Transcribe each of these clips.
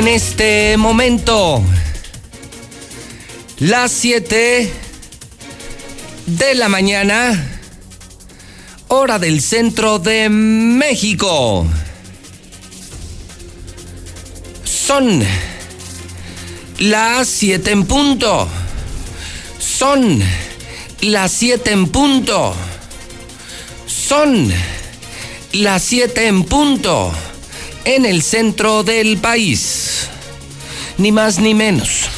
en este momento las 7 de la mañana, hora del centro de México. Son las 7 en punto. Son las 7 en punto. Son las 7 en punto en el centro del país. Ni más ni menos.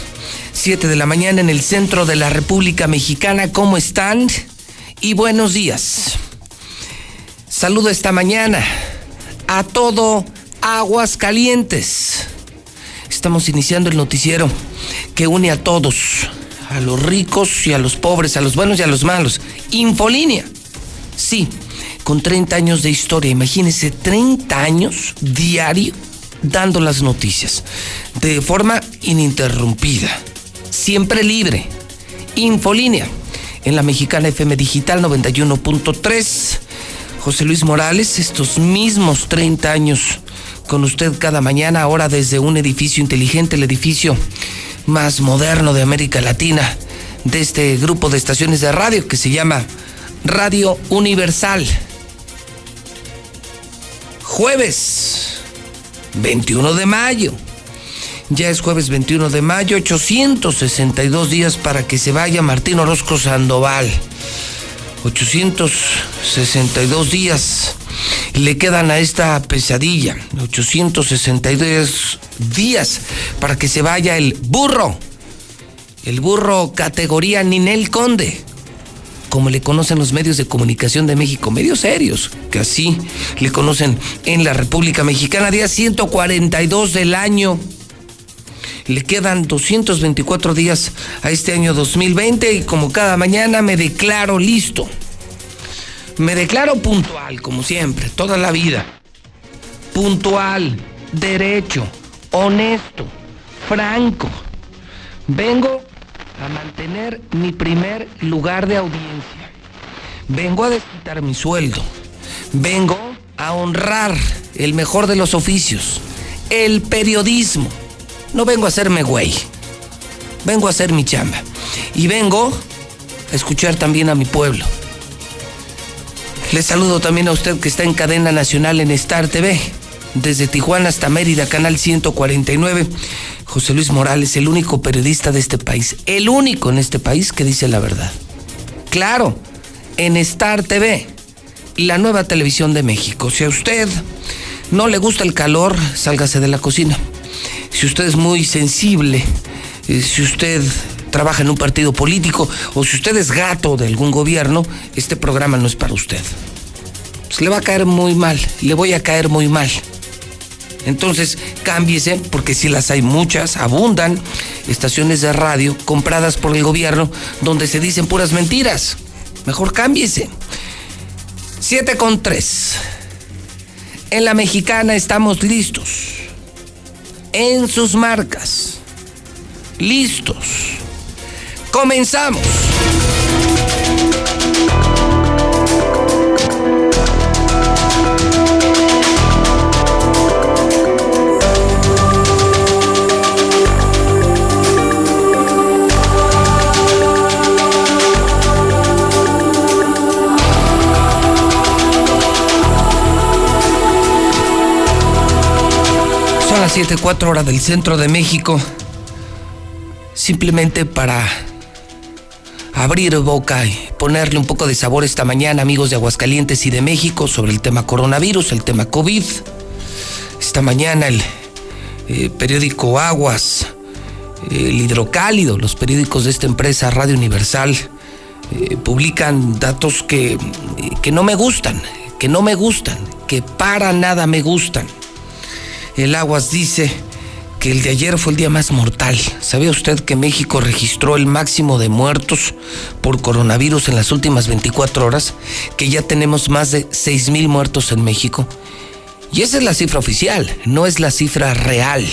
7 de la mañana en el centro de la República Mexicana. ¿Cómo están? Y buenos días. Saludo esta mañana a todo Aguas Calientes. Estamos iniciando el noticiero que une a todos, a los ricos y a los pobres, a los buenos y a los malos. Infolínea. Sí, con 30 años de historia. Imagínense, 30 años diario dando las noticias de forma ininterrumpida, siempre libre. Infolínea en la mexicana FM Digital 91.3. José Luis Morales, estos mismos 30 años con usted cada mañana, ahora desde un edificio inteligente, el edificio más moderno de América Latina, de este grupo de estaciones de radio que se llama Radio Universal jueves 21 de mayo. Ya es jueves 21 de mayo, 862 días para que se vaya Martín Orozco Sandoval. 862 días le quedan a esta pesadilla. 862 días para que se vaya el burro. El burro categoría Ninel Conde como le conocen los medios de comunicación de México, medios serios, que así le conocen en la República Mexicana, día 142 del año. Le quedan 224 días a este año 2020 y como cada mañana me declaro listo. Me declaro puntual, como siempre, toda la vida. Puntual, derecho, honesto, franco. Vengo a mantener mi primer lugar de audiencia. Vengo a desquitar mi sueldo. Vengo a honrar el mejor de los oficios, el periodismo. No vengo a hacerme güey. Vengo a hacer mi chamba. Y vengo a escuchar también a mi pueblo. Les saludo también a usted que está en cadena nacional en Star TV. Desde Tijuana hasta Mérida, canal 149. José Luis Morales, el único periodista de este país, el único en este país que dice la verdad. Claro, en Star TV, la nueva televisión de México. Si a usted no le gusta el calor, sálgase de la cocina. Si usted es muy sensible, eh, si usted trabaja en un partido político o si usted es gato de algún gobierno, este programa no es para usted. Pues le va a caer muy mal, le voy a caer muy mal. Entonces, cámbiese, porque si las hay muchas, abundan estaciones de radio compradas por el gobierno donde se dicen puras mentiras. Mejor cámbiese. 7 con 3. En la mexicana estamos listos. En sus marcas. Listos. Comenzamos. Las 7, 4 horas del centro de México. Simplemente para abrir boca y ponerle un poco de sabor esta mañana, amigos de Aguascalientes y de México, sobre el tema coronavirus, el tema COVID. Esta mañana el eh, periódico Aguas, el Hidrocálido, los periódicos de esta empresa Radio Universal, eh, publican datos que, que no me gustan, que no me gustan, que para nada me gustan. El Aguas dice que el de ayer fue el día más mortal. ¿Sabía usted que México registró el máximo de muertos por coronavirus en las últimas 24 horas? Que ya tenemos más de 6 mil muertos en México. Y esa es la cifra oficial, no es la cifra real.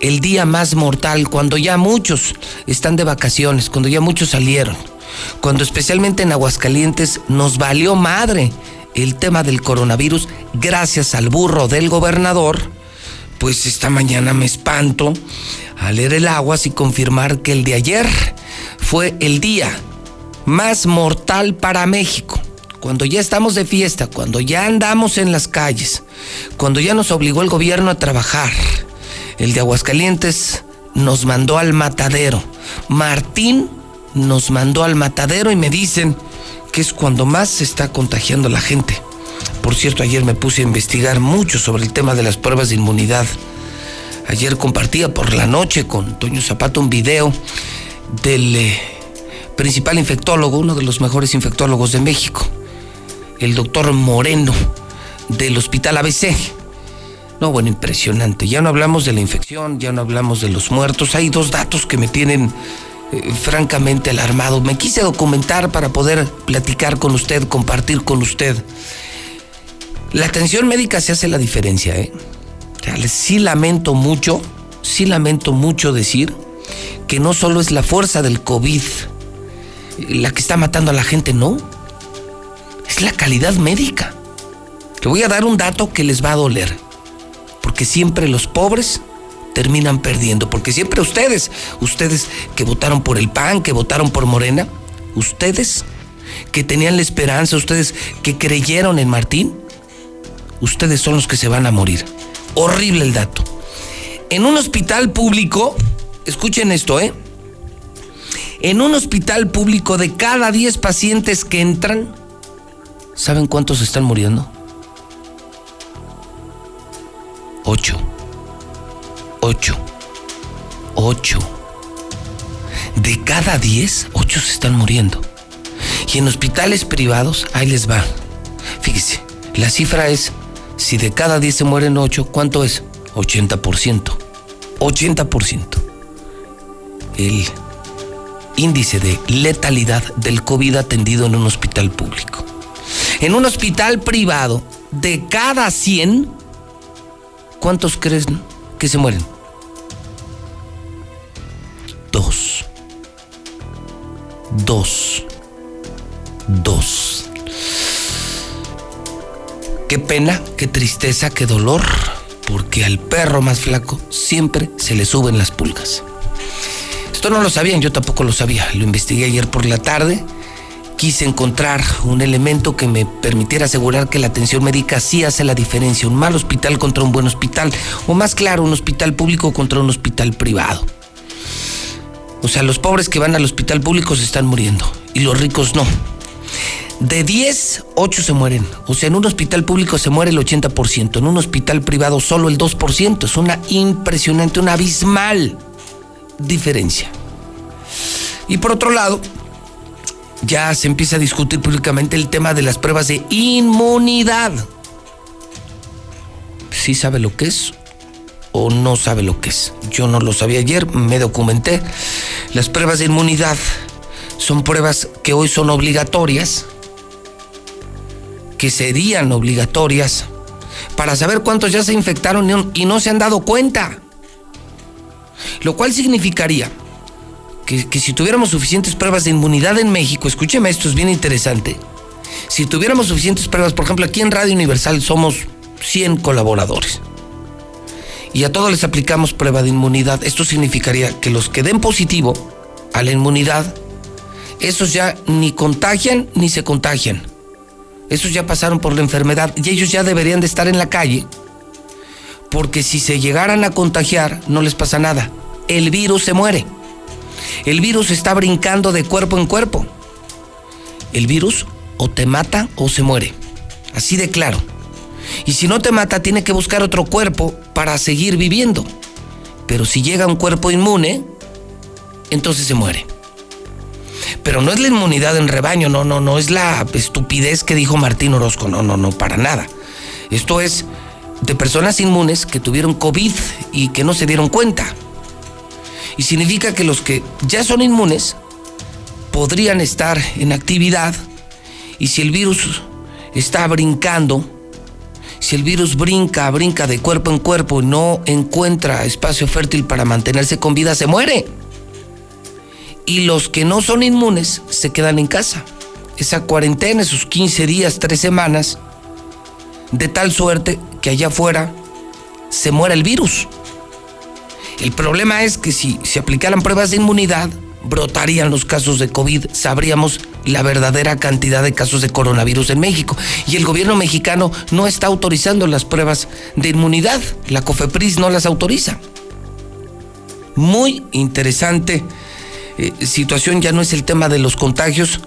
El día más mortal, cuando ya muchos están de vacaciones, cuando ya muchos salieron, cuando especialmente en Aguascalientes nos valió madre el tema del coronavirus gracias al burro del gobernador pues esta mañana me espanto al leer el aguas y confirmar que el de ayer fue el día más mortal para México. Cuando ya estamos de fiesta, cuando ya andamos en las calles, cuando ya nos obligó el gobierno a trabajar, el de Aguascalientes nos mandó al matadero. Martín nos mandó al matadero y me dicen que es cuando más se está contagiando la gente. Por cierto, ayer me puse a investigar mucho sobre el tema de las pruebas de inmunidad. Ayer compartía por la noche con Toño Zapato un video del eh, principal infectólogo, uno de los mejores infectólogos de México, el doctor Moreno del Hospital ABC. No, bueno, impresionante. Ya no hablamos de la infección, ya no hablamos de los muertos. Hay dos datos que me tienen eh, francamente alarmado. Me quise documentar para poder platicar con usted, compartir con usted. La atención médica se hace la diferencia, ¿eh? sí lamento mucho, sí lamento mucho decir que no solo es la fuerza del COVID la que está matando a la gente, no. Es la calidad médica. Le voy a dar un dato que les va a doler. Porque siempre los pobres terminan perdiendo. Porque siempre ustedes, ustedes que votaron por el PAN, que votaron por Morena, ustedes que tenían la esperanza, ustedes que creyeron en Martín, ustedes son los que se van a morir. Horrible el dato. En un hospital público, escuchen esto, ¿eh? En un hospital público de cada 10 pacientes que entran, ¿saben cuántos están muriendo? 8. 8. 8. De cada 10, 8 se están muriendo. Y en hospitales privados, ahí les va. Fíjese, la cifra es si de cada 10 se mueren 8, ¿cuánto es? 80%. 80%. El índice de letalidad del COVID atendido en un hospital público. En un hospital privado, de cada 100, ¿cuántos creen que se mueren? Dos. Dos. Dos. Qué pena, qué tristeza, qué dolor, porque al perro más flaco siempre se le suben las pulgas. Esto no lo sabían, yo tampoco lo sabía. Lo investigué ayer por la tarde. Quise encontrar un elemento que me permitiera asegurar que la atención médica sí hace la diferencia. Un mal hospital contra un buen hospital. O más claro, un hospital público contra un hospital privado. O sea, los pobres que van al hospital público se están muriendo y los ricos no. De 10, 8 se mueren. O sea, en un hospital público se muere el 80%, en un hospital privado solo el 2%. Es una impresionante, una abismal diferencia. Y por otro lado, ya se empieza a discutir públicamente el tema de las pruebas de inmunidad. ¿Sí sabe lo que es o no sabe lo que es? Yo no lo sabía ayer, me documenté. Las pruebas de inmunidad son pruebas que hoy son obligatorias que serían obligatorias para saber cuántos ya se infectaron y no se han dado cuenta. Lo cual significaría que, si tuviéramos suficientes pruebas de inmunidad en México, escúcheme, esto es bien interesante. Si tuviéramos suficientes pruebas, por ejemplo, aquí en Radio Universal somos 100 colaboradores y a todos les aplicamos prueba de inmunidad, esto significaría que los que den positivo a la inmunidad, esos ya ni contagian ni se contagian esos ya pasaron por la enfermedad y ellos ya deberían de estar en la calle, porque si se llegaran a contagiar no les pasa nada. El virus se muere. El virus está brincando de cuerpo en cuerpo. El virus o te mata o se muere. Así de claro. Y si no te mata, tiene que buscar otro cuerpo para seguir viviendo. Pero si llega un cuerpo inmune, entonces se muere. Pero no es la inmunidad en rebaño, no, no, no es la estupidez que dijo Martín Orozco, no, no, no, para nada. Esto es de personas inmunes que tuvieron COVID y que no se dieron cuenta. Y significa que los que ya son inmunes podrían estar en actividad y si el virus está brincando, si el virus brinca, brinca de cuerpo en cuerpo y no encuentra espacio fértil para mantenerse con vida, se muere y los que no son inmunes se quedan en casa. Esa cuarentena, esos 15 días, 3 semanas, de tal suerte que allá afuera se muera el virus. El problema es que si se aplicaran pruebas de inmunidad, brotarían los casos de COVID, sabríamos la verdadera cantidad de casos de coronavirus en México. Y el gobierno mexicano no está autorizando las pruebas de inmunidad. La COFEPRIS no las autoriza. Muy interesante eh, situación, ya no es el tema de los contagios.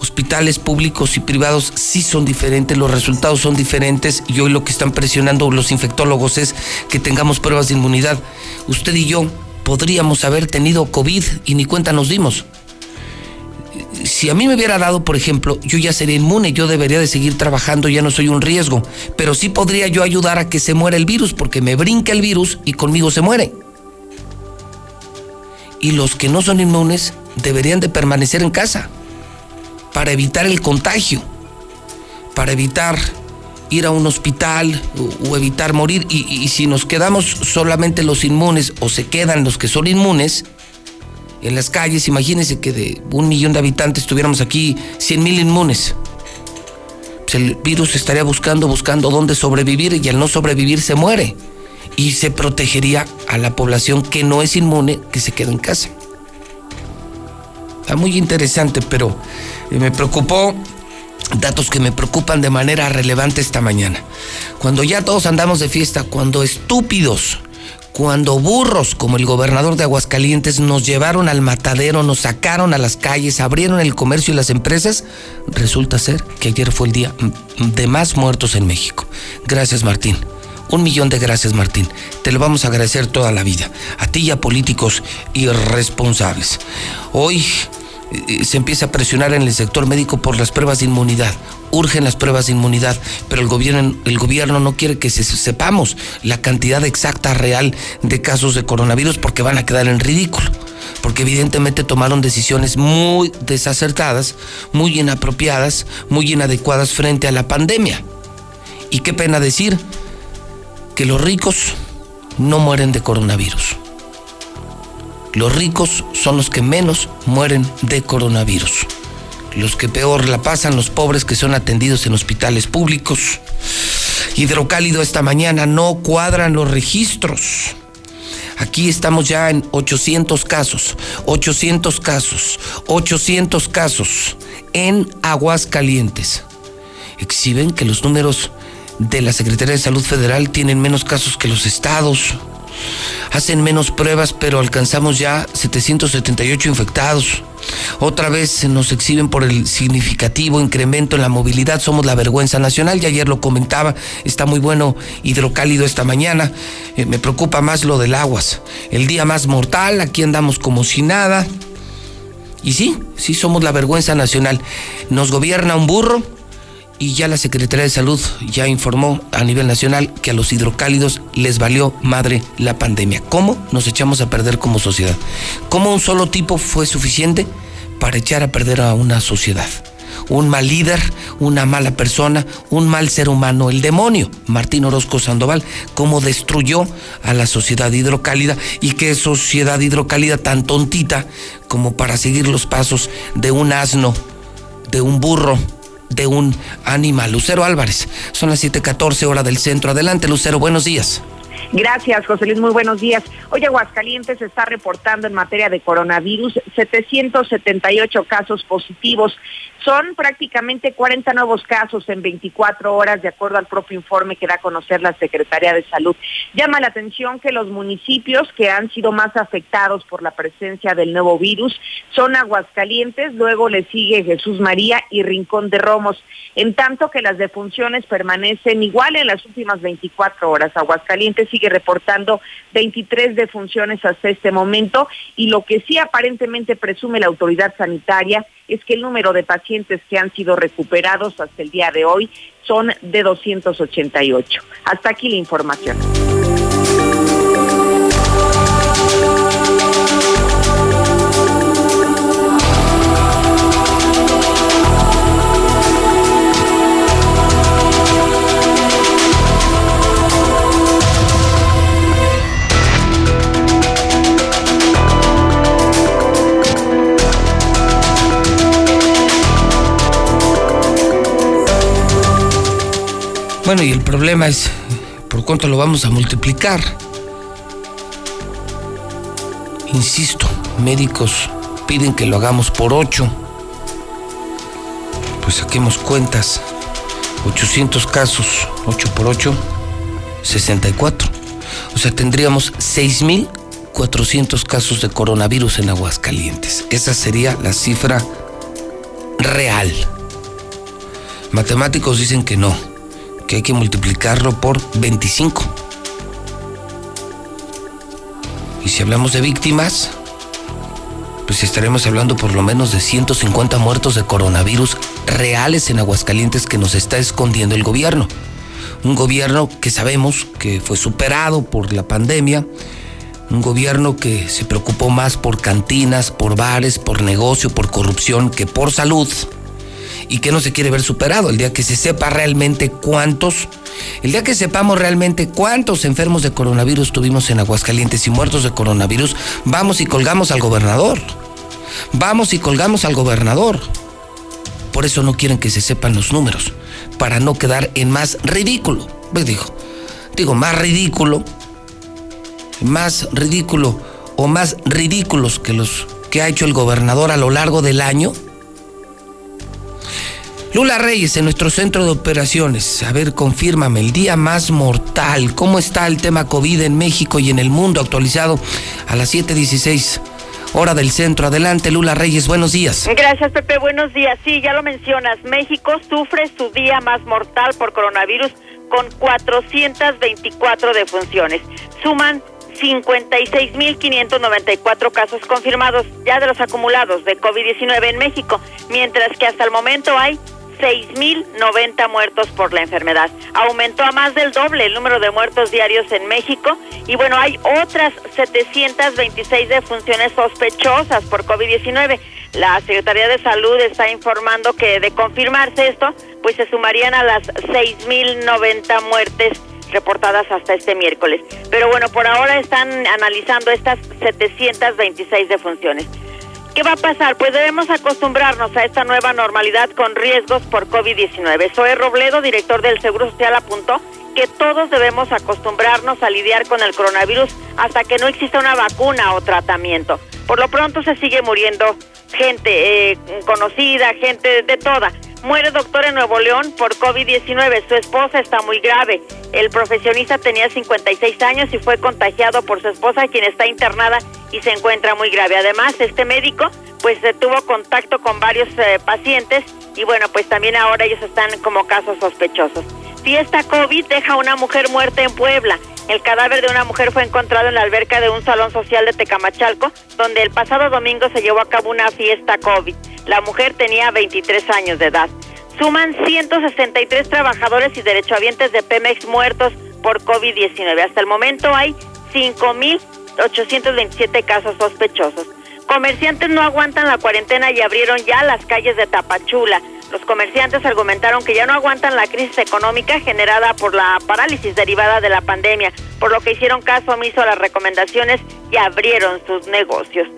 Hospitales públicos y privados sí son diferentes, los resultados son diferentes y hoy lo que están presionando los infectólogos es que tengamos pruebas de inmunidad. Usted y yo podríamos haber tenido COVID y ni cuenta nos dimos. Si a mí me hubiera dado, por ejemplo, yo ya sería inmune, yo debería de seguir trabajando, ya no soy un riesgo, pero sí podría yo ayudar a que se muera el virus, porque me brinca el virus y conmigo se muere. Y los que no son inmunes deberían de permanecer en casa para evitar el contagio, para evitar ir a un hospital o, evitar morir. Y, si nos quedamos solamente los inmunes o se quedan los que son inmunes en las calles, imagínense que de un millón de habitantes tuviéramos aquí 100 mil inmunes. Pues el virus estaría buscando, buscando dónde sobrevivir y al no sobrevivir se muere. Y se protegería a la población que no es inmune que se queda en casa. Está muy interesante, pero eh, me preocupó datos que me preocupan de manera relevante esta mañana. Cuando ya todos andamos de fiesta, cuando estúpidos, cuando burros como el gobernador de Aguascalientes nos llevaron al matadero, nos sacaron a las calles, abrieron el comercio y las empresas, resulta ser que ayer fue el día de más muertos en México. Gracias Martín. Un millón de gracias, Martín. Te lo vamos a agradecer toda la vida. A ti y a políticos irresponsables. Hoy eh, se empieza a presionar en el sector médico por las pruebas de inmunidad. Urgen las pruebas de inmunidad, pero el gobierno, el gobierno no quiere que sepamos la cantidad exacta real de casos de coronavirus porque van a quedar en ridículo. Porque evidentemente tomaron decisiones muy desacertadas, muy inapropiadas, muy inadecuadas frente a la pandemia. Y qué pena decir que los ricos no mueren de coronavirus. Los ricos son los que menos mueren de coronavirus. Los que peor la pasan, los pobres que son atendidos en hospitales públicos. Hidrocálido esta mañana no cuadran los registros. Aquí estamos ya en 800 casos, 800 casos, 800 casos en aguas calientes. Exhiben que los números de la Secretaría de Salud Federal tienen menos casos que los estados hacen menos pruebas, pero alcanzamos ya 778 infectados. Otra vez se nos exhiben por el significativo incremento en la movilidad. Somos la vergüenza nacional. Y ayer lo comentaba, está muy bueno hidrocálido esta mañana. Eh, me preocupa más lo del aguas. El día más mortal, aquí andamos como si nada. Y sí, sí somos la vergüenza nacional. Nos gobierna un burro y ya la Secretaría de Salud ya informó a nivel nacional que a los hidrocálidos les valió madre la pandemia. ¿Cómo nos echamos a perder como sociedad? ¿Cómo un solo tipo fue suficiente para echar a perder a una sociedad? Un mal líder, una mala persona, un mal ser humano, el demonio, Martín Orozco Sandoval, cómo destruyó a la sociedad hidrocálida y qué sociedad hidrocálida tan tontita como para seguir los pasos de un asno, de un burro, de un animal. Lucero Álvarez, son las 7:14 hora del centro. Adelante, Lucero, buenos días. Gracias, José Luis. Muy buenos días. Hoy Aguascalientes está reportando en materia de coronavirus 778 casos positivos. Son prácticamente 40 nuevos casos en 24 horas, de acuerdo al propio informe que da a conocer la Secretaría de Salud. Llama la atención que los municipios que han sido más afectados por la presencia del nuevo virus son Aguascalientes, luego le sigue Jesús María y Rincón de Romos, en tanto que las defunciones permanecen igual en las últimas 24 horas. Aguascalientes sigue reportando 23 defunciones hasta este momento y lo que sí aparentemente presume la autoridad sanitaria es que el número de pacientes que han sido recuperados hasta el día de hoy son de 288. Hasta aquí la información. Bueno, y el problema es cuánto lo vamos a multiplicar? Insisto, médicos piden que lo hagamos por 8. Pues saquemos cuentas. 800 casos, 8 por 8, 64. O sea, tendríamos 6.400 casos de coronavirus en Aguascalientes. Esa sería la cifra real. Matemáticos dicen que no, que hay que multiplicarlo por 25. Y si hablamos de víctimas, pues estaremos hablando por lo menos de 150 muertos de coronavirus reales en Aguascalientes que nos está escondiendo el gobierno. Un gobierno que sabemos que fue superado por la pandemia, un gobierno que se preocupó más por cantinas, por bares, por negocio, por corrupción que por salud y que no se quiere ver superado. El día que se sepa realmente cuántos, el día que sepamos realmente cuántos enfermos de coronavirus tuvimos en Aguascalientes y muertos de coronavirus, vamos y colgamos al gobernador. Vamos y colgamos al gobernador. Por eso no quieren que se sepan los números, para no quedar en más ridículo. Pues digo, digo, más ridículo, más ridículo o más ridículos que los que ha hecho el gobernador a lo largo del año. Lula Reyes, en nuestro centro de operaciones. A ver, confírmame, el día más mortal. ¿Cómo está el tema COVID en México y en el mundo actualizado a las 7.16? hora del centro. Adelante, Lula Reyes, buenos días. Gracias, Pepe, buenos días. Sí, ya lo mencionas, México sufre su día más mortal por coronavirus con 424 defunciones. Suman 56.594 casos confirmados ya de los acumulados de COVID-19 en México, mientras que hasta el momento hay 6.090 muertos por la enfermedad. Aumentó a más del doble el número de muertos diarios en México y bueno, hay otras 726 defunciones sospechosas por COVID-19. La Secretaría de Salud está informando que de confirmarse esto, pues se sumarían a las 6.090 muertes reportadas hasta este miércoles. Pero bueno, por ahora están analizando estas 726 defunciones. ¿Qué va a pasar? Pues debemos acostumbrarnos a esta nueva normalidad con riesgos por COVID-19. Zoe Robledo, director del Seguro Social, apuntó que todos debemos acostumbrarnos a lidiar con el coronavirus hasta que no exista una vacuna o tratamiento. Por lo pronto se sigue muriendo gente eh, conocida, gente de toda. Muere doctor en Nuevo León por COVID-19. Su esposa está muy grave. El profesionista tenía 56 años y fue contagiado por su esposa, quien está internada y se encuentra muy grave. Además, este médico pues tuvo contacto con varios eh, pacientes y bueno, pues también ahora ellos están como casos sospechosos. Fiesta COVID deja a una mujer muerta en Puebla. El cadáver de una mujer fue encontrado en la alberca de un salón social de Tecamachalco, donde el pasado domingo se llevó a cabo una fiesta COVID. La mujer tenía 23 años de edad. Suman 163 trabajadores y derechohabientes de Pemex muertos por COVID-19. Hasta el momento hay 5.827 casos sospechosos. Comerciantes no aguantan la cuarentena y abrieron ya las calles de Tapachula. Los comerciantes argumentaron que ya no aguantan la crisis económica generada por la parálisis derivada de la pandemia, por lo que hicieron caso omiso a las recomendaciones y abrieron sus negocios.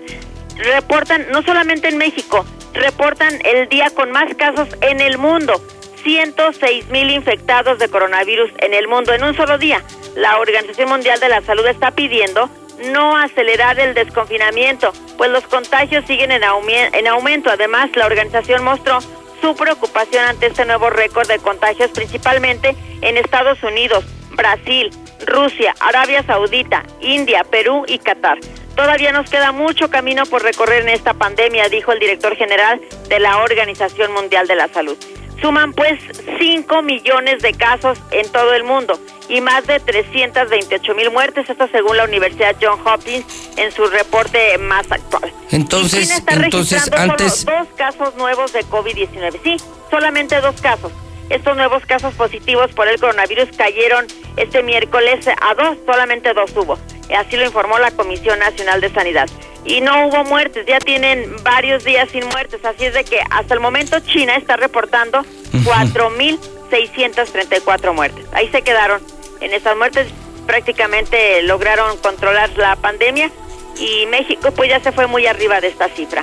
Reportan, no solamente en México, reportan el día con más casos en el mundo. 106 mil infectados de coronavirus en el mundo en un solo día. La Organización Mundial de la Salud está pidiendo no acelerar el desconfinamiento, pues los contagios siguen en, en aumento. Además, la organización mostró su preocupación ante este nuevo récord de contagios, principalmente en Estados Unidos, Brasil, Rusia, Arabia Saudita, India, Perú y Qatar. Todavía nos queda mucho camino por recorrer en esta pandemia, dijo el director general de la Organización Mundial de la Salud. Suman pues 5 millones de casos en todo el mundo y más de 328 mil muertes, esto según la Universidad John Hopkins en su reporte más actual. Entonces, está entonces antes... dos casos nuevos de COVID-19, sí, solamente dos casos. Estos nuevos casos positivos por el coronavirus cayeron este miércoles a dos, solamente dos hubo. Así lo informó la Comisión Nacional de Sanidad. Y no hubo muertes, ya tienen varios días sin muertes, así es de que hasta el momento China está reportando 4.634 muertes. Ahí se quedaron. En estas muertes prácticamente lograron controlar la pandemia y México pues ya se fue muy arriba de esta cifra.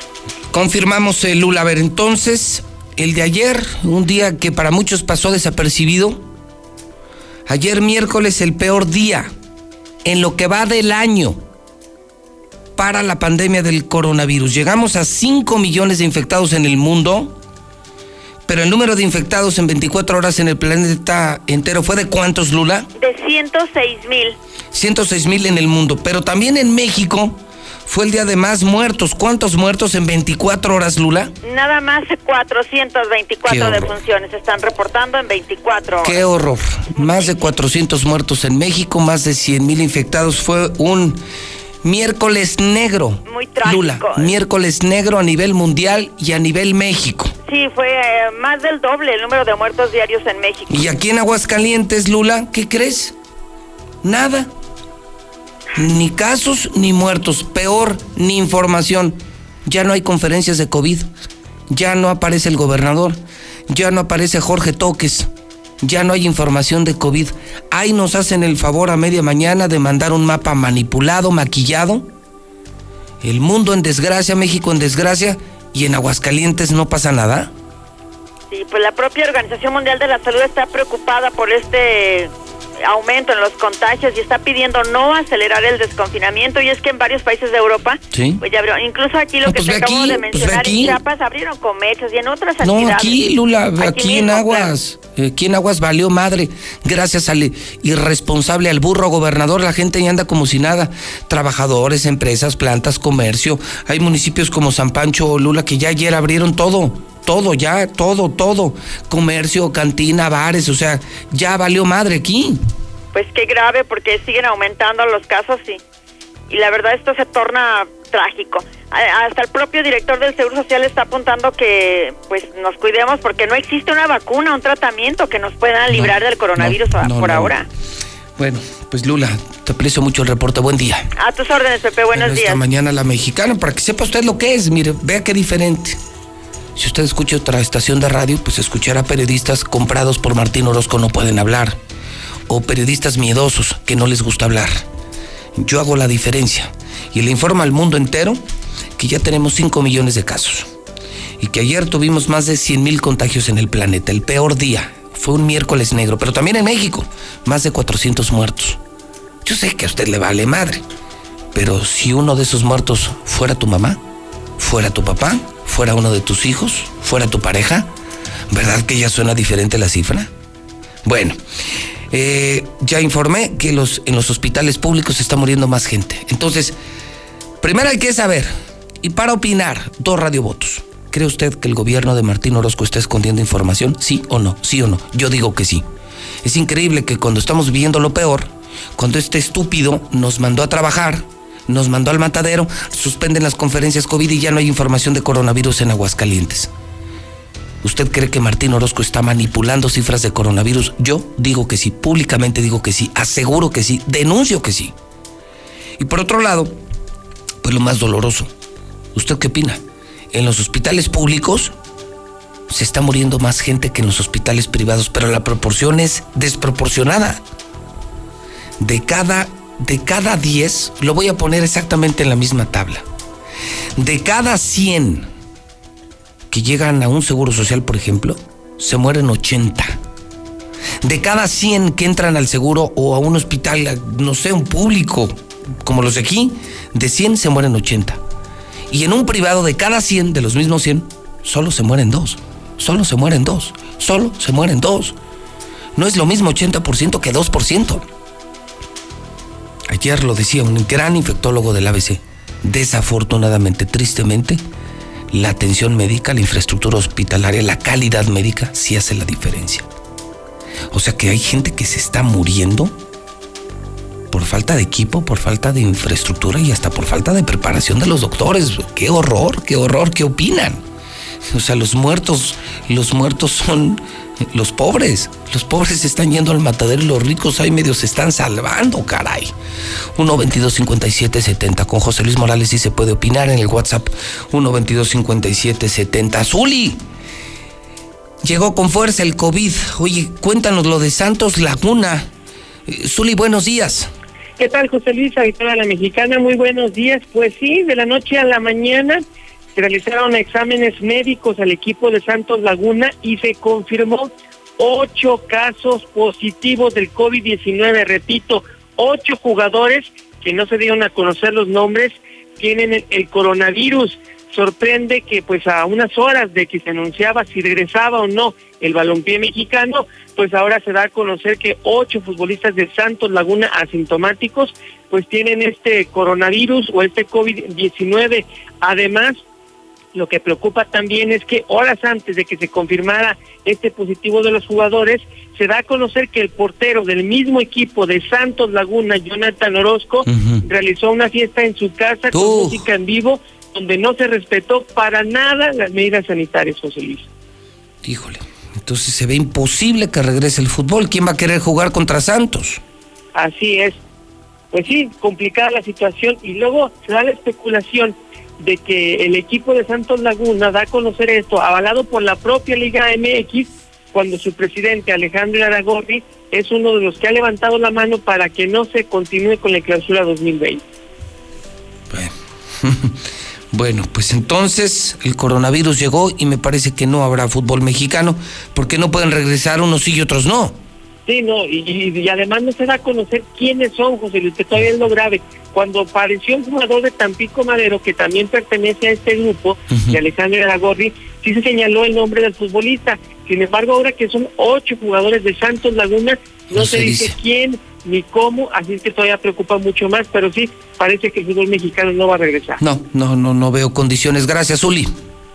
Confirmamos, el Lula. A ver, entonces, el de ayer, un día que para muchos pasó desapercibido, Ayer miércoles el peor día en lo que va del año para la pandemia del coronavirus. Llegamos a 5 millones de infectados en el mundo, pero el número de infectados en 24 horas en el planeta entero fue de cuántos, Lula? De 106 mil. 106 mil en el mundo, pero también en México fue el día de más muertos. ¿Cuántos muertos en 24 horas, Lula? Nada más 424 defunciones se están reportando en 24 horas. Qué horror. Más de 400 muertos en México, más de 100 mil infectados. Fue un miércoles negro. Muy trágico. Lula, miércoles negro a nivel mundial y a nivel México. Sí, fue eh, más del doble el número de muertos diarios en México. ¿Y aquí en Aguascalientes, Lula, qué crees? Nada. Ni casos ni muertos, peor, ni información. Ya no hay conferencias de COVID, ya no aparece el gobernador, ya no aparece Jorge Toques, ya no hay información de COVID. Ahí nos hacen el favor a media mañana de mandar un mapa manipulado, maquillado. El mundo en desgracia, México en desgracia, y en Aguascalientes no pasa nada. Sí, pues la propia Organización Mundial de la Salud está preocupada por este aumento en los contagios y está pidiendo no acelerar el desconfinamiento y es que en varios países de Europa pues ya incluso aquí lo que pues te acabo de pues mencionar en Chiapas abrieron comercios y en otras no, aquí Lula, aquí, en Aguas, aquí en Aguas valió madre, gracias al irresponsable, al burro gobernador, la gente ya anda como si nada, trabajadores, empresas, plantas, comercio, hay municipios como San Pancho o Lula que ya ayer abrieron todo todo ya, todo, todo. Comercio, cantina, bares, o sea, ya valió madre aquí. Pues qué grave porque siguen aumentando los casos y, y la verdad esto se torna trágico. Hasta el propio director del Seguro Social está apuntando que pues nos cuidemos porque no existe una vacuna, un tratamiento que nos pueda librar del coronavirus por ahora. Bueno, pues Lula, te aprecio mucho el reporte. Buen día. A tus órdenes, Pepe. Buenos días. Esta mañana la mexicana, para que sepa usted lo que es. Mire, vea qué diferente. Si usted escucha otra estación de radio, pues escuchará periodistas comprados por Martín Orozco no pueden hablar. O periodistas miedosos que no les gusta hablar. Yo hago la diferencia y le informo al mundo entero que ya tenemos 5 millones de casos. Y que ayer tuvimos más de 100 mil contagios en el planeta. El peor día. Fue un miércoles negro. Pero también en México. Más de 400 muertos. Yo sé que a usted le vale madre. Pero si uno de esos muertos fuera tu mamá, fuera tu papá, fuera uno de tus hijos, fuera tu pareja, ¿verdad que ya suena diferente la cifra? Bueno, eh, ya informé que los, en los hospitales públicos está muriendo más gente. Entonces, primero hay que saber, y para opinar, dos radiovotos. ¿Cree usted que el gobierno de Martín Orozco está escondiendo información? ¿Sí o no? ¿Sí o no? Yo digo que sí. Es increíble que cuando estamos viviendo lo peor, cuando este estúpido nos mandó a trabajar, nos mandó al matadero, suspenden las conferencias COVID y ya no hay información de coronavirus en Aguascalientes. ¿Usted cree que Martín Orozco está manipulando cifras de coronavirus? Yo digo que sí, públicamente digo que sí, aseguro que sí, denuncio que sí. Y por otro lado, pues lo más doloroso, ¿usted qué opina? En los hospitales públicos se está muriendo más gente que en los hospitales privados, pero la proporción es desproporcionada. De cada de cada 10, lo voy a poner exactamente en la misma tabla, de cada 100 que llegan a un seguro social, por ejemplo, se mueren 80. De cada 100 que entran al seguro o a un hospital, no sé, un público, como los de aquí, de 100 se mueren 80. Y en un privado de cada 100, de los mismos 100, solo se mueren dos. Solo se mueren dos. Solo se mueren dos. No es lo mismo 80% que 2%. Ayer lo decía un gran infectólogo del ABC. Desafortunadamente, tristemente, la atención médica, la infraestructura hospitalaria, la calidad médica sí hace la diferencia. O sea que hay gente que se está muriendo por falta de equipo, por falta de infraestructura y hasta por falta de preparación de los doctores. Qué horror, qué horror, ¿qué opinan? O sea, los muertos, los muertos son los pobres. Los pobres se están yendo al matadero y los ricos ahí medio se están salvando, caray. 1 22 57 70 con José Luis Morales y se puede opinar en el WhatsApp 1 22 57 70. Zuli. Llegó con fuerza el COVID. Oye, cuéntanos lo de Santos Laguna. Eh, Zuli, buenos días. ¿Qué tal, José Luis, habitada la mexicana? Muy buenos días. Pues sí, de la noche a la mañana realizaron exámenes médicos al equipo de Santos Laguna y se confirmó ocho casos positivos del COVID-19. Repito, ocho jugadores que no se dieron a conocer los nombres tienen el, coronavirus. Sorprende que pues a unas horas de que se anunciaba si regresaba o no el balompié mexicano, pues ahora se da a conocer que ocho futbolistas de Santos Laguna asintomáticos pues tienen este coronavirus o este COVID-19. Además, lo que preocupa también es que horas antes de que se confirmara este positivo de los jugadores, se da a conocer que el portero del mismo equipo de Santos Laguna, Jonathan Orozco, realizó una fiesta en su casa con música en vivo, donde no se respetó para nada las medidas sanitarias, José Luis. Híjole, entonces se ve imposible que regrese el fútbol. ¿Quién va a querer jugar contra Santos? Así es. Pues sí, complicada la situación y luego se da la especulación de que el equipo de Santos Laguna da a conocer esto, avalado por la propia Liga MX, cuando su presidente Alejandro Aragorri es uno de los que ha levantado la mano para que no se continúe con la clausura 2020. Bueno. pues entonces el coronavirus llegó y me parece que no habrá fútbol mexicano, porque no pueden regresar unos sí y otros no. Sí, no, y, además no se da a conocer quiénes son, José Luis, que todavía es lo grave. Cuando apareció un jugador de Tampico Madero que también pertenece a este grupo, de Alejandro Aragorri, sí se señaló el nombre del futbolista. Sin embargo, ahora que son ocho jugadores de Santos Laguna, no, se, dice, quién ni cómo, así es que todavía preocupa mucho más, pero sí, parece que el fútbol mexicano no va a regresar. No, no, no, no veo condiciones. Gracias, Uli.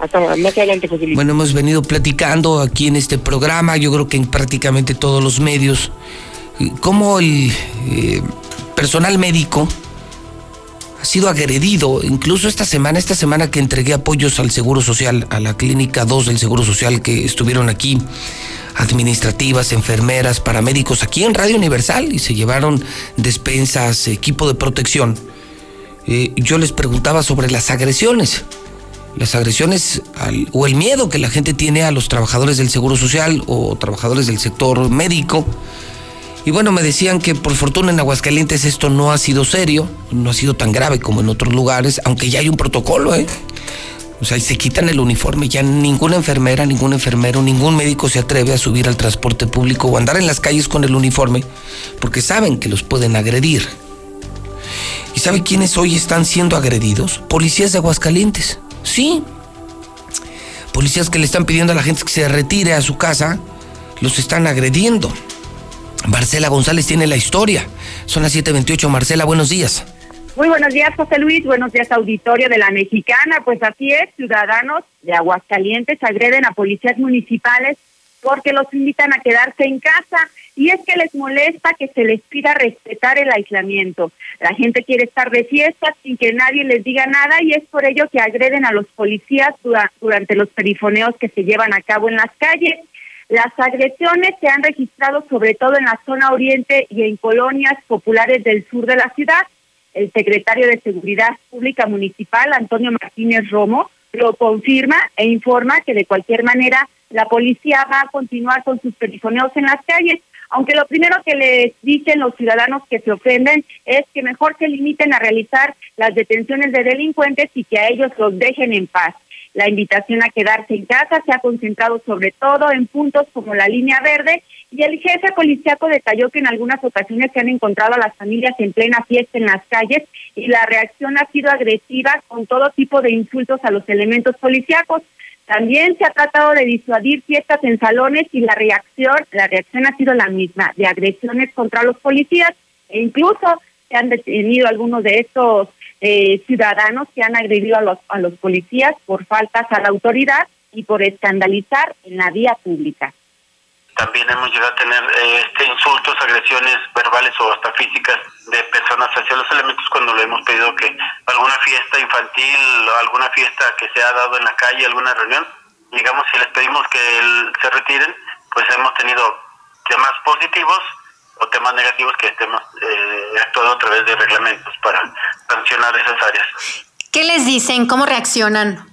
Hasta más adelante, José Luis. Bueno, hemos venido platicando aquí en este programa, yo creo que en prácticamente todos los medios, cómo el eh, personal médico ha sido agredido, incluso esta semana, esta semana que entregué apoyos al Seguro Social, a la Clínica 2 del Seguro Social que estuvieron aquí, administrativas, enfermeras, paramédicos, aquí en Radio Universal y se llevaron despensas, equipo de protección. Eh, yo les preguntaba sobre las agresiones las agresiones o el miedo que la gente tiene a los trabajadores del Seguro Social o trabajadores del sector médico. Y bueno, me decían que por fortuna en Aguascalientes esto no ha sido serio, no ha sido tan grave como en otros lugares, aunque ya hay un protocolo, ¿eh? O sea, se quitan el uniforme, ya ninguna enfermera, ningún enfermero, ningún médico se atreve a subir al transporte público o andar en las calles con el uniforme, porque saben que los pueden agredir. ¿Y sabe quiénes hoy están siendo agredidos? Policías de Aguascalientes. Sí. Policías que le están pidiendo a la gente que se retire a su casa, los están agrediendo. Marcela González tiene la historia. Son las 7:28. Marcela, buenos días. Muy buenos días, José Luis. Buenos días, auditorio de la Mexicana. Pues así es, ciudadanos de Aguascalientes agreden a policías municipales porque los invitan a quedarse en casa y es que les molesta que se les pida respetar el aislamiento. La gente quiere estar de fiesta sin que nadie les diga nada y es por ello que agreden a los policías durante los perifoneos que se llevan a cabo en las calles. Las agresiones se han registrado sobre todo en la zona oriente y en colonias populares del sur de la ciudad. El secretario de Seguridad Pública Municipal, Antonio Martínez Romo, lo confirma e informa que de cualquier manera la policía va a continuar con sus perifoneos en las calles, aunque lo primero que les dicen los ciudadanos que se ofenden es que mejor se limiten a realizar las detenciones de delincuentes y que a ellos los dejen en paz. La invitación a quedarse en casa se ha concentrado sobre todo en puntos como la línea verde y el jefe policiaco detalló que en algunas ocasiones se han encontrado a las familias en plena fiesta en las calles y la reacción ha sido agresiva con todo tipo de insultos a los elementos policíacos. También se ha tratado de disuadir fiestas en salones y la reacción, la reacción ha sido la misma, de agresiones contra los policías e incluso se han detenido algunos de estos eh, ciudadanos que han agredido a los, a los policías por faltas a la autoridad y por escandalizar en la vía pública. También hemos llegado a tener eh, este, insultos, agresiones verbales o hasta físicas de personas hacia los elementos cuando le hemos pedido que alguna fiesta infantil alguna fiesta que se ha dado en la calle, alguna reunión, digamos, si les pedimos que se retiren, pues hemos tenido temas positivos o temas negativos que hemos eh, actuado a través de reglamentos para sancionar esas áreas. ¿Qué les dicen? ¿Cómo reaccionan?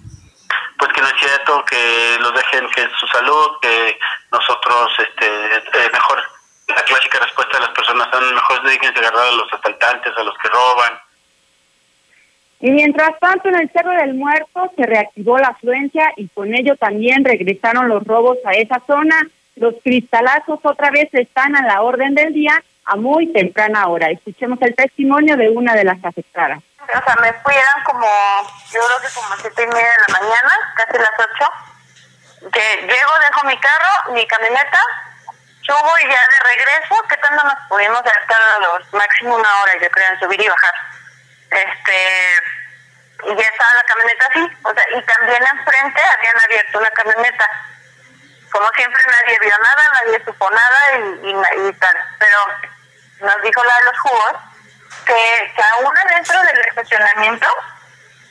pues que no es cierto, que los dejen que su salud, que nosotros, este, eh, mejor, la clásica respuesta de las personas son mejor dedíquense a agarrar a los asaltantes, a los que roban. Y mientras tanto, en el Cerro del Muerto se reactivó la afluencia y con ello también regresaron los robos a esa zona. Los cristalazos otra vez están a la orden del día a muy temprana hora. Escuchemos el testimonio de una de las afectadas. O sea, me fui, como, yo creo que como siete y media de la mañana, casi las ocho, que llego, dejo mi carro, mi camioneta, subo y ya de regreso, ¿qué tanto nos pudimos estar a los máximo una hora, yo creo, en subir y bajar? Este, y ya estaba la camioneta así, o sea, y también enfrente habían abierto una camioneta. Como siempre nadie vio nada, nadie supo nada y, y, tal, pero nos dijo la de los jugos que, que aún dentro del estacionamiento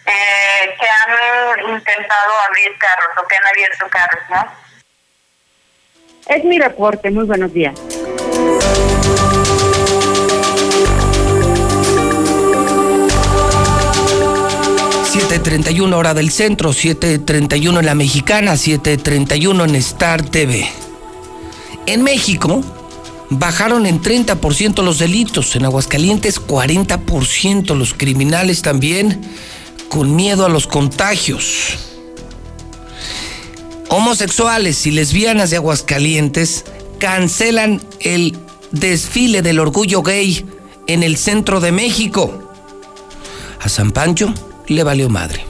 eh, que han intentado abrir carros o que han abierto carros, ¿no? Es mi reporte, muy buenos días. 7.31 hora del centro, 7.31 en la mexicana, 7.31 en Star TV. En México bajaron en 30% los delitos, en Aguascalientes 40% los criminales también con miedo a los contagios. Homosexuales y lesbianas de Aguascalientes cancelan el desfile del orgullo gay en el centro de México. A San Pancho le valió madre.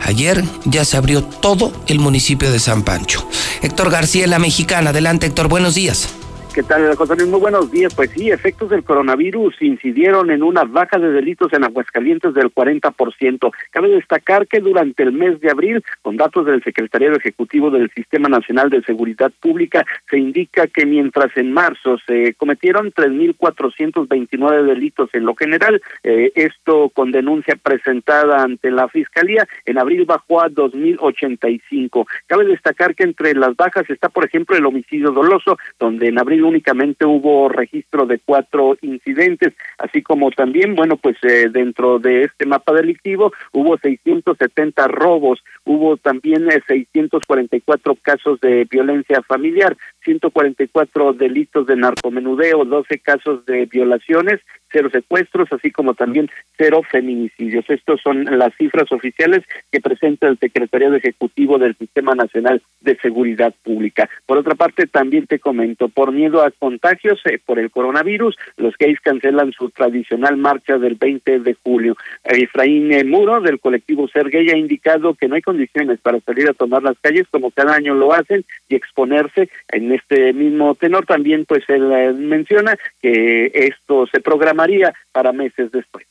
Ayer ya se abrió todo el municipio de San Pancho. Héctor García, la mexicana. Adelante, Héctor, buenos días. ¿Qué tal, José Luis? Muy buenos días. Pues sí, efectos del coronavirus incidieron en una baja de delitos en Aguascalientes del 40%. Cabe destacar que durante el mes de abril, con datos del Secretariado Ejecutivo del Sistema Nacional de Seguridad Pública, se indica que mientras en marzo se cometieron 3.429 delitos en lo general, eh, esto con denuncia presentada ante la Fiscalía, en abril bajó a 2.085. Cabe destacar que entre las bajas está, por ejemplo, el homicidio doloso, donde en abril únicamente hubo registro de cuatro incidentes, así como también, bueno, pues eh, dentro de este mapa delictivo hubo 670 robos, hubo también 644 eh, casos de violencia familiar, 144 delitos de narcomenudeo, 12 casos de violaciones, cero secuestros, así como también cero feminicidios. Estos son las cifras oficiales que presenta el Secretariado Ejecutivo del Sistema Nacional de Seguridad Pública. Por otra parte, también te comento, por miedo a contagios eh, por el coronavirus, los gays cancelan su tradicional marcha del 20 de julio. Efraín Muro, del colectivo Ser ha indicado que no hay condiciones para salir a tomar las calles como cada año lo hacen y exponerse en este mismo tenor también pues él eh, menciona que esto se programaría para meses después.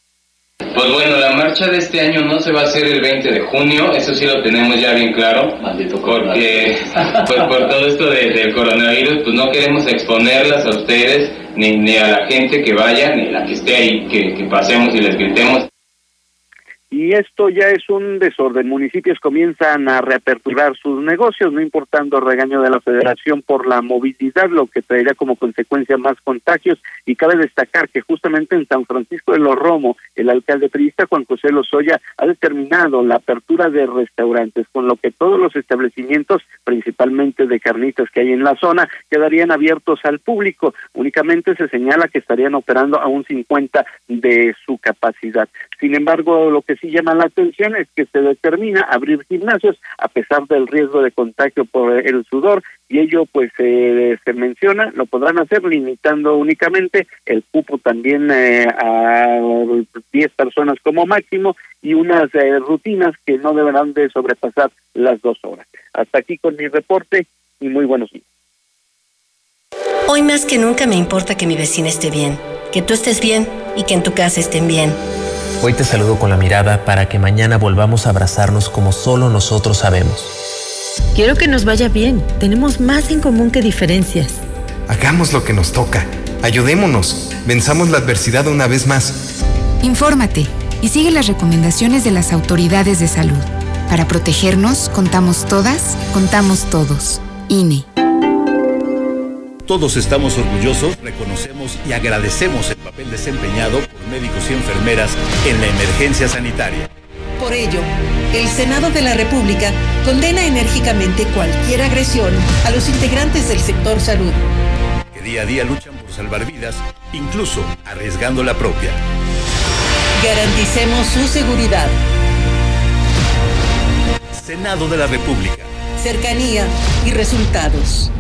Pues bueno, la marcha de este año no se va a hacer el 20 de junio, eso sí lo tenemos ya bien claro, porque pues por todo esto del coronavirus, pues no queremos exponerlas a ustedes, ni, ni a la gente que vaya, ni a la que esté ahí, que, que pasemos y les gritemos y esto ya es un desorden. Municipios comienzan a reaperturar sus negocios, no importando regaño de la federación por la movilidad, lo que traería como consecuencia más contagios. Y cabe destacar que justamente en San Francisco de los Romo, el alcalde periodista Juan José Lozoya ha determinado la apertura de restaurantes, con lo que todos los establecimientos, principalmente de carnitas que hay en la zona, quedarían abiertos al público. Únicamente se señala que estarían operando a un 50 de su capacidad. Sin embargo, lo que sí llama la atención es que se determina abrir gimnasios a pesar del riesgo de contagio por el sudor y ello pues se menciona, lo podrán hacer limitando únicamente el cupo también eh, a 10 personas como máximo y unas eh, rutinas que no deberán de sobrepasar las dos horas. Hasta aquí con mi reporte y muy buenos días. Hoy más que nunca me importa que mi vecina esté bien, que tú estés bien y que en tu casa estén bien. Hoy te saludo con la mirada para que mañana volvamos a abrazarnos como solo nosotros sabemos. Quiero que nos vaya bien. Tenemos más en común que diferencias. Hagamos lo que nos toca. Ayudémonos. Venzamos la adversidad una vez más. Infórmate y sigue las recomendaciones de las autoridades de salud. Para protegernos, contamos todas, contamos todos. INE. Todos estamos orgullosos, reconocemos y agradecemos el papel desempeñado por médicos y enfermeras en la emergencia sanitaria. Por ello, el Senado de la República condena enérgicamente cualquier agresión a los integrantes del sector salud. Que día a día luchan por salvar vidas, incluso arriesgando la propia. Garanticemos su seguridad. Senado de la República. Cercanía y resultados.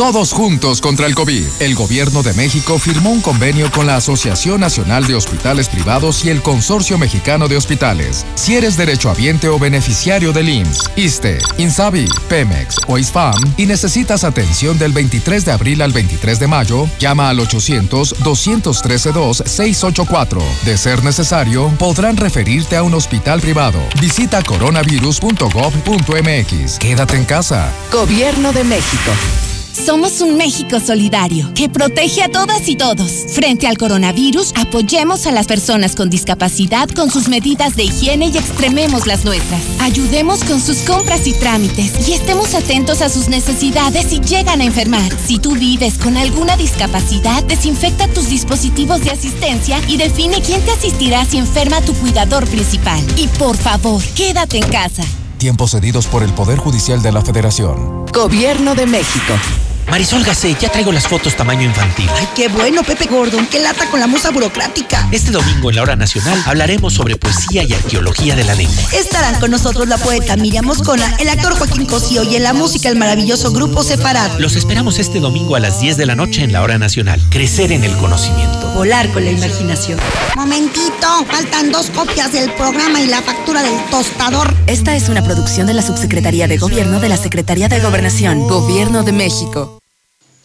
Todos juntos contra el COVID. El gobierno de México firmó un convenio con la Asociación Nacional de Hospitales Privados y el Consorcio Mexicano de Hospitales. Si eres derechohabiente o beneficiario del IMSS, ISTE, INSABI, Pemex o ISFAM y necesitas atención del 23 de abril al 23 de mayo, llama al 800-213-2684. De ser necesario, podrán referirte a un hospital privado. Visita coronavirus.gov.mx. Quédate en casa. Gobierno de México. Somos un México solidario que protege a todas y todos. Frente al coronavirus, apoyemos a las personas con discapacidad con sus medidas de higiene y extrememos las nuestras. Ayudemos con sus compras y trámites y estemos atentos a sus necesidades si llegan a enfermar. Si tú vives con alguna discapacidad, desinfecta tus dispositivos de asistencia y define quién te asistirá si enferma tu cuidador principal. Y por favor, quédate en casa. Tiempos cedidos por el Poder Judicial de la Federación. Gobierno de México. Marisol Gacé, ya traigo las fotos tamaño infantil. Ay, qué bueno, Pepe Gordon. Qué lata con la musa burocrática. Este domingo en la hora nacional hablaremos sobre poesía y arqueología de la lengua. Estarán con nosotros la poeta Miriam Moscona, el actor Joaquín Cosío y en la música el maravilloso grupo Separado. Los esperamos este domingo a las 10 de la noche en la hora nacional. Crecer en el conocimiento. Volar con la imaginación. Momentito, faltan dos copias del programa y la factura del tostador. Esta es una producción de la Subsecretaría de Gobierno de la Secretaría de Gobernación, Gobierno de México.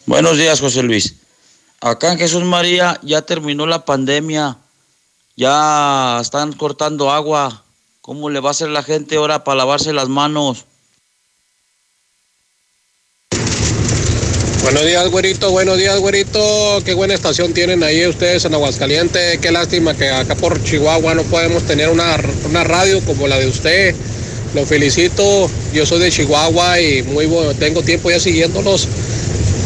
Buenos días, José Luis. Acá en Jesús María ya terminó la pandemia, ya están cortando agua. ¿Cómo le va a hacer la gente ahora para lavarse las manos? Buenos días, güerito. Buenos días, güerito. Qué buena estación tienen ahí ustedes en Aguascalientes. Qué lástima que acá por Chihuahua no podemos tener una, una radio como la de usted. Lo felicito. Yo soy de Chihuahua y muy bueno, tengo tiempo ya siguiéndolos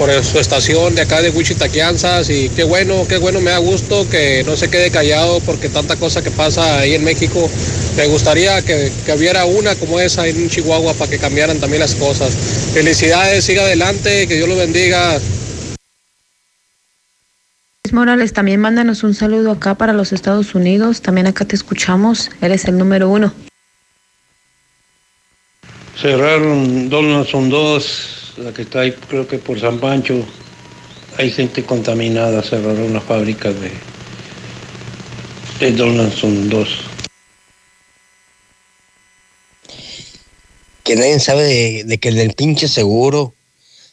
por su estación de acá de Wichita, Kansas y qué bueno, qué bueno, me da gusto que no se quede callado porque tanta cosa que pasa ahí en México. Me gustaría que, que hubiera una como esa en Chihuahua para que cambiaran también las cosas. Felicidades, siga adelante, que Dios lo bendiga. Morales, también mándanos un saludo acá para los Estados Unidos. También acá te escuchamos. Eres el número uno. Cerraron Donaldson 2, la que está ahí, creo que por San Pancho. Hay gente contaminada, cerraron una fábrica de, de Donaldson 2. Que nadie sabe de, que el del pinche seguro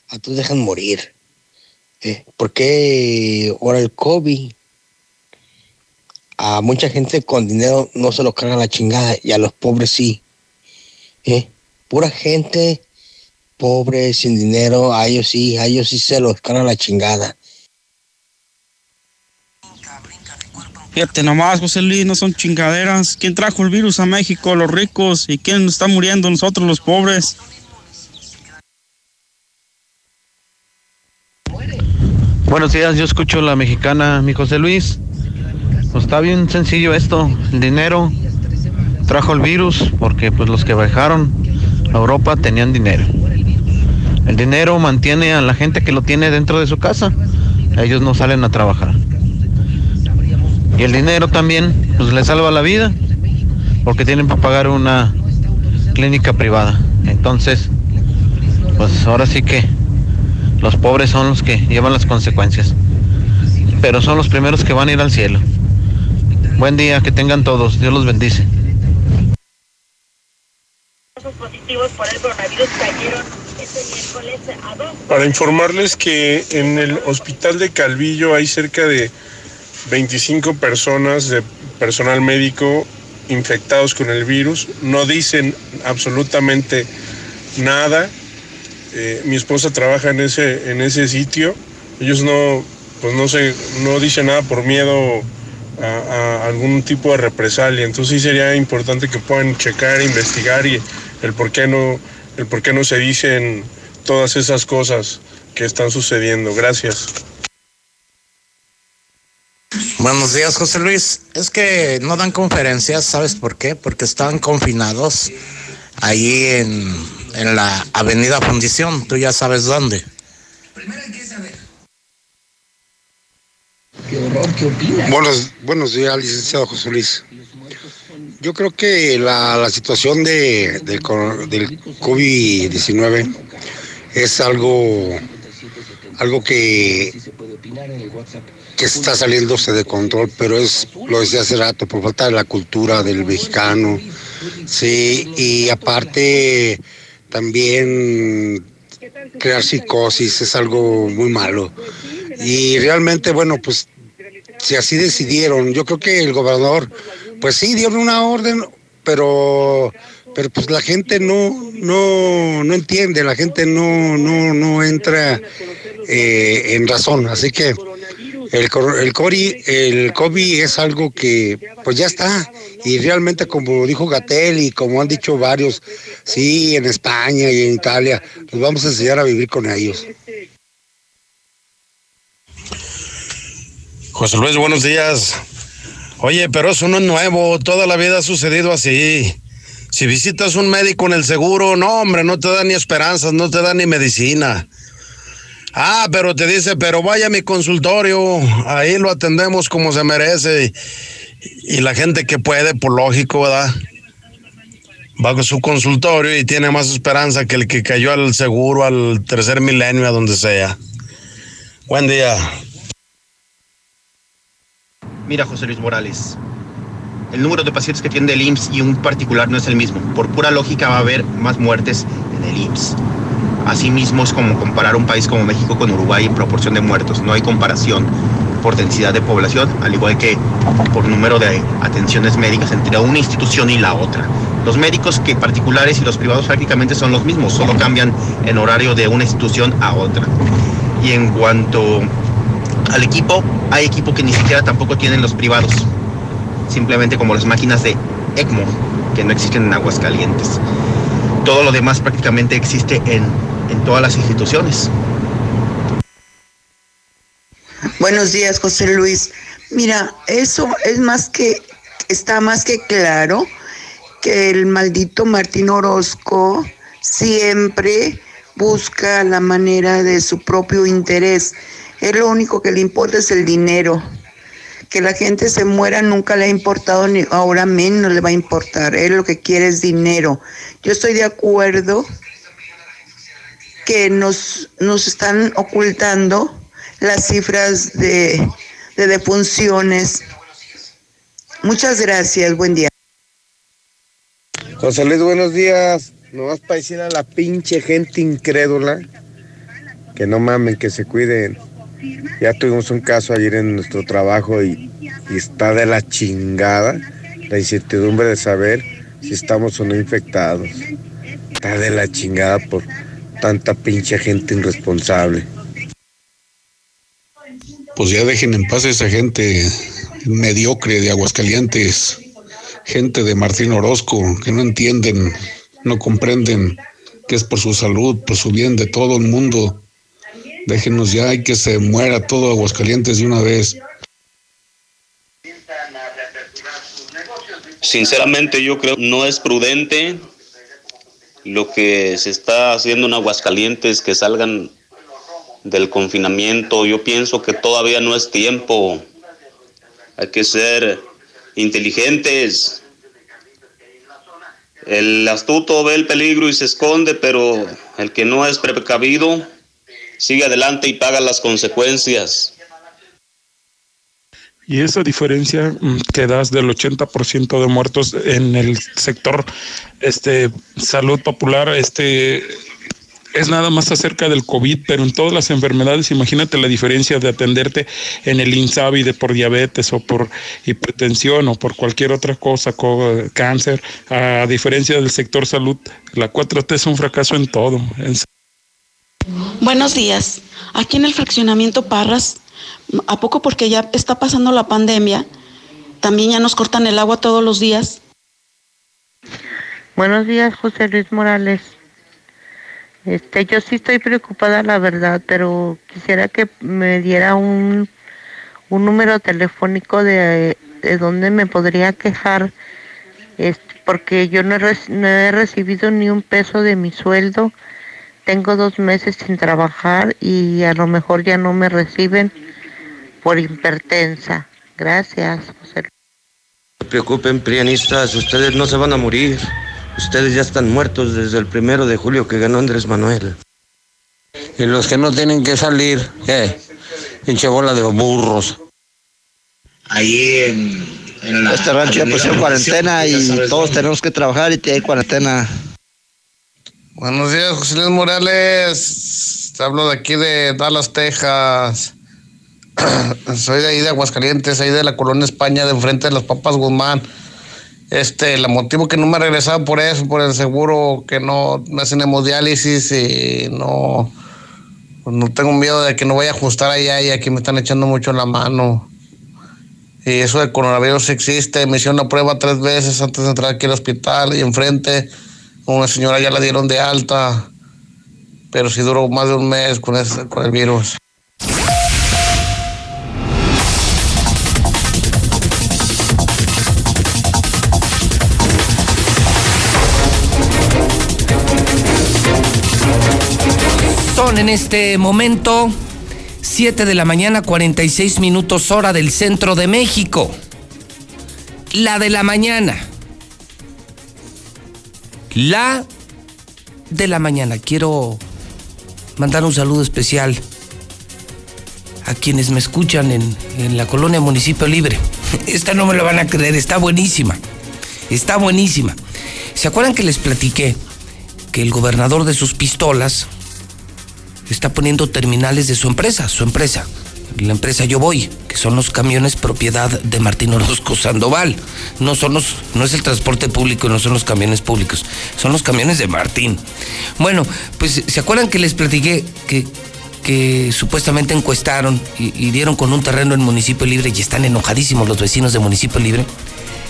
a todos dejan morir. ¿eh? ¿Por qué ahora el COVID? A mucha gente con dinero no se lo carga la chingada y a los pobres sí. ¿eh? Pura gente pobre, sin dinero, a ellos sí, a ellos sí se los carga la chingada. Fíjate nomás, José Luis, no son chingaderas. ¿Quién trajo el virus a México? Los ricos. ¿Y quién está muriendo? Nosotros, los pobres. Buenos días, yo escucho la mexicana, mi José Luis. Pues está bien sencillo esto, el dinero trajo el virus porque pues los que viajaron a Europa tenían dinero. El dinero mantiene a la gente que lo tiene dentro de su casa. Ellos no salen a trabajar. Y el dinero también pues salva la vida porque tienen para pagar una clínica privada. Entonces, pues ahora sí que los pobres son los que llevan las consecuencias. Pero son los primeros que van a ir al cielo. Buen día, que tengan todos. Dios los bendice. positivos por el coronavirus cayeron este. Para informarles que en el hospital de Calvillo hay cerca de 25 personas de personal médico infectados con el virus. No dicen absolutamente nada. Eh, mi esposa trabaja en ese, en ese sitio. Ellos no, pues no se, no dicen nada por miedo a, a algún tipo de represalia. Entonces sí sería importante que puedan checar, investigar y el por qué no, el por qué no se dicen todas esas cosas que están sucediendo. Gracias. Buenos días, José Luis. Es que no dan conferencias, ¿sabes por qué? Porque están confinados ahí en, en la Avenida Fundición, tú ya sabes dónde. Buenos, buenos días, licenciado José Luis. Yo creo que la, situación de, del COVID-19 es algo algo que, que está saliéndose de control, pero es, lo decía hace rato, por falta de la cultura del mexicano, sí, y aparte también crear psicosis es algo muy malo. Y realmente, bueno, pues si así decidieron, yo creo que el gobernador, pues sí, dio una orden, pero pero pues la gente no no no entiende, la gente no no no entra eh, en razón, así que el, el, CORI, el COVID es algo que pues ya está y realmente como dijo Gatel y como han dicho varios, sí, en España y en Italia, pues vamos a enseñar a vivir con ellos. José Luis, buenos días. Oye, pero eso no es nuevo, toda la vida ha sucedido así. Si visitas un médico en el seguro, no, hombre, no te da ni esperanzas, no te da ni medicina. Ah, pero te dice, pero vaya a mi consultorio, ahí lo atendemos como se merece. Y, la gente que puede, por lógico, ¿verdad? Va a su consultorio y tiene más esperanza que el que cayó al seguro, al tercer milenio, a donde sea. Buen día. Mira, José Luis Morales, el número de pacientes que tiene el IMSS y un particular no es el mismo. Por pura lógica va a haber más muertes en el IMSS. Asimismo es como comparar un país como México con Uruguay en proporción de muertos. No hay comparación por densidad de población, al igual que por número de atenciones médicas entre una institución y la otra. Los médicos que particulares y los privados prácticamente son los mismos, solo cambian en horario de una institución a otra. Y en cuanto al equipo, hay equipo que ni siquiera tampoco tienen los privados, simplemente como las máquinas de ECMO, que no existen en aguas calientes. Todo lo demás prácticamente existe en en todas las instituciones. Buenos días, José Luis. Mira, eso es más que, está más que claro que el maldito Martín Orozco siempre busca la manera de su propio interés. Es lo único que le importa es el dinero. Que la gente se muera nunca le ha importado, ni ahora menos le va a importar. Él lo que quiere es dinero. Yo estoy de acuerdo que nos, nos están ocultando las cifras de, de defunciones. Muchas gracias, buen día. José Luis, buenos días. Nomás para decir a la pinche gente incrédula que no mamen, que se cuiden. Ya tuvimos un caso ayer en nuestro trabajo y, está de la chingada la incertidumbre de saber si estamos o no infectados. Está de la chingada por tanta pinche gente irresponsable. Pues ya dejen en paz a esa gente mediocre de Aguascalientes, gente de Martín Orozco, que no entienden, no comprenden que es por su salud, por su bien de todo el mundo. Déjenos ya y que se muera todo Aguascalientes de una vez. Sinceramente yo creo no es prudente lo que se está haciendo en Aguascalientes, que salgan del confinamiento. Yo pienso que todavía no es tiempo. Hay que ser inteligentes. El astuto ve el peligro y se esconde, pero el que no es precavido sigue adelante y paga las consecuencias. Y esa diferencia mm, que das del 80% de muertos en el sector este salud popular este es nada más acerca del COVID, pero en todas las enfermedades, imagínate la diferencia de atenderte en el INSABI de por diabetes o por hipertensión o por cualquier otra cosa, cáncer, a diferencia del sector salud, la 4T es un fracaso en todo. Buenos días. Aquí en el fraccionamiento Parras ¿A poco porque ya está pasando la pandemia? También ya nos cortan el agua todos los días. Buenos días, José Luis Morales. Este, yo sí estoy preocupada, la verdad, pero quisiera que me diera un, un número telefónico de, de donde me podría quejar, este, porque yo no he, no he recibido ni un peso de mi sueldo. Tengo dos meses sin trabajar y a lo mejor ya no me reciben por hipertensa. Gracias, José. No se preocupen, prianistas, ustedes no se van a morir. Ustedes ya están muertos desde el primero de julio que ganó Andrés Manuel. Y los que no tienen que salir, ¿qué? Pinche bola de burros. Ahí en, en la. Este rancho ya pusieron cuarentena y todos dónde. tenemos que trabajar y hay cuarentena. Buenos días, José Luis Morales. Te hablo de aquí de Dallas, Texas. Soy de ahí de Aguascalientes, ahí de la colonia España, de enfrente de las Papas Guzmán. Este, el motivo que no me he regresado por eso, por el seguro que no me hacen hemodiálisis y no, pues no tengo miedo de que no vaya a ajustar allá y aquí me están echando mucho la mano. Y eso de coronavirus existe. Me hicieron la prueba tres veces antes de entrar aquí al hospital y enfrente una señora ya la dieron de alta, pero sí duró más de un mes con, con el virus. Son en este momento 7 de la mañana, 46 minutos hora del centro de México. La de la mañana. La de la mañana. Quiero mandar un saludo especial a quienes me escuchan en, en la colonia Municipio Libre. Esta no me lo van a creer, está buenísima. Está buenísima. ¿Se acuerdan que les platiqué que el gobernador de sus pistolas está poniendo terminales de su empresa, su empresa, la empresa Yo Voy, que son los camiones propiedad de Martín Orozco Sandoval. No son los, no es el transporte público, no son los camiones públicos, son los camiones de Martín. Bueno, pues se acuerdan que les platiqué que, que supuestamente encuestaron y, y dieron con un terreno en Municipio Libre y están enojadísimos los vecinos de Municipio Libre.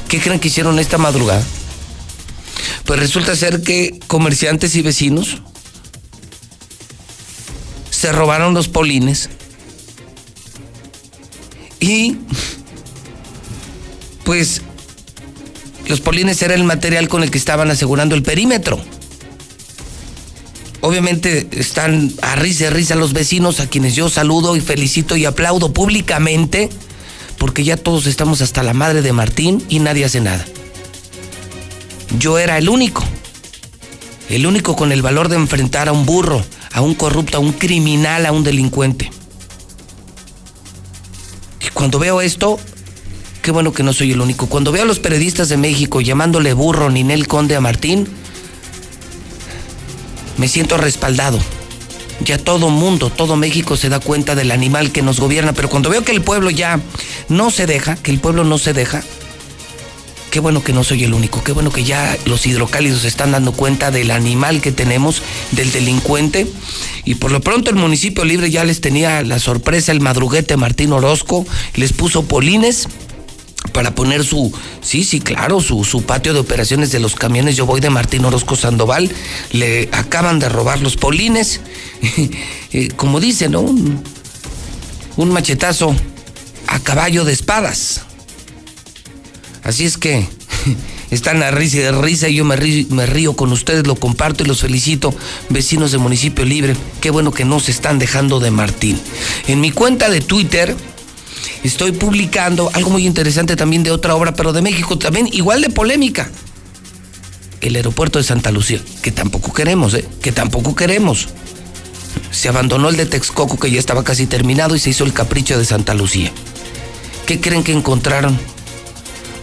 ¿Qué creen que hicieron esta madrugada? Pues resulta ser que comerciantes y vecinos se robaron los polines y pues los polines era el material con el que estaban asegurando el perímetro. Obviamente están a risa y risa los vecinos a quienes yo saludo y felicito y aplaudo públicamente porque ya todos estamos hasta la madre de Martín y nadie hace nada. Yo era el único, el único con el valor de enfrentar a un burro, a un corrupto, a un criminal, a un delincuente. Cuando veo esto, qué bueno que no soy el único. Cuando veo a los periodistas de México llamándole burro Ninel Conde a Martín, me siento respaldado. Ya todo mundo, todo México se da cuenta del animal que nos gobierna, pero cuando veo que el pueblo ya no se deja, que el pueblo no se deja, qué bueno que no soy el único, qué bueno que ya los hidrocálidos se están dando cuenta del animal que tenemos, del delincuente. Y por lo pronto el municipio libre ya les tenía la sorpresa, el madruguete Martín Orozco, les puso polines para poner su, sí, sí, claro, su, su patio de operaciones de los camiones. Yo voy de Martín Orozco Sandoval, le acaban de robar los polines. Eh, Como dicen, ¿no? Un, un machetazo a caballo de espadas. Así es que están a risa y de risa y yo me río, con ustedes, lo comparto y los felicito, vecinos de Municipio Libre. Qué bueno que no se están dejando de Martín. En mi cuenta de Twitter estoy publicando algo muy interesante también de otra obra, pero de México también, igual de polémica. El aeropuerto de Santa Lucía, que tampoco queremos, ¿eh? Que tampoco queremos. Se abandonó el de Texcoco, que ya estaba casi terminado, y se hizo el capricho de Santa Lucía. ¿Qué creen que encontraron?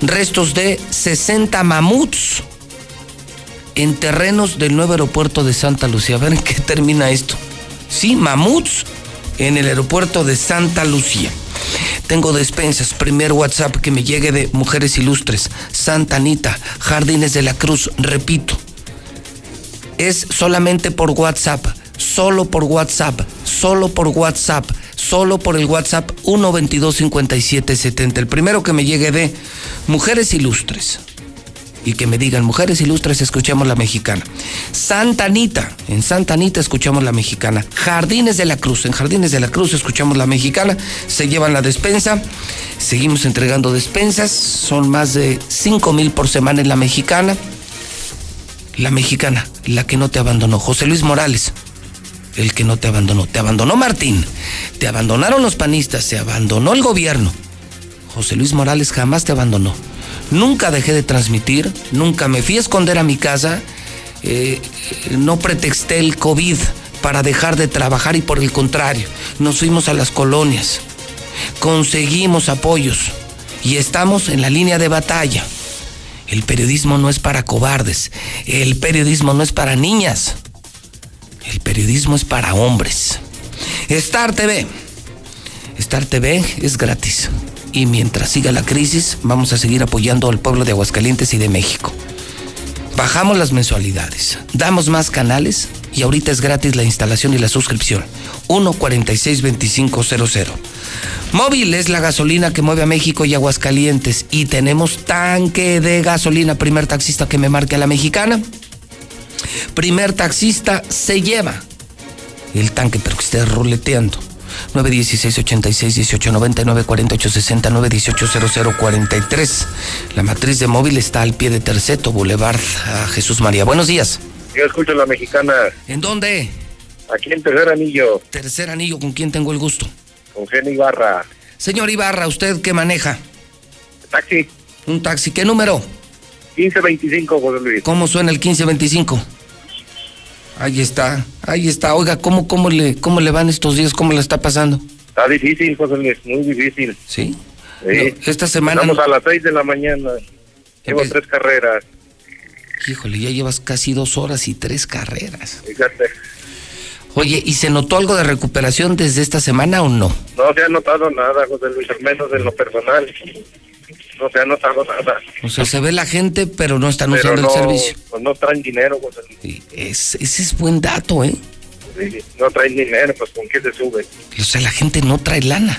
Restos de 60 mamuts en terrenos del nuevo aeropuerto de Santa Lucía. A ver en qué termina esto. Sí, mamuts en el aeropuerto de Santa Lucía. Tengo despensas, primer WhatsApp que me llegue de Mujeres Ilustres, Santa Anita, Jardines de la Cruz, repito. Es solamente por WhatsApp, solo por WhatsApp, solo por WhatsApp, solo por el WhatsApp 1225770. El primero que me llegue de Mujeres Ilustres. Y que me digan, mujeres ilustres, escuchamos la mexicana. Santa Anita, en Santa Anita escuchamos la mexicana. Jardines de la Cruz, en Jardines de la Cruz escuchamos la mexicana. Se llevan la despensa, seguimos entregando despensas, son más de 5 mil por semana en la mexicana. La mexicana, la que no te abandonó. José Luis Morales, el que no te abandonó. Te abandonó Martín, te abandonaron los panistas, se abandonó el gobierno. José Luis Morales jamás te abandonó. Nunca dejé de transmitir, nunca me fui a esconder a mi casa, eh, no pretexté el COVID para dejar de trabajar y por el contrario, nos fuimos a las colonias, conseguimos apoyos y estamos en la línea de batalla. El periodismo no es para cobardes, el periodismo no es para niñas, el periodismo es para hombres. Star TV. Star TV es gratis. Y mientras siga la crisis, vamos a seguir apoyando al pueblo de Aguascalientes y de México. Bajamos las mensualidades, damos más canales y ahorita es gratis la instalación y la suscripción. 1462500. Móvil es la gasolina que mueve a México y Aguascalientes y tenemos tanque de gasolina. Primer taxista que me marque a la mexicana. Primer taxista se lleva el tanque, pero que esté ruleteando. 916 86 18 99 48 60 918 0043. La matriz de móvil está al pie de Terceto, Boulevard a Jesús María. Buenos días. Yo escucho la mexicana. ¿En dónde? Aquí en Tercer Anillo. Tercer Anillo, ¿con quién tengo el gusto? Con Jenny Ibarra. Señor Ibarra, ¿usted qué maneja? Taxi. Un taxi, ¿qué número? 1525, José Luis. ¿Cómo suena el 1525? Ahí está, ahí está. Oiga, ¿cómo, cómo, le, ¿cómo le van estos días? ¿Cómo le está pasando? Está difícil, José Luis, muy difícil. ¿Sí? Sí. No, esta semana... Estamos a las 6 de la mañana. Llevo Empe- tres carreras. Híjole, ya llevas casi dos horas y tres carreras. Fíjate. Oye, ¿y se notó algo de recuperación desde esta semana o no? No se ha notado nada, José Luis, al menos en lo personal. No se ha notado nada. O sea, se ve la gente, pero no están Pero usando no, el servicio. pues no traen dinero, José Luis. Es, ese es buen dato, ¿eh? Sí, no traen dinero, pues con qué se sube, O sea, la gente no trae lana.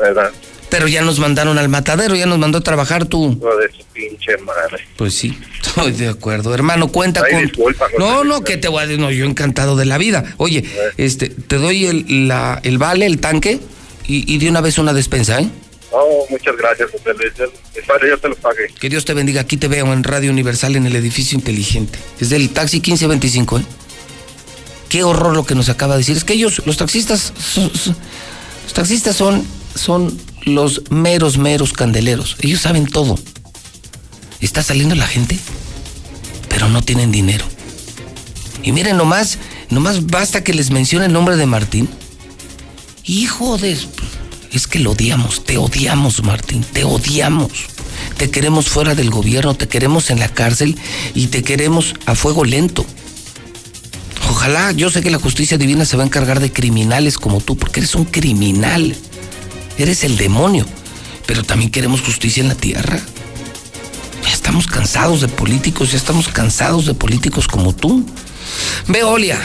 ¿verdad? Pero ya nos mandaron al matadero, ya nos mandó a trabajar tú. Hijo de su pinche madre. Pues sí, estoy de acuerdo. Hermano, cuenta Ay, con. disculpa, no, no, que te voy a decir, no, yo encantado de la vida. Oye, este, te doy el, la, el vale, el tanque, y, y de una vez una despensa, ¿eh? No, muchas gracias, José Luis. Mi padre yo te lo pagué. Que Dios te bendiga. Aquí te veo en Radio Universal en el edificio inteligente. Es del taxi 1525, ¿eh? Qué horror lo que nos acaba de decir. Es que ellos, los taxistas, los taxistas son, son los meros, meros candeleros. Ellos saben todo. Está saliendo la gente, pero no tienen dinero. Y miren, nomás, nomás basta que les mencione el nombre de Martín. Hijo de... Es que lo odiamos, te odiamos, Martín, te odiamos. Te queremos fuera del gobierno, te queremos en la cárcel y te queremos a fuego lento. Ojalá, yo sé que la justicia divina se va a encargar de criminales como tú, porque eres un criminal. Eres el demonio. Pero también queremos justicia en la tierra. Ya estamos cansados de políticos, ya estamos cansados de políticos como tú. Veolia,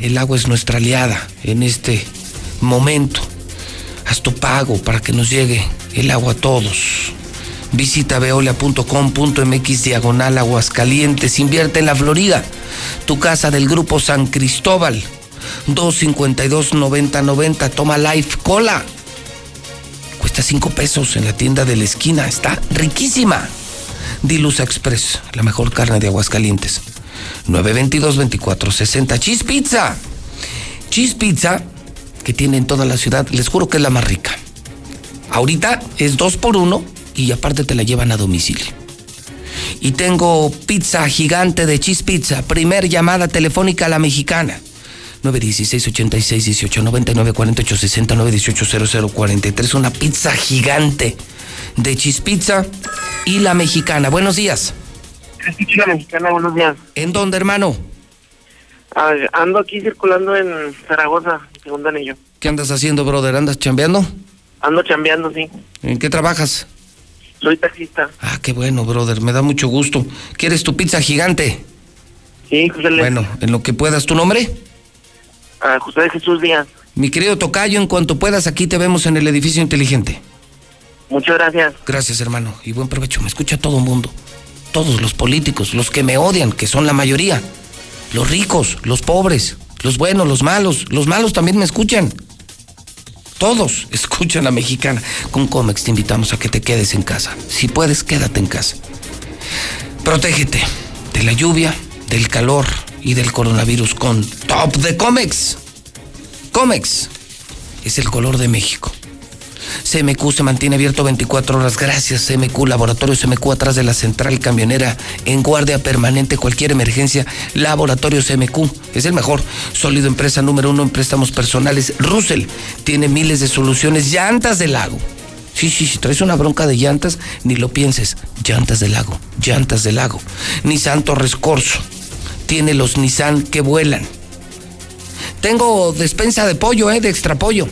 el agua es nuestra aliada en este momento. Haz tu pago para que nos llegue el agua a todos. Visita veolia.com.mx diagonal Aguascalientes. Invierte en la Florida. Tu casa del Grupo San Cristóbal. 252-9090. Toma Life Cola. Cuesta 5 pesos en la tienda de la esquina. Está riquísima. Dilusa Express, la mejor carne de Aguascalientes. 922-2460. Cheese Pizza. Cheese Pizza, que tiene en toda la ciudad, les juro que es la más rica. Ahorita es dos por uno y aparte te la llevan a domicilio. Y tengo pizza gigante de Cheese Pizza, primer llamada telefónica a la mexicana. 916 86 18 99 48 60 918 00 43 una pizza gigante de Cheese Pizza y la mexicana. Buenos días. la mexicana, buenos días. ¿En dónde, hermano? Ah, ando aquí circulando en Zaragoza, segundo anillo. ¿Qué andas haciendo, brother? ¿Andas chambeando? Ando chambeando, sí. ¿En qué trabajas? Soy taxista. Ah, qué bueno, brother. Me da mucho gusto. ¿Quieres tu pizza gigante? Sí, José Le- Bueno, en lo que puedas. ¿Tu nombre? Ah, José de Jesús Díaz. Mi querido Tocayo, en cuanto puedas, aquí te vemos en el edificio inteligente. Muchas gracias. Gracias, hermano. Y buen provecho. Me escucha todo el mundo. Todos los políticos, los que me odian, que son la mayoría. Los ricos, los pobres, los buenos, los malos. Los malos también me escuchan. Todos escuchan a Mexicana. Con Comex te invitamos a que te quedes en casa. Si puedes, quédate en casa. Protégete de la lluvia, del calor y del coronavirus con Top de Comex. Comex es el color de México. CMQ se mantiene abierto 24 horas. Gracias, CMQ, Laboratorio CMQ atrás de la central camionera en guardia permanente. Cualquier emergencia, Laboratorio CMQ es el mejor. Sólido empresa número uno en préstamos personales. Russell tiene miles de soluciones. Llantas del lago. Sí, sí, si traes una bronca de llantas, ni lo pienses. Llantas del lago, llantas del lago. Nissan Torres Corso tiene los Nissan que vuelan. Tengo despensa de pollo, ¿eh? De extra pollo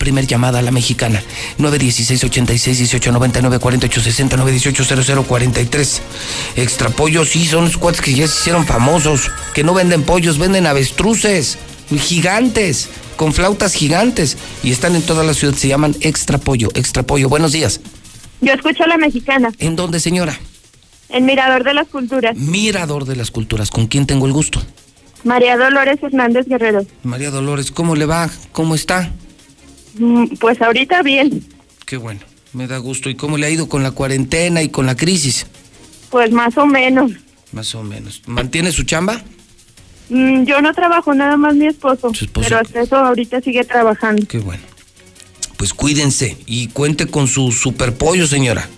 primer llamada a la mexicana. 916 86 18 99 48 60 918 00 43. Extra pollos, sí, son los cuates que ya se hicieron famosos, que no venden pollos, venden avestruces, gigantes, con flautas gigantes, y están en toda la ciudad, se llaman Extra Pollo, Extra Pollo. Buenos días. Yo escucho a la mexicana. ¿En dónde, señora? En Mirador de las Culturas. Mirador de las Culturas, ¿con quién tengo el gusto? María Dolores Hernández Guerrero. María Dolores, ¿cómo le va? ¿Cómo está? Mm, Pues ahorita bien, Qué bueno, me da gusto. ¿Y cómo le ha ido con la cuarentena y con la crisis? pues más o menos. Más o menos. ¿Mantiene su chamba? Mm, Yo no trabajo, nada más mi esposo, pero hasta eso ahorita sigue trabajando. Qué bueno. Pues cuídense y cuente con su superpollo, señora.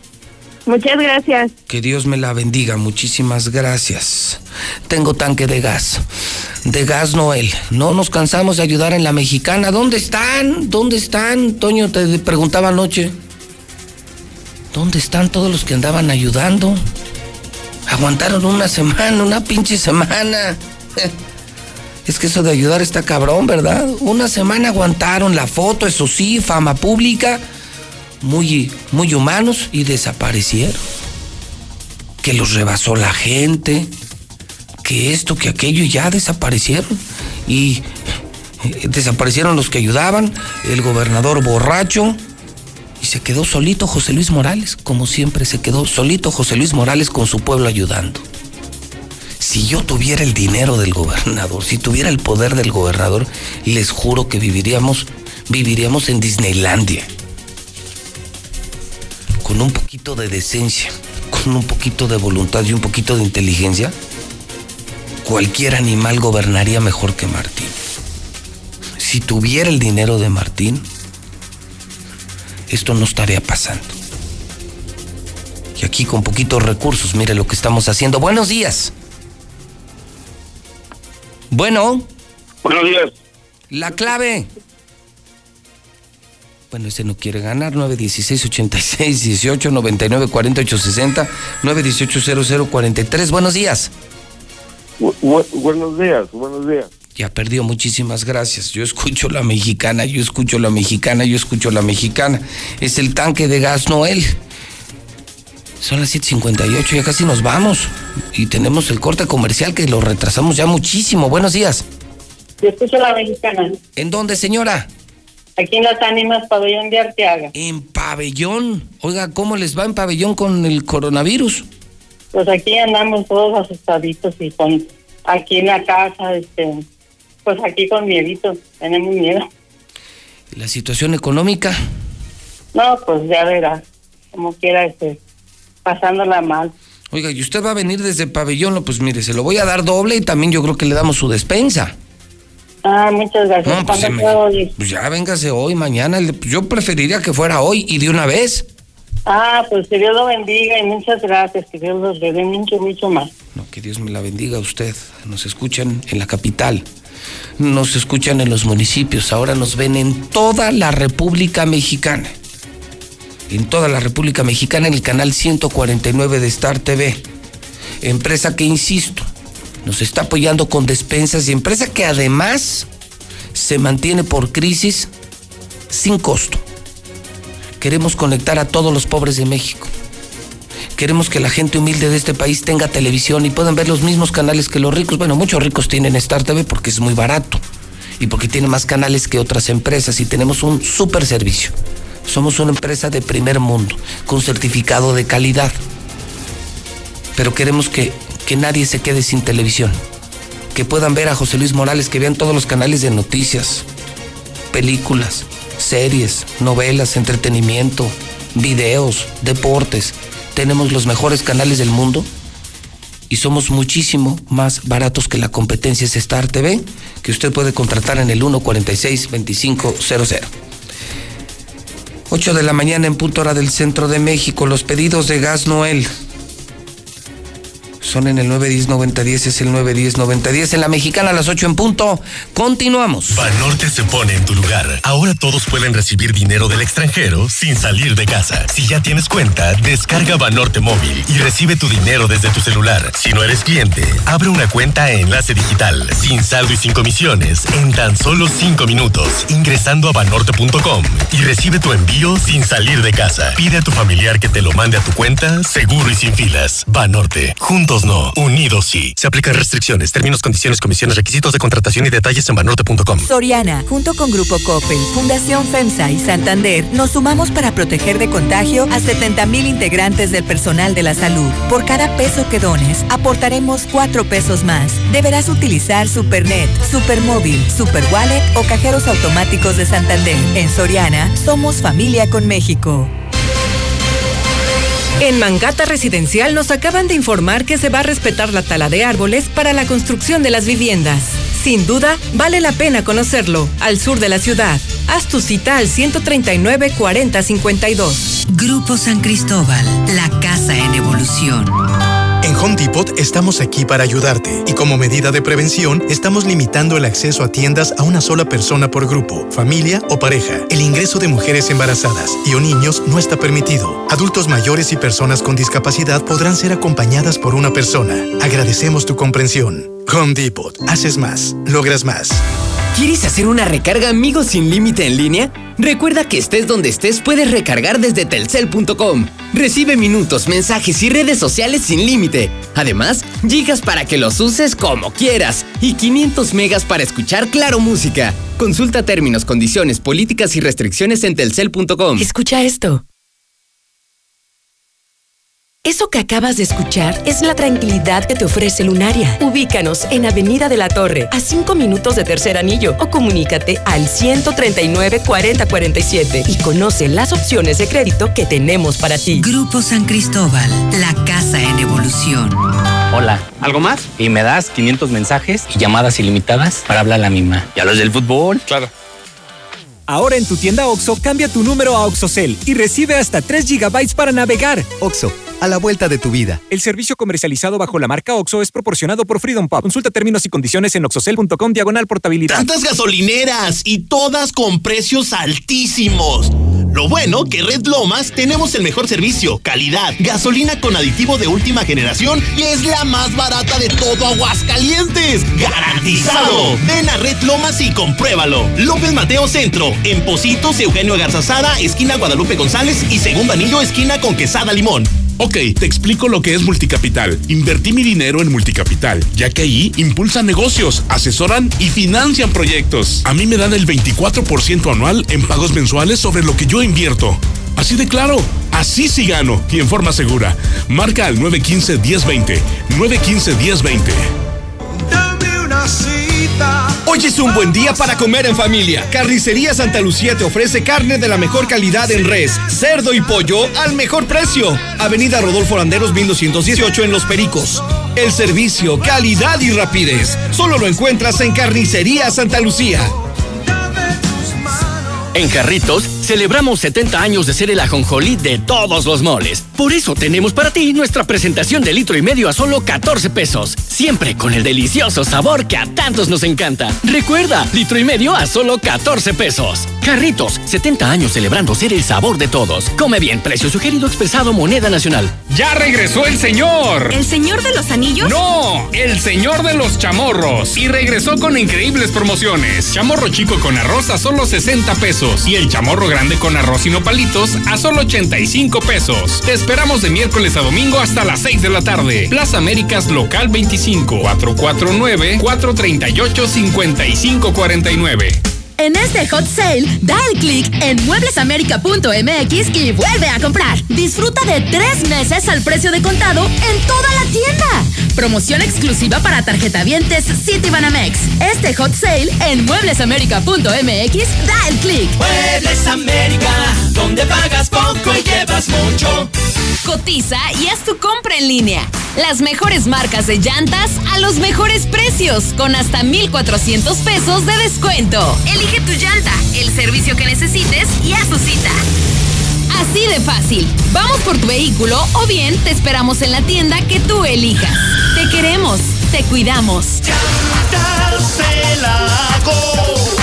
Muchas gracias. Que Dios me la bendiga. Muchísimas gracias. Tengo tanque de gas. De gas Noel. No nos cansamos de ayudar en la mexicana. ¿Dónde están? ¿Dónde están? Toño te preguntaba anoche. ¿Dónde están todos los que andaban ayudando? Aguantaron una semana, una pinche semana. Es que eso de ayudar está cabrón, ¿verdad? Una semana aguantaron la foto, eso sí, fama pública, muy, muy humanos y desaparecieron. Que los rebasó la gente, que esto, que aquello y ya desaparecieron. Y eh, desaparecieron los que ayudaban, el gobernador borracho, y se quedó solito José Luis Morales, como siempre se quedó solito José Luis Morales con su pueblo ayudando. Si yo tuviera el dinero del gobernador, si tuviera el poder del gobernador, les juro que viviríamos, viviríamos en Disneylandia. Con un poquito de decencia, con un poquito de voluntad y un poquito de inteligencia, cualquier animal gobernaría mejor que Martín. Si tuviera el dinero de Martín, esto no estaría pasando. Y aquí con poquitos recursos, mire lo que estamos haciendo. Buenos días. Bueno. Buenos días. La clave. Bueno, ese no quiere ganar. 916 86 18 99 48 60 918 00 43. Buenos días. Bu- bu- buenos días, buenos días. Ya perdió, muchísimas gracias. Yo escucho la mexicana, yo escucho la mexicana, yo escucho la mexicana. Es el tanque de gas Noel. Son las 7:58, ya casi nos vamos. Y tenemos el corte comercial que lo retrasamos ya muchísimo. Buenos días. Yo escucho la mexicana. ¿En dónde, señora? Aquí en Las Ánimas, Pabellón de Arteaga. En Pabellón. Oiga, ¿cómo les va en Pabellón con el coronavirus? Pues aquí andamos todos asustaditos y con aquí en la casa, este, pues aquí con miedito, tenemos miedo. La situación económica. No, pues ya verás, como quiera, este, pasándola mal. Oiga, y usted va a venir desde Pabellón, no, pues mire, se lo voy a dar doble y también yo creo que le damos su despensa. Ah, muchas gracias. No, pues, ¿Cuándo se me-? Pues ya véngase hoy, mañana. Yo preferiría que fuera hoy y de una vez. Ah, pues que Dios lo bendiga y muchas gracias, que Dios los dé mucho, mucho más. No, que Dios me la bendiga a usted. Nos escuchan en la capital. Nos escuchan en los municipios. Ahora nos ven en toda la República Mexicana. En toda la República Mexicana en el canal 149 de Star TV. Empresa que, insisto, nos está apoyando con despensas y empresa que además se mantiene por crisis sin costo. Queremos conectar a todos los pobres de México. Queremos que la gente humilde de este país tenga televisión y puedan ver los mismos canales que los ricos. Bueno, muchos ricos tienen Star TV porque es muy barato y porque tiene más canales que otras empresas y tenemos un super servicio. Somos una empresa de primer mundo, con certificado de calidad. Pero queremos que, que nadie se quede sin televisión. Que puedan ver a José Luis Morales, que vean todos los canales de noticias, películas, series, novelas, entretenimiento, videos, deportes. Tenemos los mejores canales del mundo y somos muchísimo más baratos que la competencia es Star TV, que usted puede contratar en el 146-2500. 8 de la mañana en punto hora del centro de México. Los pedidos de gas Noel son en el 910-9010, es el 910-9010. En la mexicana a las 8 en punto. Continuamos. Banorte se pone en tu lugar. Ahora todos pueden recibir dinero del extranjero sin salir de casa. Si ya tienes cuenta, descarga Banorte móvil y recibe tu dinero desde tu celular. Si no eres cliente, abre una cuenta en Enlace Digital, sin saldo y sin comisiones, en tan solo 5 minutos, ingresando a banorte.com y recibe tu envío sin salir de casa. Pide a tu familiar que te lo mande a tu cuenta, seguro y sin filas. Banorte, no, unidos sí. Se aplican restricciones, términos, condiciones, comisiones, requisitos de contratación y detalles en banorte.com. Soriana, junto con Grupo Coppel, Fundación FEMSA y Santander, nos sumamos para proteger de contagio a 70 mil integrantes del personal de la salud. Por cada peso que dones, aportaremos 4 pesos más. Deberás utilizar Supernet, Supermóvil, Superwallet o cajeros automáticos de Santander. En Soriana, somos familia con México. En Mangata Residencial nos acaban de informar que se va a respetar la tala de árboles para la construcción de las viviendas. Sin duda, vale la pena conocerlo, al sur de la ciudad. Haz tu cita al 139 4052. Grupo San Cristóbal, la casa en evolución. Home Depot estamos aquí para ayudarte y como medida de prevención estamos limitando el acceso a tiendas a una sola persona por grupo, familia o pareja. El ingreso de mujeres embarazadas y o niños no está permitido. Adultos mayores y personas con discapacidad podrán ser acompañadas por una persona. Agradecemos tu comprensión. Home Depot. Haces más. Logras más. ¿Quieres hacer una recarga amigos sin límite en línea? Recuerda que estés donde estés puedes recargar desde telcel.com. Recibe minutos, mensajes y redes sociales sin límite. Además, gigas para que los uses como quieras y 500 megas para escuchar Claro Música. Consulta términos, condiciones, políticas y restricciones en telcel.com. Escucha esto. Eso que acabas de escuchar es la tranquilidad que te ofrece Lunaria. Ubícanos en Avenida de la Torre, a 5 minutos de Tercer Anillo, o comunícate al 139 4047 y conoce las opciones de crédito que tenemos para ti. Grupo San Cristóbal, la casa en evolución. Hola, ¿algo más? Y me das 500 mensajes y llamadas ilimitadas para hablar a la misma. ¿Y a los del fútbol? Claro. Ahora en tu tienda OXO, cambia tu número a OXOCEL y recibe hasta 3 GB para navegar. OXO, a la vuelta de tu vida. El servicio comercializado bajo la marca OXO es proporcionado por Freedom Pop. Consulta términos y condiciones en oxocel.com diagonal portabilidad. Tantas gasolineras y todas con precios altísimos. Lo bueno que Red Lomas tenemos el mejor servicio, calidad, gasolina con aditivo de última generación y es la más barata de todo Aguascalientes. ¡Garantizado! Ven a Red Lomas y compruébalo. López Mateo Centro, en Positos, Eugenio Garzazada, esquina Guadalupe González y segundo anillo, esquina con Quesada Limón. Ok, te explico lo que es Multicapital. Invertí mi dinero en Multicapital, ya que ahí impulsan negocios, asesoran y financian proyectos. A mí me dan el 24% anual en pagos mensuales sobre lo que yo invierto. Así de claro, así sí gano y en forma segura. Marca al 915-1020. 915-1020. Dame una. Hoy es un buen día para comer en familia. Carnicería Santa Lucía te ofrece carne de la mejor calidad en res, cerdo y pollo al mejor precio. Avenida Rodolfo Landeros 1218 en Los Pericos. El servicio, calidad y rapidez. Solo lo encuentras en Carnicería Santa Lucía. En Jarritos celebramos 70 años de ser el ajonjolí de todos los moles. Por eso tenemos para ti nuestra presentación de litro y medio a solo 14 pesos. Siempre con el delicioso sabor que a tantos nos encanta. Recuerda, litro y medio a solo 14 pesos. Jarritos, 70 años celebrando ser el sabor de todos. Come bien, precio sugerido expresado moneda nacional. ¡Ya regresó el señor! ¿El señor de los anillos? No, el señor de los chamorros. Y regresó con increíbles promociones. Chamorro chico con arroz a solo 60 pesos y el chamorro grande con arroz y nopalitos a solo 85 pesos. Te esperamos de miércoles a domingo hasta las 6 de la tarde. Plaza Américas Local 25 449 438 5549. En este hot sale, da el clic en mueblesamerica.mx y vuelve a comprar. Disfruta de tres meses al precio de contado en toda la tienda. Promoción exclusiva para tarjetavientes Citibanamex. Este hot sale en mueblesamerica.mx, da el clic. Muebles América, donde pagas poco y llevas mucho. Cotiza y haz tu compra en línea. Las mejores marcas de llantas a los mejores precios, con hasta 1,400 pesos de descuento. Elige tu llanta, el servicio que necesites y haz tu cita. Así de fácil. Vamos por tu vehículo o bien te esperamos en la tienda que tú elijas. Te queremos, te cuidamos. No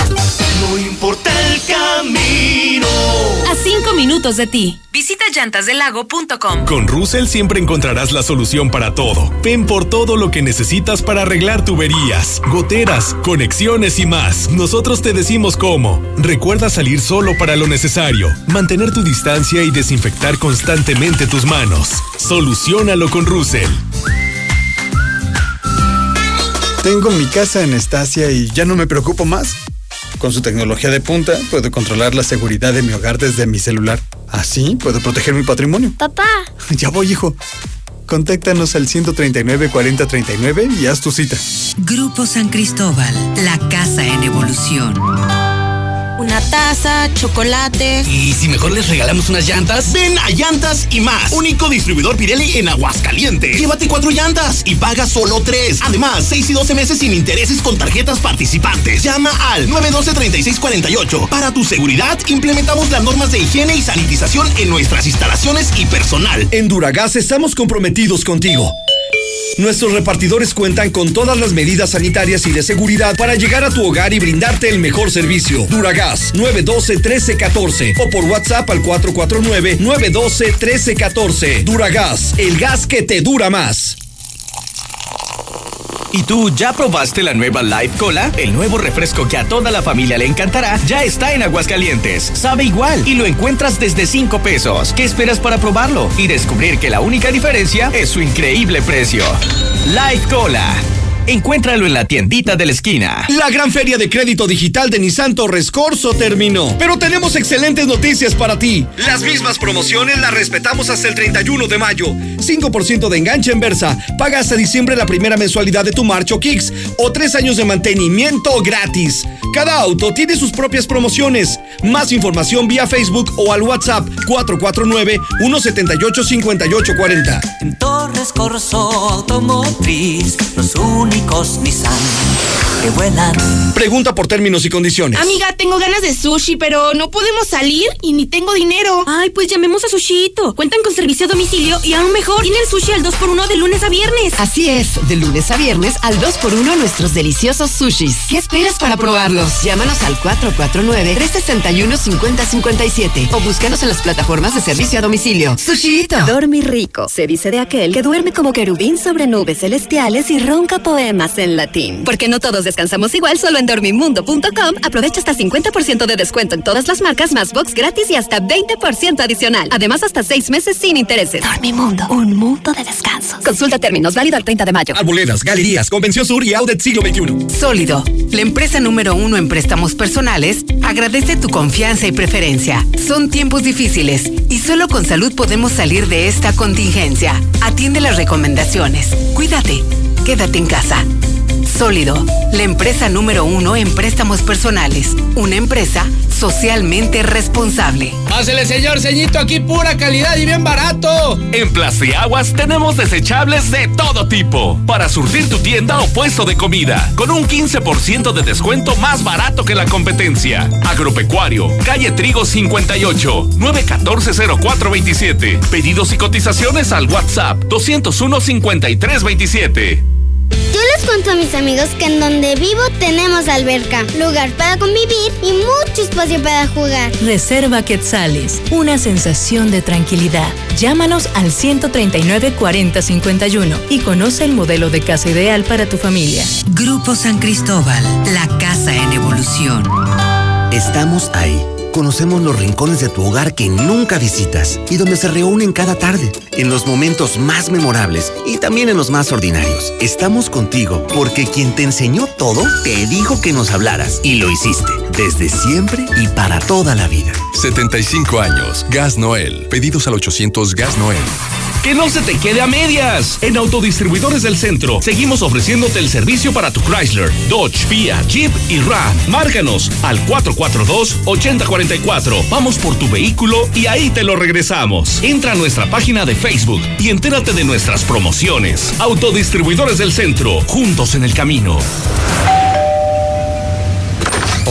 importa el camino. A cinco minutos de ti. Visita llantasdelago.com. Con Russell siempre encontrarás la solución para todo. Ven por todo lo que necesitas para arreglar tuberías, goteras, conexiones y más. Nosotros te decimos cómo. Recuerda salir solo para lo necesario, mantener tu distancia y desinfectar constantemente tus manos. Solucionalo con Russell. Tengo mi casa en Estasia y ya no me preocupo más. Con su tecnología de punta, puedo controlar la seguridad de mi hogar desde mi celular. Así puedo proteger mi patrimonio. Papá. Ya voy, hijo. Contáctanos al 139 4039 y haz tu cita. Grupo San Cristóbal, la casa en evolución. Una taza, chocolate. ¿Y si mejor les regalamos unas llantas? Ven a Llantas y más. Único distribuidor Pirelli en Aguascalientes. Llévate cuatro llantas y paga solo tres. Además, 6 y 12 meses sin intereses con tarjetas participantes. Llama al 912-3648. Para tu seguridad, implementamos las normas de higiene y sanitización en nuestras instalaciones y personal. En Duragas estamos comprometidos contigo. Nuestros repartidores cuentan con todas las medidas sanitarias y de seguridad para llegar a tu hogar y brindarte el mejor servicio. Duragas 912-1314 o por WhatsApp al 449-912-1314. Duragas, el gas que te dura más. ¿Y tú ya probaste la nueva Life Cola? El nuevo refresco que a toda la familia le encantará ya está en Aguascalientes. Sabe igual y lo encuentras desde 5 pesos. ¿Qué esperas para probarlo? Y descubrir que la única diferencia es su increíble precio. Life Cola. Encuéntralo en la tiendita de la esquina. La gran feria de crédito digital de Nissan Torres Corso terminó. Pero tenemos excelentes noticias para ti. Las mismas promociones las respetamos hasta el 31 de mayo. 5% de enganche en Versa. Paga hasta diciembre la primera mensualidad de tu Marcho Kicks o 3 años de mantenimiento gratis. Cada auto tiene sus propias promociones. Más información vía Facebook o al WhatsApp 449-178-5840. En Torres Corso Automotriz, los únicos Nissan que vuelan. Pregunta por términos y condiciones. Amiga, tengo ganas de sushi, pero no podemos salir y ni tengo dinero. Ay, pues llamemos a Sushito. Cuentan con servicio a domicilio y aún mejor, tienen sushi al 2x1 de lunes a viernes. Así es, de lunes a viernes al 2x1 nuestros deliciosos sushis. ¿Qué esperas para probarlos? Llámanos al 449-361-5057 o búscanos en las plataformas de servicio a domicilio. Sushito. Dormir rico. Se dice de aquel que duerme como querubín sobre nubes celestiales y ronca poemas en latín. Porque no todos descansamos igual, solo en dormimundo.com aprovecha hasta 50% de descuento en todas las marcas, más box gratis y hasta 20% adicional. Además, hasta 6 meses sin intereses. Dormimundo, un mundo de descanso. Consulta términos, válido al 30 de mayo. Arboledas, galerías, Convención Sur y Audet Siglo XXI. Sólido, la empresa número uno en préstamos personales, agradece tu confianza y preferencia. Son tiempos difíciles y solo con salud podemos salir de esta contingencia. Atiende las recomendaciones. Cuídate. Quédate en casa. Sólido, la empresa número uno en préstamos personales. Una empresa socialmente responsable. Pásele, señor ceñito, aquí pura calidad y bien barato. En Plastiaguas tenemos desechables de todo tipo para surtir tu tienda o puesto de comida con un 15% de descuento más barato que la competencia. Agropecuario, calle Trigo 58, 914-0427. Pedidos y cotizaciones al WhatsApp 201 5327. Yo les cuento a mis amigos que en donde vivo tenemos alberca, lugar para convivir y mucho espacio para jugar. Reserva Quetzales, una sensación de tranquilidad. Llámanos al 139 4051 y conoce el modelo de casa ideal para tu familia. Grupo San Cristóbal, la casa en evolución. Estamos ahí. Conocemos los rincones de tu hogar que nunca visitas y donde se reúnen cada tarde, en los momentos más memorables y también en los más ordinarios. Estamos contigo porque quien te enseñó todo te dijo que nos hablaras y lo hiciste desde siempre y para toda la vida. 75 años. Gas Noel. Pedidos al 800 Gas Noel. Que no se te quede a medias. En Autodistribuidores del Centro seguimos ofreciéndote el servicio para tu Chrysler, Dodge, Fiat, Jeep y Ram. Márcanos al 442-8044. Vamos por tu vehículo y ahí te lo regresamos. Entra a nuestra página de Facebook y entérate de nuestras promociones. Autodistribuidores del Centro, juntos en el camino.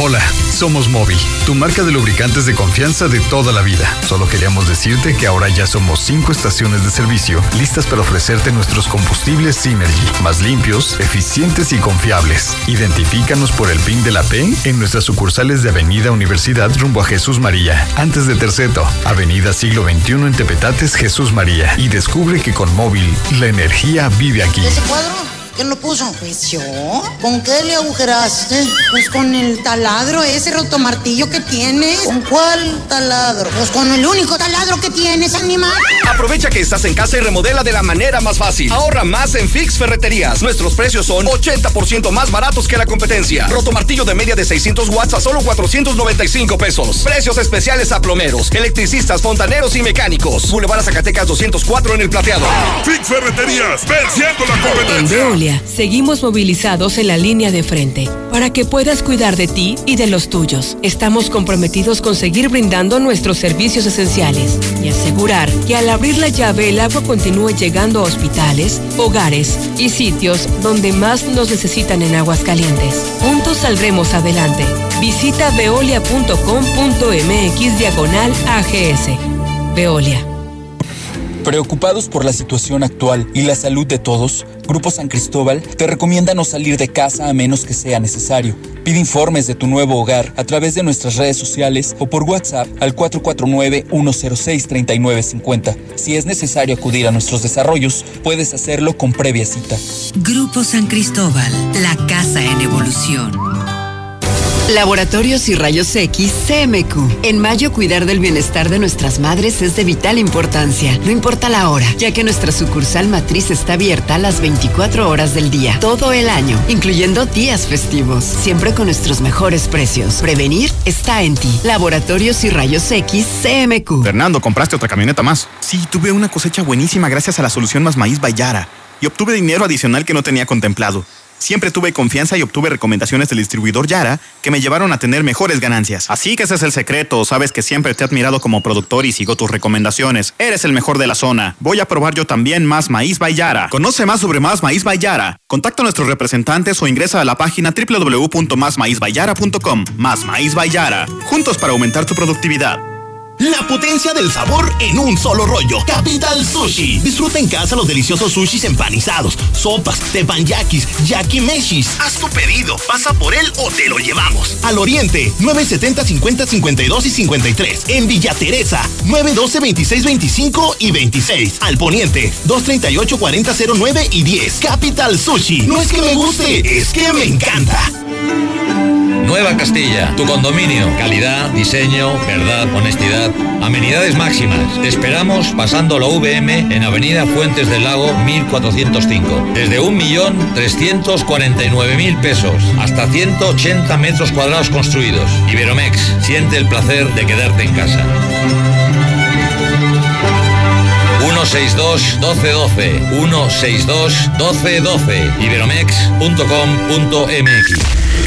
Hola, somos Móvil, tu marca de lubricantes de confianza de toda la vida. Solo queríamos decirte que ahora ya somos cinco estaciones de servicio listas para ofrecerte nuestros combustibles Synergy, más limpios, eficientes y confiables. Identifícanos por el PIN de la P en nuestras sucursales de Avenida Universidad rumbo a Jesús María, antes de Terceto, Avenida Siglo XXI en Tepetates Jesús María y descubre que con Móvil la energía vive aquí. ¿Ese cuadro? ¿Quién lo puso? Pues yo. ¿Con qué le agujeraste? Pues con el taladro, ese rotomartillo que tienes. ¿Con cuál taladro? Pues con el único taladro que tienes, animal. Aprovecha que estás en casa y remodela de la manera más fácil. Ahorra más en Fix Ferreterías. Nuestros precios son 80% más baratos que la competencia. Rotomartillo de media de 600 watts a solo 495 pesos. Precios especiales a plomeros, electricistas, fontaneros y mecánicos. Boulevard Zacatecas 204 en el plateado. Fix Ferreterías, venciendo la competencia. Seguimos movilizados en la línea de frente para que puedas cuidar de ti y de los tuyos. Estamos comprometidos con seguir brindando nuestros servicios esenciales y asegurar que al abrir la llave el agua continúe llegando a hospitales, hogares y sitios donde más nos necesitan en aguas calientes. Juntos saldremos adelante. Visita veolia.com.mx diagonal AGS. Veolia. Preocupados por la situación actual y la salud de todos, Grupo San Cristóbal te recomienda no salir de casa a menos que sea necesario. Pide informes de tu nuevo hogar a través de nuestras redes sociales o por WhatsApp al 449-106-3950. Si es necesario acudir a nuestros desarrollos, puedes hacerlo con previa cita. Grupo San Cristóbal, la casa en evolución. Laboratorios y Rayos X CMQ. En mayo cuidar del bienestar de nuestras madres es de vital importancia, no importa la hora, ya que nuestra sucursal matriz está abierta a las 24 horas del día, todo el año, incluyendo días festivos, siempre con nuestros mejores precios. Prevenir está en ti. Laboratorios y Rayos X CMQ. Fernando, compraste otra camioneta más. Sí, tuve una cosecha buenísima gracias a la solución Más Maíz Bayara y obtuve dinero adicional que no tenía contemplado. Siempre tuve confianza y obtuve recomendaciones del distribuidor Yara que me llevaron a tener mejores ganancias. Así que ese es el secreto. Sabes que siempre te he admirado como productor y sigo tus recomendaciones. Eres el mejor de la zona. Voy a probar yo también Más Maíz by Yara. Conoce más sobre Más Maíz by Yara. Contacta a nuestros representantes o ingresa a la página www.másmaízbayara.com. Más Maíz by Yara. Juntos para aumentar tu productividad. La potencia del sabor en un solo rollo. Capital Sushi. Disfruta en casa los deliciosos sushis empanizados, sopas, tepanyakis, yakimeshis. Haz tu pedido, pasa por él o te lo llevamos. Al Oriente, 970 50 52 y 53. En Villa Teresa, 912 26 25 y 26. Al Poniente, 238 40 09 y 10. Capital Sushi. No es que me guste, es que me encanta. Nueva Castilla, tu condominio. Calidad, diseño, verdad, honestidad. Amenidades máximas. Te esperamos pasando la VM en Avenida Fuentes del Lago 1405. Desde 1.349.000 pesos hasta 180 metros cuadrados construidos. Iberomex, siente el placer de quedarte en casa. 162 1212 162 1212 iberomex.com.mx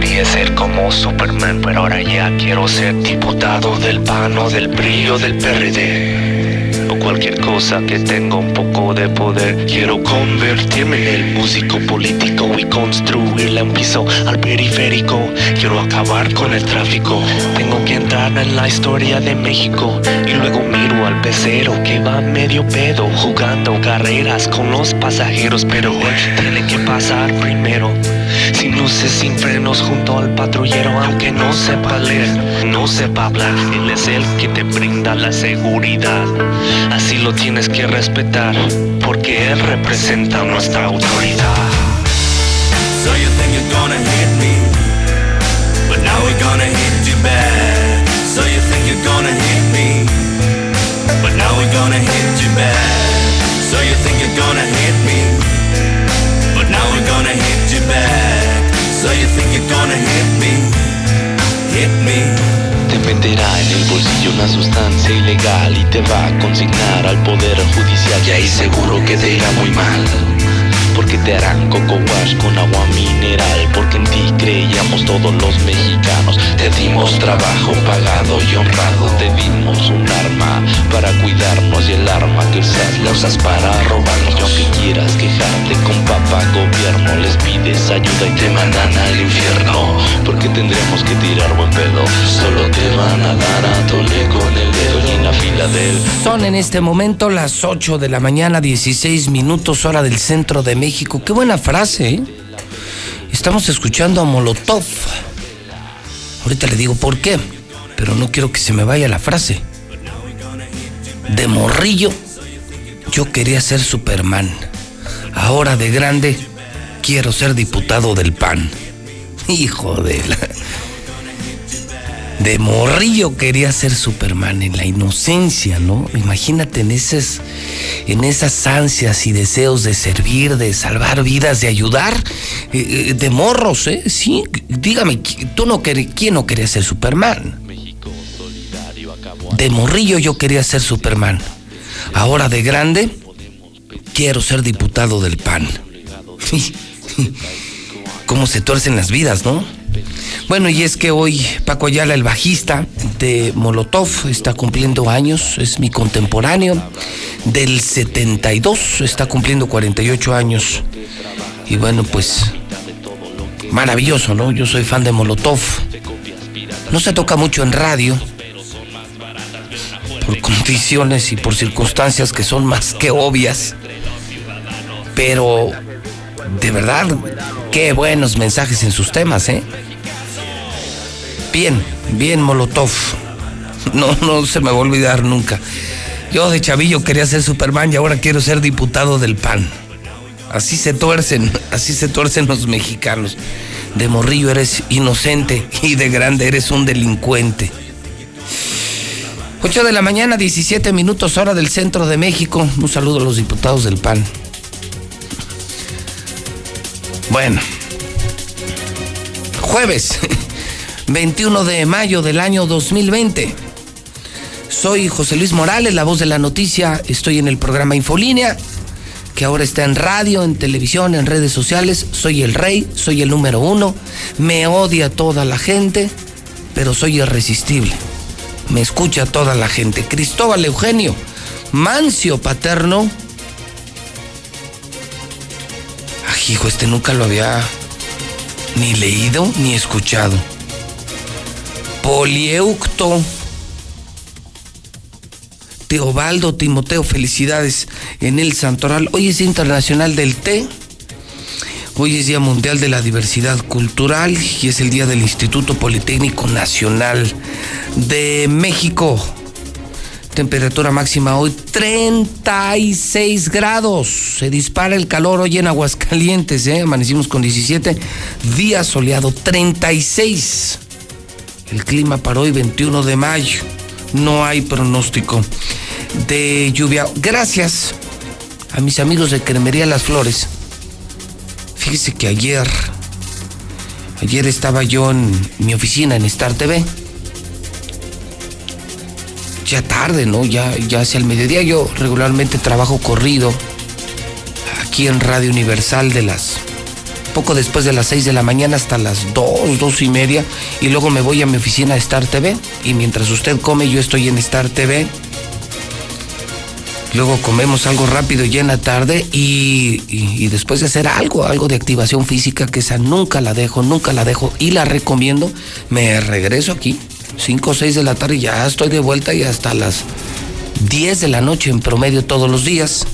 Quería ser como Superman, pero ahora ya quiero ser diputado del PAN del brillo del PRD. O cualquier cosa que tenga un poco de poder. Quiero convertirme en el músico político y construirle un piso al periférico. Quiero acabar con el tráfico. Tengo que entrar en la historia de México. Y luego miro al pecero que va medio pedo jugando carreras con los pasajeros. Pero tiene que pasar primero. Sin luces, sin frenos, junto al patrullero, aunque no sepa leer, no sepa hablar. Él es el que te brinda la seguridad. Así lo tienes que respetar, porque él representa nuestra autoridad. So you think you're gonna hit me, but now we're gonna hit you back. So you think you're gonna hit me, but now we're gonna hit you back. So you think you're gonna hit me, but now we're gonna hit you back. So you think you're gonna hit me, hit me. Te meterá en el bolsillo una sustancia ilegal y te va a consignar al poder judicial y ahí seguro que te irá muy mal. Porque te harán coco wash con agua mineral Porque en ti creíamos todos los mexicanos Te dimos trabajo pagado y honrado Te dimos un arma para cuidarnos Y el arma que usas la usas para robarnos Y aunque quieras quejarte con papá gobierno Les pides ayuda y te mandan al infierno Porque tendremos que tirar buen pedo Solo te van a dar a tole con el dedo Y en la fila del Son en este momento las 8 de la mañana, 16 minutos hora del centro de México. Qué buena frase, ¿eh? Estamos escuchando a Molotov. Ahorita le digo por qué, pero no quiero que se me vaya la frase. De morrillo, yo quería ser Superman. Ahora de grande, quiero ser diputado del PAN. Hijo de la... De morrillo quería ser Superman en la inocencia, ¿no? Imagínate en esas, en esas ansias y deseos de servir, de salvar vidas, de ayudar, eh, eh, de morros, ¿eh? Sí, dígame, ¿tú no quién no quería ser Superman? De morrillo yo quería ser Superman. Ahora de grande, quiero ser diputado del PAN. ¿Cómo se tuercen las vidas, no? Bueno, y es que hoy Paco Ayala, el bajista de Molotov, está cumpliendo años, es mi contemporáneo. Del 72 está cumpliendo 48 años. Y bueno, pues maravilloso, ¿no? Yo soy fan de Molotov. No se toca mucho en radio por condiciones y por circunstancias que son más que obvias. Pero de verdad, qué buenos mensajes en sus temas, ¿eh? Bien, bien Molotov. No, no se me va a olvidar nunca. Yo de chavillo quería ser Superman y ahora quiero ser diputado del PAN. Así se tuercen, así se tuercen los mexicanos. De morrillo eres inocente y de grande eres un delincuente. 8 de la mañana, 17 minutos hora del centro de México. Un saludo a los diputados del PAN. Bueno, jueves 21 de mayo del año 2020. Soy José Luis Morales, la voz de la noticia. Estoy en el programa Infolínea, que ahora está en radio, en televisión, en redes sociales. Soy el rey, soy el número uno. Me odia toda la gente, pero soy irresistible. Me escucha toda la gente. Cristóbal Eugenio, Mancio Paterno. Ay, hijo, este nunca lo había ni leído ni escuchado. Polieucto. Teobaldo Timoteo, felicidades en el Santoral. Hoy es Internacional del Té. Hoy es Día Mundial de la Diversidad Cultural y es el Día del Instituto Politécnico Nacional de México. Temperatura máxima hoy 36 grados. Se dispara el calor hoy en Aguascalientes, ¿eh? amanecimos con 17. Día soleado 36. El clima para hoy 21 de mayo. No hay pronóstico de lluvia. Gracias a mis amigos de Cremería Las Flores. Fíjese que ayer, ayer estaba yo en mi oficina en Star TV. Ya tarde, ¿no? Ya, ya hacia el mediodía. Yo regularmente trabajo corrido aquí en Radio Universal de las poco después de las 6 de la mañana hasta las 2, 2 y media. Y luego me voy a mi oficina de Star TV. Y mientras usted come, yo estoy en Star TV. Luego comemos algo rápido ya en la tarde y, después de hacer algo, algo de activación física, que esa nunca la dejo, nunca la dejo y la recomiendo, me regreso aquí, 5 o 6 de la tarde ya estoy de vuelta y hasta las 10 de la noche en promedio todos los días.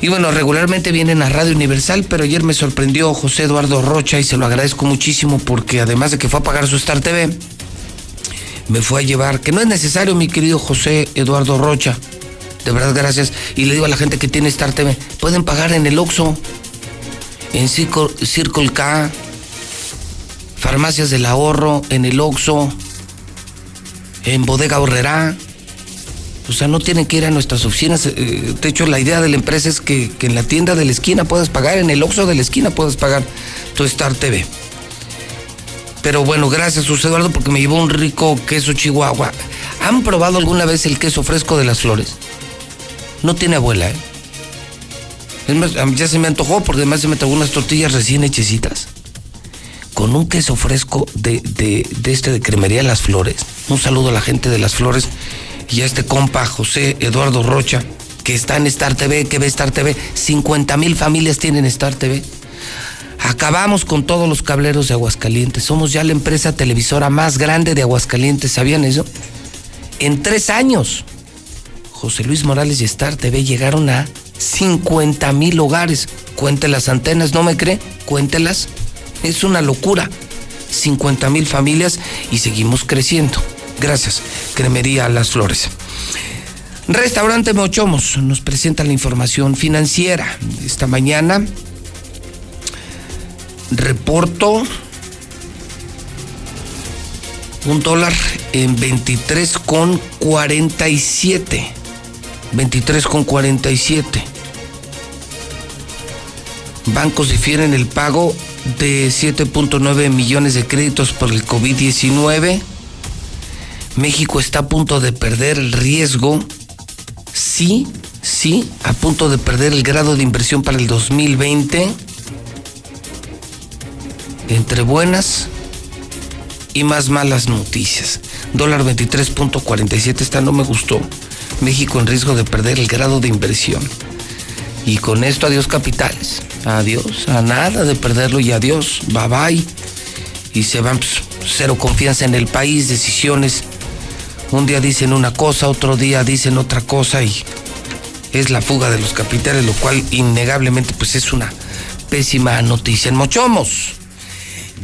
Y bueno, regularmente vienen a Radio Universal, pero ayer me sorprendió José Eduardo Rocha y se lo agradezco muchísimo porque además de que fue a pagar su Star TV, me fue a llevar, que no es necesario, mi querido José Eduardo Rocha. De verdad, gracias. Y le digo a la gente que tiene Star TV, pueden pagar en el Oxxo, en Circle, K, Farmacias del Ahorro, en el Oxxo, en Bodega Horrera. O sea, no tienen que ir a nuestras oficinas. Eh, De hecho, la idea de la empresa es que, en la tienda de la esquina puedas pagar, en el Oxxo de la esquina puedas pagar tu Star TV. Pero bueno, gracias, Eduardo, porque me llevó un rico queso chihuahua. ¿Han probado alguna vez el queso fresco de las flores? No tiene abuela, ¿eh? Es más, ya se me antojó porque además se me tragó unas tortillas recién hechecitas. Con un queso fresco de, de, de este de cremería Las Flores. Un saludo a la gente de Las Flores y a este compa José Eduardo Rocha, que está en Star TV, que ve Star TV. 50 mil familias tienen Star TV. Acabamos con todos los cableros de Aguascalientes. Somos ya la empresa televisora más grande de Aguascalientes. ¿Sabían eso? En tres años, José Luis Morales y Star TV llegaron a 50 mil hogares. Cuente las antenas, ¿no me cree? Cuéntelas. Es una locura. 50 mil familias y seguimos creciendo. Gracias, Cremería Las Flores. Restaurante Mochomos nos presenta la información financiera. Esta mañana reporto un dólar en 23,47. 23,47. Bancos difieren el pago de 7.9 millones de créditos por el COVID-19. México está a punto de perder el riesgo. Sí, sí, a punto de perder el grado de inversión para el 2020. Entre buenas y más malas noticias. Dólar 23.47, esta no me gustó. México en riesgo de perder el grado de inversión. Y con esto, adiós capitales. Adiós, a nada de perderlo y adiós, bye bye. Y se van pues, cero confianza en el país, decisiones. Un día dicen una cosa, otro día dicen otra cosa y es la fuga de los capitales, lo cual innegablemente pues es una pésima noticia. En Mochomos,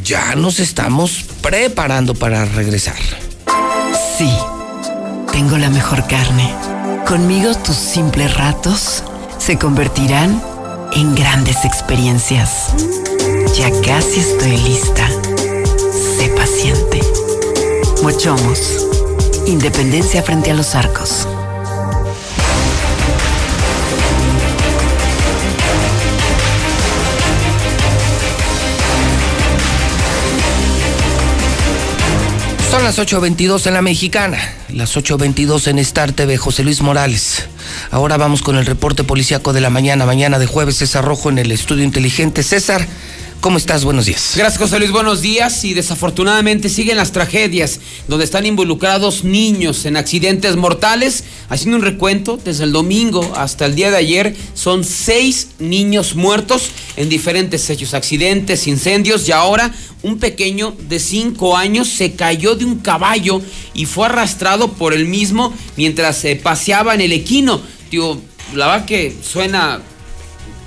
ya nos estamos preparando para regresar. Sí, tengo la mejor carne. Conmigo tus simples ratos se convertirán en grandes experiencias. Ya casi estoy lista. Sé paciente. Mochomos. Independencia frente a los arcos. Son las 8.22 en la mexicana, las 8.22 en Star TV, José Luis Morales. Ahora vamos con el reporte policíaco de la mañana, mañana de jueves, César Rojo en el estudio inteligente. César, ¿cómo estás? Buenos días. Gracias, José Luis. Buenos días. Y desafortunadamente siguen las tragedias donde están involucrados niños en accidentes mortales. Haciendo un recuento, desde el domingo hasta el día de ayer, son seis niños muertos en diferentes hechos, accidentes, incendios y ahora un pequeño de cinco años se cayó de un caballo y fue arrastrado por el mismo mientras se paseaba en el equino. Tío, la verdad que suena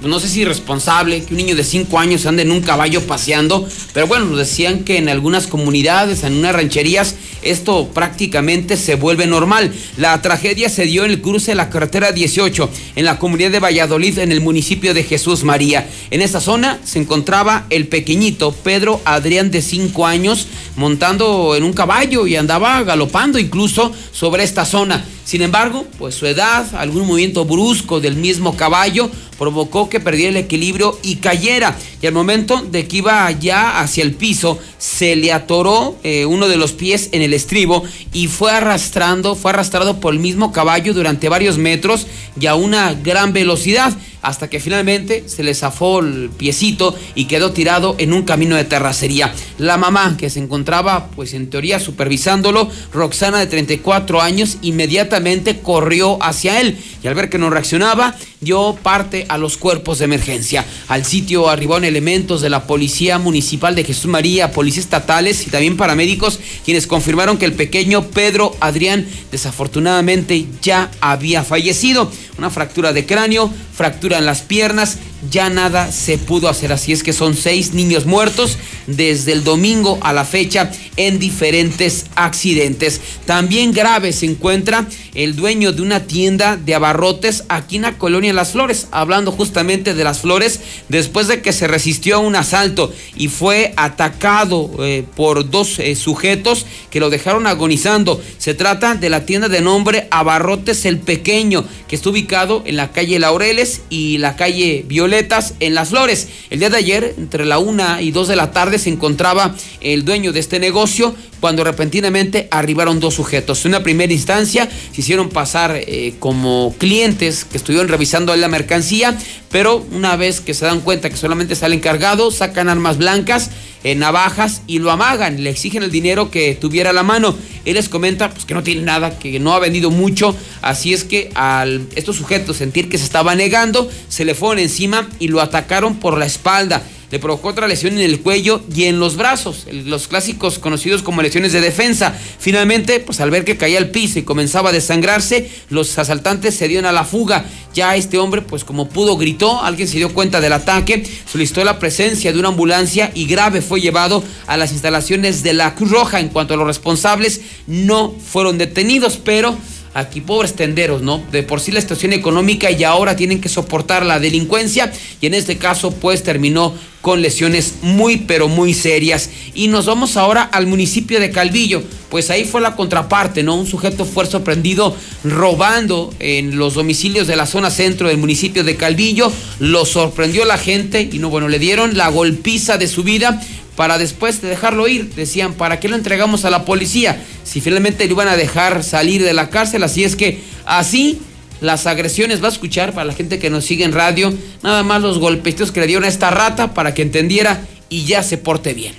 no sé si irresponsable que un niño de 5 años ande en un caballo paseando, pero bueno, nos decían que en algunas comunidades, en unas rancherías, esto prácticamente se vuelve normal. La tragedia se dio en el cruce de la carretera 18, en la comunidad de Valladolid, en el municipio de Jesús María. En esta zona se encontraba el pequeñito Pedro Adrián de 5 años montando en un caballo y andaba galopando incluso sobre esta zona. Sin embargo, pues su edad, algún movimiento brusco del mismo caballo provocó que perdiera el equilibrio y cayera. Y al momento de que iba ya hacia el piso, se le atoró eh, uno de los pies en el estribo y fue arrastrando, fue arrastrado por el mismo caballo durante varios metros y a una gran velocidad hasta que finalmente se le zafó el piecito y quedó tirado en un camino de terracería. La mamá que se encontraba pues en teoría supervisándolo, Roxana de 34 años, inmediatamente corrió hacia él y al ver que no reaccionaba, dio parte a los cuerpos de emergencia. Al sitio arribaron elementos de la Policía Municipal de Jesús María, policías estatales y también paramédicos, quienes confirmaron que el pequeño Pedro Adrián desafortunadamente ya había fallecido. Una fractura de cráneo, fractura en las piernas, ya nada se pudo hacer. Así es que son seis niños muertos desde el domingo a la fecha en diferentes accidentes. También grave se encuentra el dueño de una tienda de abarrotes aquí en la colonia Las Flores, hablando justamente de las flores, después de que se resistió a un asalto y fue atacado eh, por dos eh, sujetos que lo dejaron agonizando. Se trata de la tienda de nombre Abarrotes el Pequeño, que está en la calle Laureles y la calle Violetas en Las Flores. El día de ayer, entre la una y dos de la tarde, se encontraba el dueño de este negocio cuando repentinamente arribaron dos sujetos. En una primera instancia se hicieron pasar eh, como clientes que estuvieron revisando la mercancía, pero una vez que se dan cuenta que solamente sale encargado, sacan armas blancas, eh, navajas y lo amagan, le exigen el dinero que tuviera a la mano. Él les comenta pues, que no tiene nada, que no ha vendido mucho, así es que al estos sujetos sentir que se estaba negando, se le fueron encima y lo atacaron por la espalda le provocó otra lesión en el cuello y en los brazos, los clásicos conocidos como lesiones de defensa. Finalmente, pues al ver que caía al piso y comenzaba a desangrarse, los asaltantes se dieron a la fuga. Ya este hombre, pues como pudo, gritó, alguien se dio cuenta del ataque, solicitó la presencia de una ambulancia y grave fue llevado a las instalaciones de la Cruz Roja. En cuanto a los responsables, no fueron detenidos, pero aquí pobres tenderos, ¿no? De por sí la situación económica y ahora tienen que soportar la delincuencia y en este caso pues terminó con lesiones muy pero muy serias. Y nos vamos ahora al municipio de Calvillo, pues ahí fue la contraparte, ¿no? Un sujeto fue sorprendido robando en los domicilios de la zona centro del municipio de Calvillo, lo sorprendió la gente y no, bueno, le dieron la golpiza de su vida para después de dejarlo ir. Decían, ¿para qué lo entregamos a la policía? Si finalmente lo iban a dejar salir de la cárcel. Así es que así las agresiones va a escuchar para la gente que nos sigue en radio. Nada más los golpecitos que le dieron a esta rata para que entendiera y ya se porte bien.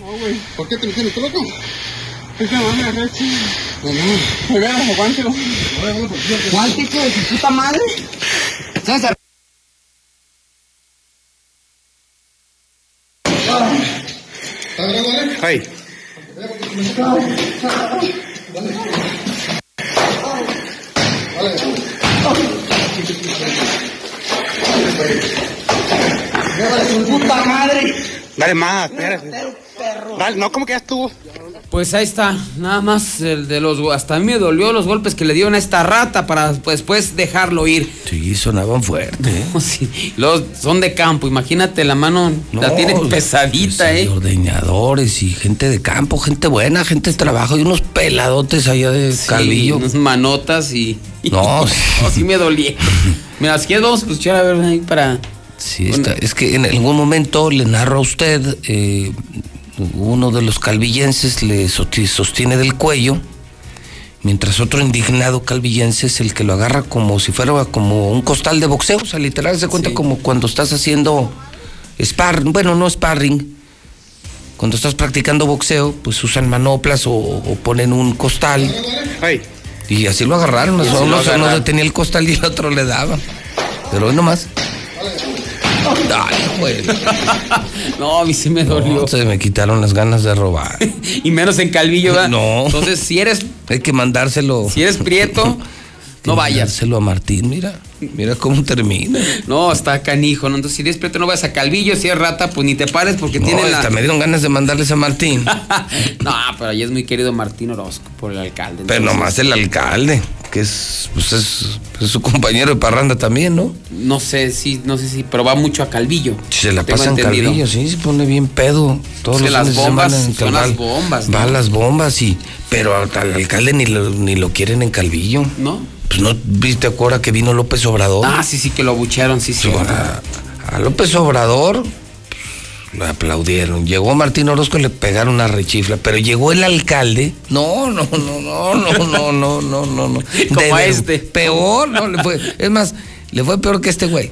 No, güey, ¿por qué te lo tienes loco? Es que mami, arrecho. No, no. Oigan, aguántelo. ¿Cuál hijo de su puta madre? ¿Sabes? Hey. ¡Puta madre! Dale más, espérate. Dale, no, como que ya estuvo. Pues ahí está, nada más el de los hasta a mí me dolió los golpes que le dieron a esta rata para después dejarlo ir. Sí, sonaban fuerte. ¿eh? Sí, los son de campo, imagínate la mano la tiene pesadita, sí, eh. Ordeñadores y gente de campo, gente buena, gente de trabajo y unos peladotes allá de Calvillo. Unas manotas y No, no, sí me dolía. Mira, si quieres vamos a escuchar a ver ahí para Sí, está- es que en algún momento le narro a usted, eh, uno de los calvillenses le sostiene del cuello, mientras otro indignado calvillense es el que lo agarra como si fuera como un costal de boxeo, o sea, literal se cuenta como cuando estás haciendo sparring, bueno, no sparring, cuando estás practicando boxeo, pues usan manoplas o, o ponen un costal. Y así lo agarraron, así uno, lo se- uno agarraron. tenía el costal y el otro le daba. Pero hoy nomás. Dale, güey. No, a mí sí me dolió. No, se me quitaron las ganas de robar. y menos en Calvillo, ¿verdad? No. Entonces, si eres Hay que mandárselo. si eres prieto, no vayas. A Martín, mira. Mira cómo termina. No, está canijo, ¿no? Entonces, si eres prieto, no vayas a Calvillo. Si eres rata, pues ni te pares porque No, tiene la. me dieron ganas de mandarles a Martín. no, pero ahí es muy querido Martín Orozco por el alcalde. Pero nomás el alcalde, que es, pues es, es su compañero de parranda también, ¿no? No sé si, no sé si, pero va mucho a Calvillo. Se la pasa en. Calvillo, sí, se pone bien pedo. Todos Es los las bombas en son las bombas, ¿no? Va a las bombas y. Pero al al alcalde ni lo, ni lo quieren en Calvillo. ¿No? Pues no viste ahora que vino López Obrador. Ah, sí, sí, que lo abuchearon, sí, sí. a, a López Obrador lo aplaudieron. Llegó Martín Orozco y le pegaron una rechifla, pero llegó el alcalde. No, no, no, no, no, no, no, no, no, no. Como a este. Peor, no le fue. Es más, le fue peor que este güey.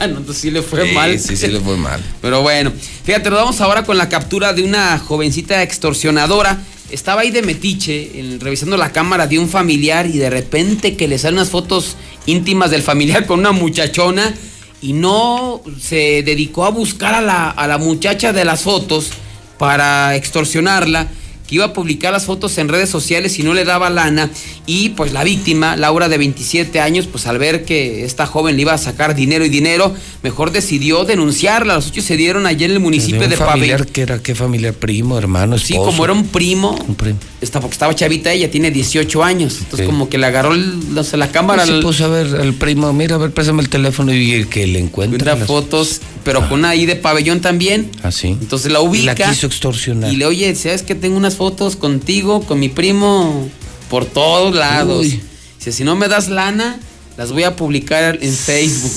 no, entonces sí le fue Sí, mal. sí, sí le fue mal. Pero bueno, fíjate, nos vamos ahora con la captura de una jovencita extorsionadora. Estaba ahí de metiche, revisando la cámara de un familiar y de repente que le salen unas fotos íntimas del familiar con una muchachona y no se dedicó a buscar a la, a la muchacha de las fotos para extorsionarla. Que iba a publicar las fotos en redes sociales y no le daba lana. Y pues la víctima, Laura de 27 años, pues al ver que esta joven le iba a sacar dinero y dinero, mejor decidió denunciarla. Los hechos se dieron ayer en el municipio un de familiar Pabellón. que era qué familiar primo hermano Sí, como era un primo, un primo está, porque estaba chavita ella, tiene 18 años. Entonces, como que le agarró el- no sé, la cámara. se al- puso a ver el primo mira a ver pásame el teléfono y que le encuentra Encuentra fotos, pero con una I de pabellón también. así Entonces la ubica. Ah. la quiso extorsionar Y le oye, ¿sabes que tengo unas fotos contigo, con mi primo, por todos lados? Uy. Dice, si no me das lana, las voy a publicar en Facebook.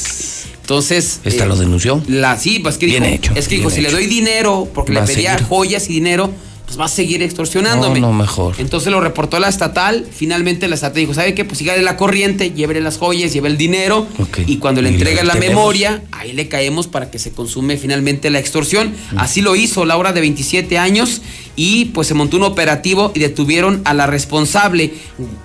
Entonces. esta eh, lo denunció La, sí, pues que Bien dijo, hecho, es que dijo, si le doy dinero, porque Va le pedía joyas y dinero, pues va a seguir extorsionándome. no no mejor Entonces lo reportó la estatal. Finalmente la estatal dijo: ¿Sabe qué? Pues sígale la corriente, llévele las joyas, lleve el dinero. Ok. Y cuando le Y le entrega la memoria, ahí le caemos para que se consume finalmente la extorsión. Así lo hizo Laura de 27 años. Y pues se montó un operativo y detuvieron a la responsable,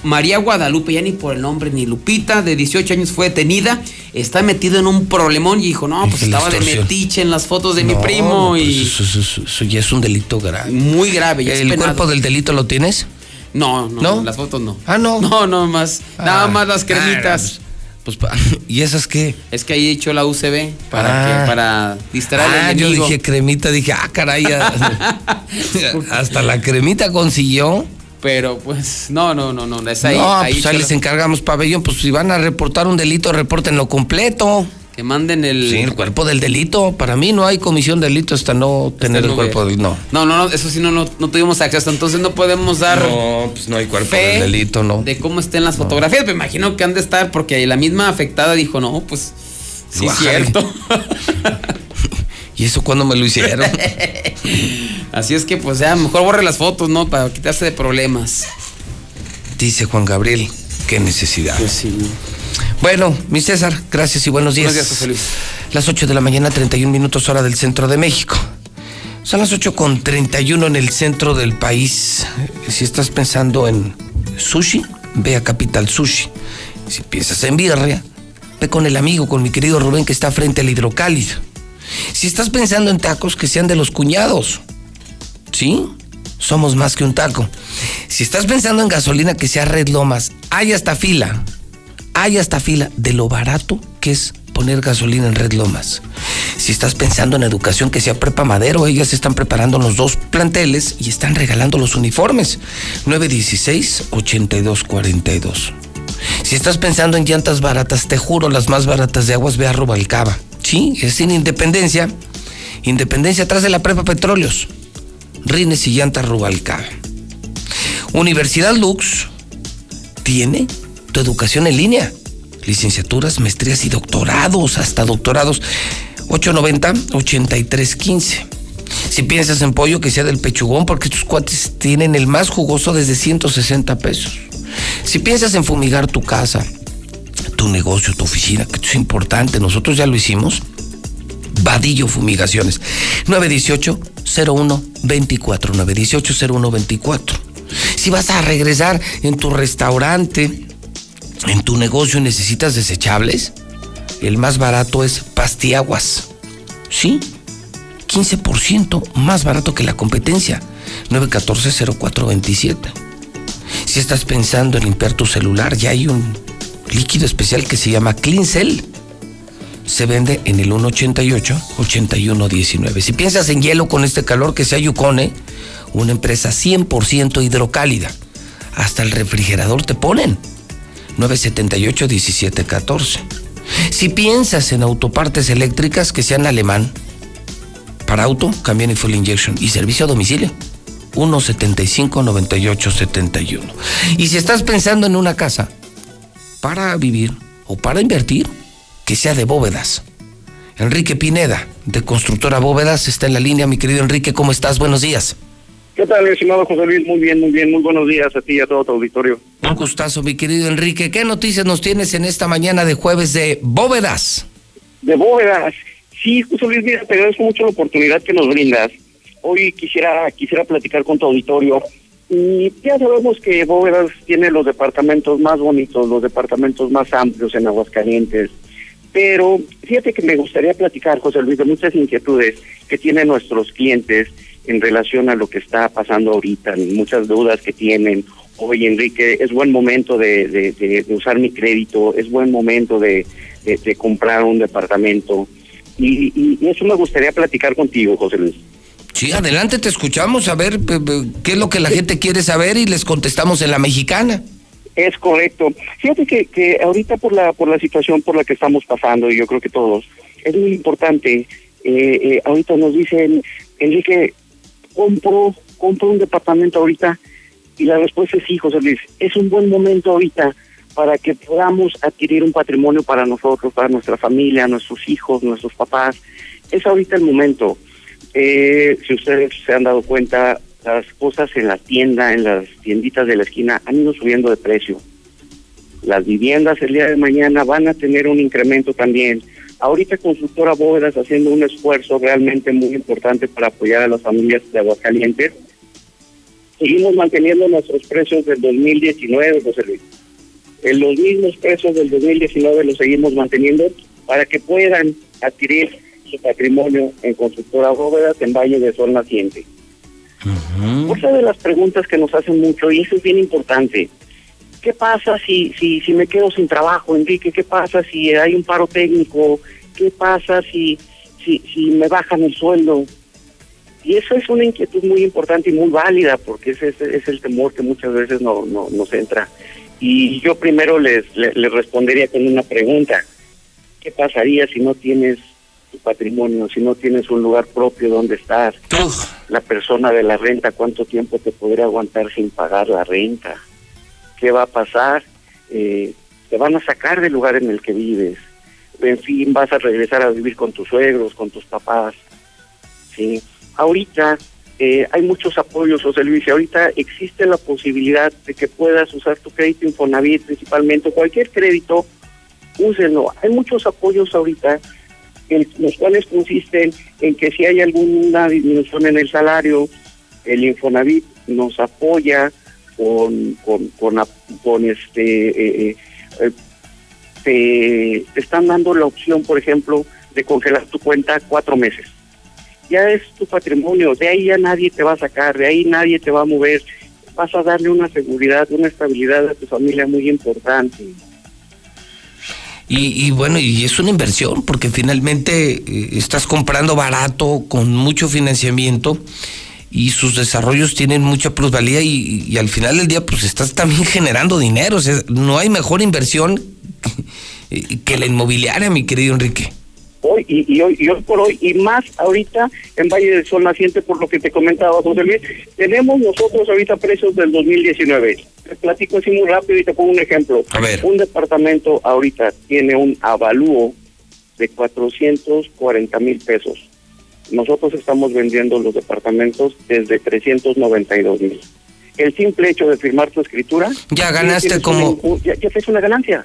María Guadalupe, ya ni por el nombre, ni Lupita, de 18 años fue detenida. Está metido en un problemón y dijo: No, pues estaba de metiche en las fotos de mi primo. pues y eso, eso- eso- eso ya es un delito grave muy grave. ya el penado. cuerpo del delito lo tienes No, no, ¿No? las fotos no. ah no No, no más. Nada Ah, más las ah, cremitas. Pues y esas qué Es que ahí he hecho la UCB para Ah. que para distraer ah al yo dije cremita dije ah caray hasta la cremita consiguió Pero pues no, no, no, no, es ahí. no ahí pues ahí les encargamos pabellón pues si van a reportar un delito reportenlo completo que manden el sí el cuerpo del delito para mí no hay comisión de delito hasta no tener el cuerpo del no No, no, no, eso sí no, no, no tuvimos acceso, entonces no podemos dar no pues no hay cuerpo del delito no de cómo estén las fotografías. Me imagino que han de estar porque la misma afectada dijo, no, pues sí es cierto. y eso cuando me lo hicieron Así es que pues ya, mejor borre las fotos, ¿no? Para quitarse de problemas. dice Juan Gabriel qué necesidad Pues sí. Bueno, mi César, gracias y buenos días. Buenos días, Luis. Las 8 de la mañana, 31 minutos hora del centro de México. Son las 8 con 31 en el centro del país. Si estás pensando en sushi, ve a Capital Sushi. Si piensas en birria, ve con el amigo, con mi querido Rubén que está frente al hidrocálido. Si estás pensando en tacos, que sean de los cuñados. ¿Sí? Somos más que un taco. Si estás pensando en gasolina, que sea Red Lomas. Hay hasta fila. Hay hasta fila de lo barato que es poner gasolina en Red Lomas. Si estás pensando en educación, que sea Prepa Madero, ellas están preparando los dos planteles y están regalando los uniformes. 916-8242. Si estás pensando en llantas baratas, te juro, las más baratas de aguas, ve a Rubalcaba. Sí, es en Independencia. Independencia atrás de la Prepa Petróleos. Rines y llantas Rubalcaba. Universidad Lux tiene tu educación en línea. Licenciaturas, maestrías y doctorados, hasta doctorados. 890-8315. Si piensas en pollo, que sea del pechugón, porque estos cuates tienen el más jugoso desde 160 pesos. Si piensas en fumigar tu casa, tu negocio, tu oficina, que esto es importante, nosotros ya lo hicimos. Vadillo Fumigaciones. 918-0124. 918-0124. Si vas a regresar en tu restaurante, en tu negocio necesitas desechables, el más barato es Pastiaguas. ¿Sí? 15% más barato que la competencia. 914-0427. Si estás pensando en limpiar tu celular, ya hay un líquido especial que se llama Clean Cell. Se vende en el 188-8119. Si piensas en hielo con este calor, que sea Yukone, una empresa 100% hidrocálida. Hasta el refrigerador te ponen. 978-1714. Si piensas en autopartes eléctricas que sean alemán, para auto, camión y full injection y servicio a domicilio. 175-9871. Y si estás pensando en una casa para vivir o para invertir, que sea de bóvedas. Enrique Pineda, de Constructora Bóvedas, está en la línea. Mi querido Enrique, ¿cómo estás? Buenos días. ¿Qué tal, estimado José Luis? Muy bien, muy bien. Muy buenos días a ti y a todo tu auditorio. Un gustazo, mi querido Enrique. ¿Qué noticias nos tienes en esta mañana de jueves de bóvedas? De bóvedas. Sí, José Luis, mira, te agradezco mucho la oportunidad que nos brindas. Hoy quisiera quisiera platicar con tu auditorio. Y ya sabemos que Bóvedas tiene los departamentos más bonitos, los departamentos más amplios en Aguascalientes. Pero fíjate que me gustaría platicar, José Luis, de muchas inquietudes que tienen nuestros clientes en relación a lo que está pasando ahorita, muchas dudas que tienen. Oye, Enrique, es buen momento de, de- de- de usar mi crédito, es buen momento de, comprar un departamento. Y, y- y eso me gustaría platicar contigo, José Luis. Sí, adelante, te escuchamos a ver qué es lo que la gente quiere saber y les contestamos en la mexicana. Es correcto. Fíjate que, que ahorita por la por la situación por la que estamos pasando, y yo creo que todos, es muy importante. eh, eh, ahorita nos dicen, Enrique, compro, compro un departamento ahorita, y la respuesta es sí, José Luis, es un buen momento ahorita para que podamos adquirir un patrimonio para nosotros, para nuestra familia, nuestros hijos, nuestros papás. Es ahorita el momento. Eh, si ustedes se han dado cuenta, las cosas en la tienda, en las tienditas de la esquina, han ido subiendo de precio. Las viviendas el día de mañana van a tener un incremento también. Ahorita Constructora Bóvedas haciendo un esfuerzo realmente muy importante para apoyar a las familias de Aguascalientes. Seguimos manteniendo nuestros precios del 2019, José Luis. En los mismos precios del 2019 los seguimos manteniendo para que puedan adquirir su patrimonio en Constructora Bóvedas en Valle de Sol Naciente. Otra de las preguntas que nos hacen mucho, y eso es bien importante, ¿qué pasa si, si, si me quedo sin trabajo, Enrique? ¿Qué pasa si hay un paro técnico? ¿Qué pasa si, si, si me bajan el sueldo? Y eso es una inquietud muy importante y muy válida, porque ese es, es el temor que muchas veces no, no, nos entra. Y yo primero les, les, les respondería con una pregunta. ¿Qué pasaría si no tienes tu patrimonio, si no tienes un lugar propio donde estar? La persona de la renta, ¿cuánto tiempo te podría aguantar sin pagar la renta? ¿Qué va a pasar? Eh, te van a sacar del lugar en el que vives. En fin, vas a regresar a vivir con tus suegros, con tus papás. ¿sí? Ahorita eh, hay muchos apoyos, José Luis, ahorita existe la posibilidad de que puedas usar tu crédito Infonavit principalmente, cualquier crédito, úsenlo. Hay muchos apoyos ahorita, los cuales consisten en que si hay alguna disminución en el salario, el Infonavit nos apoya con, con, con, este... eh, eh, eh, te, te están dando la opción, por ejemplo, de congelar tu cuenta cuatro meses. Ya es tu patrimonio, de ahí ya nadie te va a sacar, de ahí nadie te va a mover. Vas a darle una seguridad, una estabilidad a tu familia muy importante. Y, y bueno, y es una inversión porque finalmente estás comprando barato con mucho financiamiento y sus desarrollos tienen mucha plusvalía y, y al final del día pues estás también generando dinero. O sea, no hay mejor inversión que, que la inmobiliaria, mi querido Enrique. Hoy y, y hoy y hoy por hoy y más ahorita en Valle del Sol Naciente por lo que te comentaba José Luis, tenemos nosotros ahorita precios del 2019. Te platico así muy rápido y te pongo un ejemplo. A ver. Un departamento ahorita tiene un avalúo de 440 mil pesos. Nosotros estamos vendiendo los departamentos desde 392 mil. El simple hecho de firmar tu escritura Ya ganaste como- ya, ya te es una ganancia.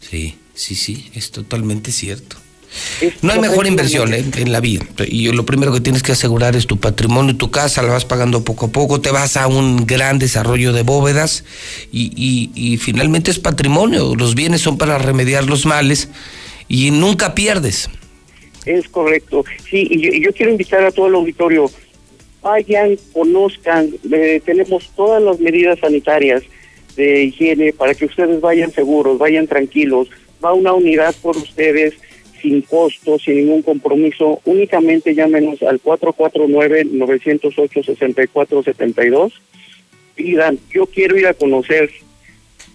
Sí, sí, sí, es totalmente cierto. No hay mejor inversión ¿eh? en la vida. Y lo primero que tienes que asegurar es tu patrimonio, tu casa, la vas pagando poco a poco, te vas a un gran desarrollo de bóvedas y, y- y finalmente es patrimonio. Los bienes son para remediar los males y nunca pierdes. Es correcto. Sí, y yo, quiero invitar a todo el auditorio, vayan, conozcan, eh, tenemos todas las medidas sanitarias de higiene para que ustedes vayan seguros, vayan tranquilos. Va una unidad por ustedes sin costo, sin ningún compromiso. Únicamente llámenos al 449-908-6472. Pidan, yo quiero ir a conocer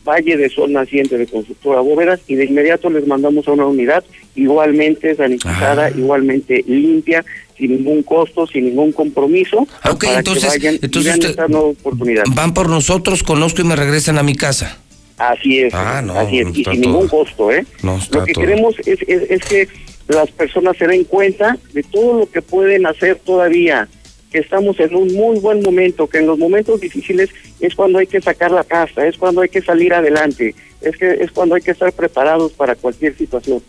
Valle de Sol Naciente de Constructora Bóvedas y de inmediato les mandamos a una unidad igualmente sanitizada, igualmente limpia, sin ningún costo, sin ningún compromiso, Ok, para entonces- que vayan y entonces vean esta nueva oportunidad. Van por nosotros, conozco y me regresan a mi casa. Así es, Ah, no, así es, y sin todo. ningún costo, ¿eh? No, Lo que todo. queremos es, es, es que las personas se den cuenta de todo lo que pueden hacer todavía, que estamos en un muy buen momento, que en los momentos difíciles es cuando hay que sacar la casa, es cuando hay que salir adelante, es que es cuando hay que estar preparados para cualquier situación.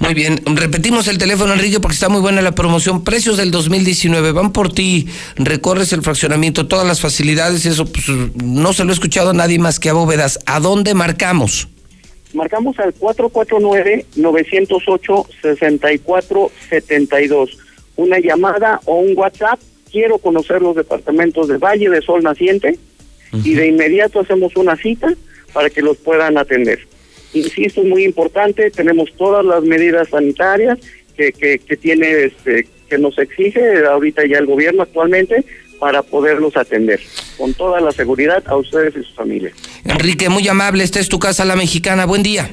Muy bien, repetimos el teléfono, Enrique, porque está muy buena la promoción. Precios del 2019, van por ti, recorres el fraccionamiento, todas las facilidades, eso pues, no se lo he escuchado a nadie más que a Bóvedas. ¿A dónde marcamos? Marcamos al 449-908-6472. Una llamada o un WhatsApp quiero conocer los departamentos de Valle de Sol Naciente y de inmediato hacemos una cita para que los puedan atender. Insisto, es muy importante, tenemos todas las medidas sanitarias que, que, que tiene, este, que nos exige ahorita ya el gobierno actualmente para poderlos atender con toda la seguridad a ustedes y sus familias. Enrique, muy amable, esta es tu casa la mexicana, buen día.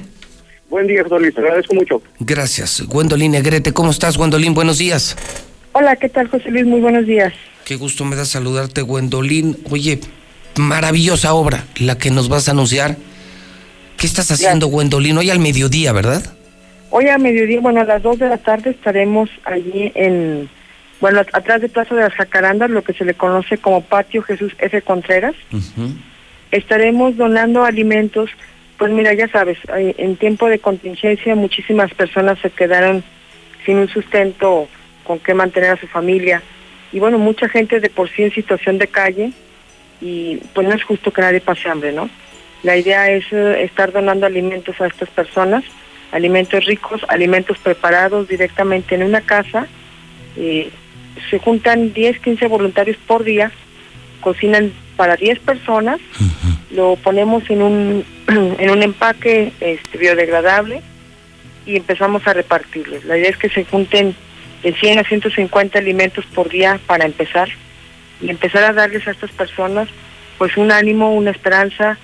Buen día, José Luis, te agradezco mucho. Gracias. Gwendolyn Negrete, ¿cómo estás, Gwendolyn? Buenos días. Hola, ¿qué tal, José Luis? Muy buenos días. Qué gusto me da saludarte, Gwendolyn. Oye, maravillosa obra la que nos vas a anunciar. ¿Qué estás haciendo, Gwendolyn? Hoy al mediodía, ¿verdad? Hoy a mediodía, bueno, a las 2 de la tarde estaremos allí en, bueno, atrás de Plaza de las Jacarandas, lo que se le conoce como Patio Jesús F. Contreras. Estaremos donando alimentos. Pues mira, ya sabes, eh, en tiempo de contingencia muchísimas personas se quedaron sin un sustento con qué mantener a su familia. Y bueno, mucha gente de por sí en situación de calle y pues no es justo que nadie pase hambre, ¿no? La idea es eh, estar donando alimentos a estas personas, alimentos ricos, alimentos preparados directamente en una casa. Eh, se juntan 10, 15 voluntarios por día, cocinan para 10 personas, lo ponemos en un, en un empaque este, biodegradable y empezamos a repartirlos. La idea es que se junten de 100 a 150 alimentos por día para empezar y empezar a darles a estas personas pues un ánimo, una esperanza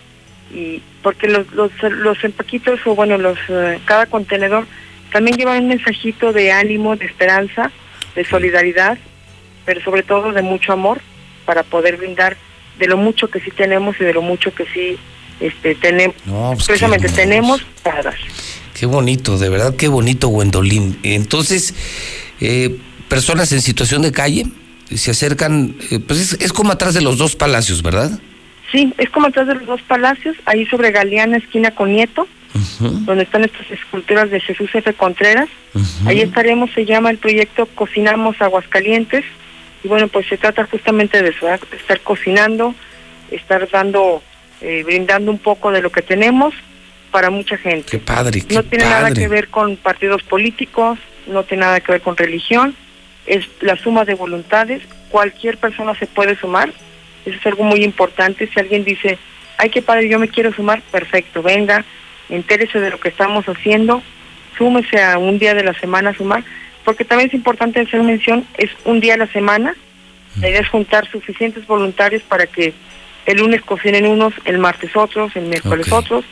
y porque los los, los empaquitos o bueno los eh, cada contenedor también llevan un mensajito de ánimo, de esperanza, de solidaridad, pero sobre todo de mucho amor para poder brindar de lo mucho que sí tenemos y de lo mucho que sí este tenemos pues precisamente tenemos para dar. Qué bonito, de verdad, qué bonito, Gwendolyn. Entonces, eh, personas en situación de calle se acercan, eh, pues es, es como atrás de los dos palacios, ¿verdad? Sí, es como atrás de los dos palacios, ahí sobre Galeana, esquina con Nieto, donde están estas esculturas de Jesús F. Contreras. Ahí estaremos, se llama el proyecto Cocinamos Aguascalientes. Y bueno, pues se trata justamente de eso, estar cocinando, estar dando, eh, brindando un poco de lo que tenemos para mucha gente. Qué padre, qué no tiene nada que ver con partidos políticos, no tiene nada que ver con religión, es la suma de voluntades, cualquier persona se puede sumar, eso es algo muy importante, si alguien dice, ay qué padre, yo me quiero sumar, perfecto, venga, entérese de lo que estamos haciendo, súmese a un día de la semana a sumar, porque también es importante hacer mención, es un día a la semana, la idea es juntar suficientes voluntarios para que el lunes cocinen unos, el martes otros, el miércoles otros.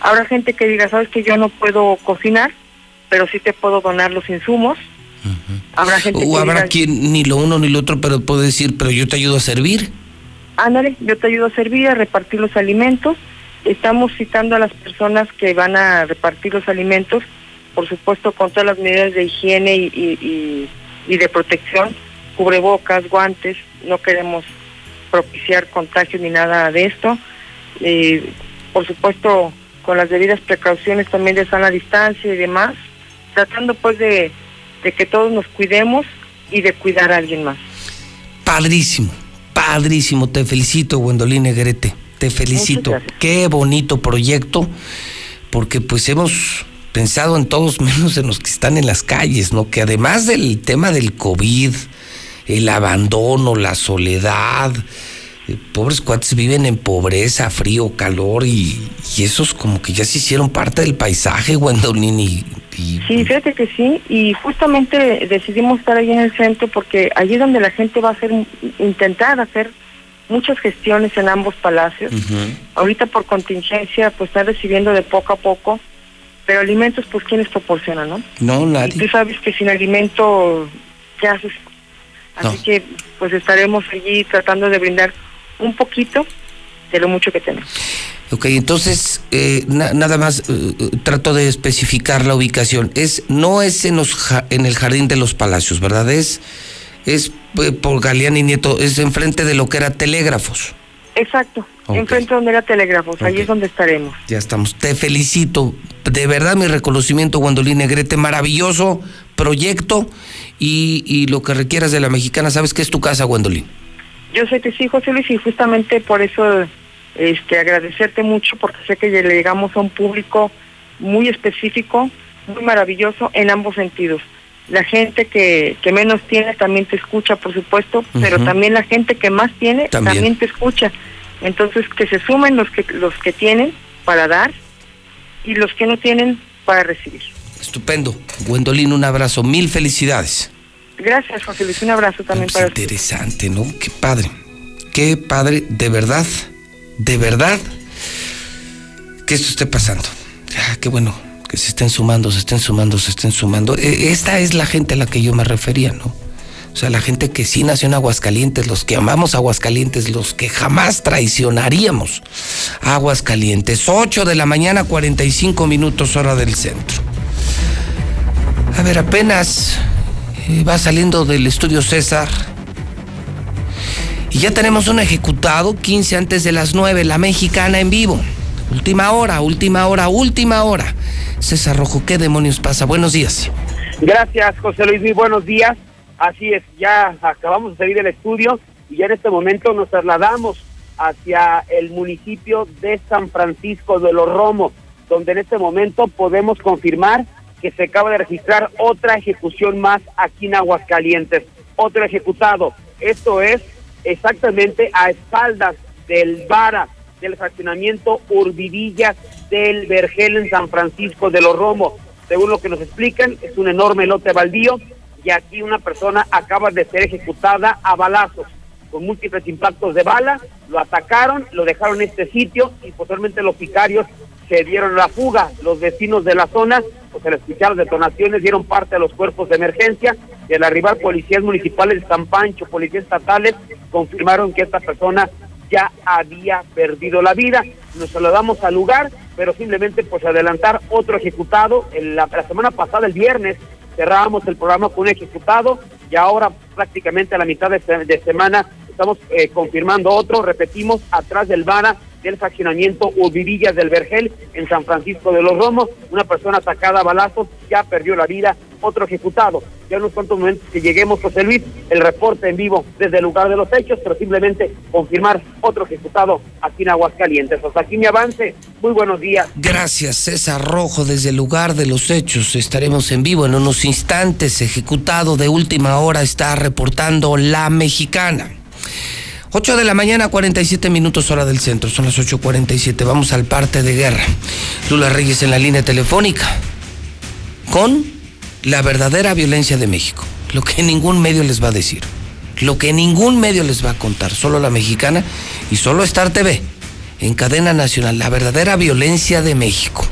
Habrá gente que diga, sabes que yo no puedo cocinar, pero sí te puedo donar los insumos. Habrá gente O que habrá diga, quien ni lo uno ni lo otro, pero puede decir, pero yo te ayudo a servir. ándale, yo te ayudo a servir, a repartir los alimentos. Estamos citando a las personas que van a repartir los alimentos, por supuesto con todas las medidas de higiene y, y- y- y de protección, cubrebocas, guantes, no queremos propiciar contagios ni nada de esto. Eh, por supuesto, con las debidas precauciones también de sana distancia y demás, tratando pues de, de que todos nos cuidemos y de cuidar a alguien más. Padrísimo, padrísimo. Te felicito, Gwendolyn Negrete. Te felicito. Qué bonito proyecto, porque pues hemos pensado en todos menos en los que están en las calles, ¿no? Que además del tema del COVID, el abandono, la soledad, eh, pobres cuates viven en pobreza, frío, calor y, y esos como que ya se hicieron parte del paisaje, Gwendolyn, y, y Sí, fíjate que sí, y justamente decidimos estar ahí en el centro porque allí es donde la gente va a hacer, intentar hacer muchas gestiones en ambos palacios. Ahorita por contingencia pues están recibiendo de poco a poco, pero alimentos pues quienes proporcionan, ¿no? no, Y nadie. tú sabes que sin alimento, ¿qué haces? Así No. que pues estaremos allí tratando de brindar un poquito de lo mucho que tenemos. Ok, entonces, eh, na- nada más eh, eh, trato de especificar la ubicación. Es, no es en, los ja- en el Jardín de los Palacios, ¿verdad? Es, es eh, por Galeán y Nieto, es enfrente de lo que era Telégrafos. Exacto, Ok. enfrente donde era Telégrafos, ahí es donde estaremos. Ya estamos. Te felicito. De verdad, mi reconocimiento, Gwendolyn Negrete. Maravilloso proyecto y, y lo que requieras de la mexicana. ¿Sabes que es tu casa, Gwendolyn? Yo sé que sí, José Luis, y justamente por eso este, agradecerte mucho, porque sé que le llegamos a un público muy específico, muy maravilloso en ambos sentidos. La gente que, que menos tiene también te escucha, por supuesto, pero también la gente que más tiene También. también. te escucha. Entonces, que se sumen los que, los que tienen para dar y los que no tienen para recibir. Estupendo. Gwendolyn, un abrazo. Mil felicidades. Gracias, José Luis. Un abrazo también Pues para usted. interesante, ¿no? Qué padre. Qué padre, de verdad, de verdad, que esto esté pasando. Ah, qué bueno, que se estén sumando, se estén sumando, se estén sumando. Eh, Esta es la gente a la que yo me refería, ¿no? O sea, la gente que sí nació en Aguascalientes, los que amamos Aguascalientes, los que jamás traicionaríamos Aguascalientes. 8 de la mañana, 45 minutos hora del centro. A ver, apenas eh, va saliendo del estudio César. Y ya tenemos un ejecutado 15 antes de las 9, la mexicana en vivo. Última hora, última hora, última hora. César Rojo, ¿qué demonios pasa? Buenos días. Gracias, José Luis, muy buenos días. Así es, ya acabamos de salir del estudio y ya en este momento nos trasladamos hacia el municipio de San Francisco de los Romos, donde en este momento podemos confirmar que se acaba de registrar otra ejecución más aquí en Aguascalientes, otro ejecutado. Esto es exactamente a espaldas del Vara, del fraccionamiento Urbivillas del Vergel en San Francisco de los Romos. Según lo que nos explican, es un enorme lote baldío y aquí una persona acaba de ser ejecutada a balazos con múltiples impactos de bala, lo atacaron, lo dejaron en este sitio y posteriormente los sicarios se dieron la fuga. Los vecinos de la zona, pues al escuchar las detonaciones, dieron parte a los cuerpos de emergencia y al arribar policías municipales de San Pancho, policías estatales, confirmaron que esta persona ya había perdido la vida. Nos trasladamos al lugar, pero simplemente pues adelantar otro ejecutado. En la semana pasada, el viernes, cerrábamos el programa con un ejecutado y ahora prácticamente a la mitad de, se- de semana estamos eh, confirmando otro, repetimos, atrás del Vara del fraccionamiento Urbivillas del Vergel en San Francisco de los Romos, una persona atacada a balazos, ya perdió la vida, otro ejecutado. Ya en unos cuantos momentos que lleguemos, José Luis, el reporte en vivo desde el lugar de los hechos, pero simplemente confirmar otro ejecutado aquí en Aguascalientes. Hasta aquí mi avance. Muy buenos días. Gracias, César Rojo, desde el lugar de los hechos. Estaremos en vivo en unos instantes. Ejecutado de última hora está reportando la mexicana. 8 de la mañana, 47 minutos hora del centro. Son las 8.47. Vamos al parte de guerra. Lula Reyes en la línea telefónica. Con la verdadera violencia de México. Lo que ningún medio les va a decir. Lo que ningún medio les va a contar. Solo la mexicana y solo Star TV. En cadena nacional. La verdadera violencia de México.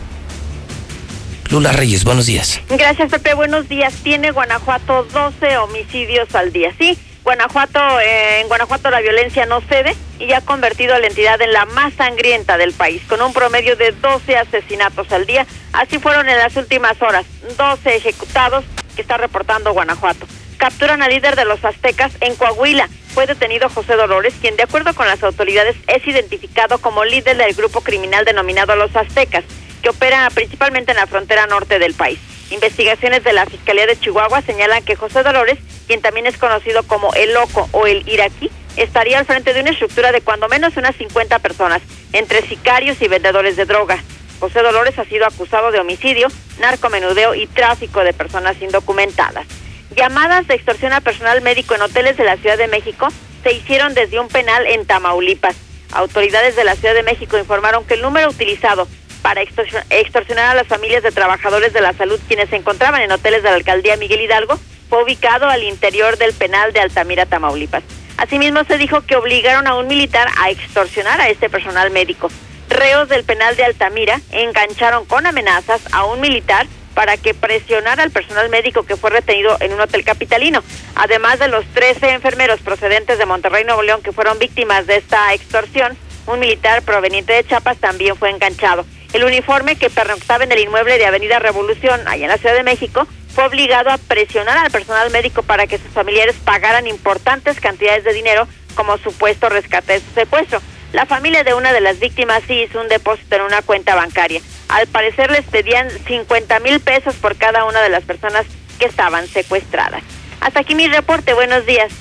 Lula Reyes, buenos días. Gracias, Pepe. Buenos días. Tiene Guanajuato 12 homicidios al día. Sí, Guanajuato, eh, en Guanajuato la violencia no cede y ha convertido a la entidad en la más sangrienta del país, con un promedio de 12 asesinatos al día. Así fueron en las últimas horas, 12 ejecutados que está reportando Guanajuato. Capturan al líder de los aztecas en Coahuila. Fue detenido José Dolores, quien de acuerdo con las autoridades es identificado como líder del grupo criminal denominado Los Aztecas, que opera principalmente en la frontera norte del país. Investigaciones de la Fiscalía de Chihuahua señalan que José Dolores, quien también es conocido como el Loco o el Iraquí, estaría al frente de una estructura de cuando menos unas 50 personas, entre sicarios y vendedores de droga. José Dolores ha sido acusado de homicidio, narcomenudeo y tráfico de personas indocumentadas. Llamadas de extorsión a personal médico en hoteles de la Ciudad de México se hicieron desde un penal en Tamaulipas. Autoridades de la Ciudad de México informaron que el número utilizado para extorsion- extorsionar a las familias de trabajadores de la salud quienes se encontraban en hoteles de la alcaldía Miguel Hidalgo fue ubicado al interior del penal de Altamira, Tamaulipas. Asimismo, se dijo que obligaron a un militar a extorsionar a este personal médico. Reos del penal de Altamira engancharon con amenazas a un militar para que presionara al personal médico que fue retenido en un hotel capitalino. Además de los 13 enfermeros procedentes de Monterrey, Nuevo León, que fueron víctimas de esta extorsión, un militar proveniente de Chiapas también fue enganchado. El uniforme que pernoctaba en el inmueble de Avenida Revolución, allá en la Ciudad de México, fue obligado a presionar al personal médico para que sus familiares pagaran importantes cantidades de dinero como supuesto rescate de su secuestro. La familia de una de las víctimas sí hizo un depósito en una cuenta bancaria. Al parecer les pedían 50 mil pesos por cada una de las personas que estaban secuestradas. Hasta aquí mi reporte. Buenos días.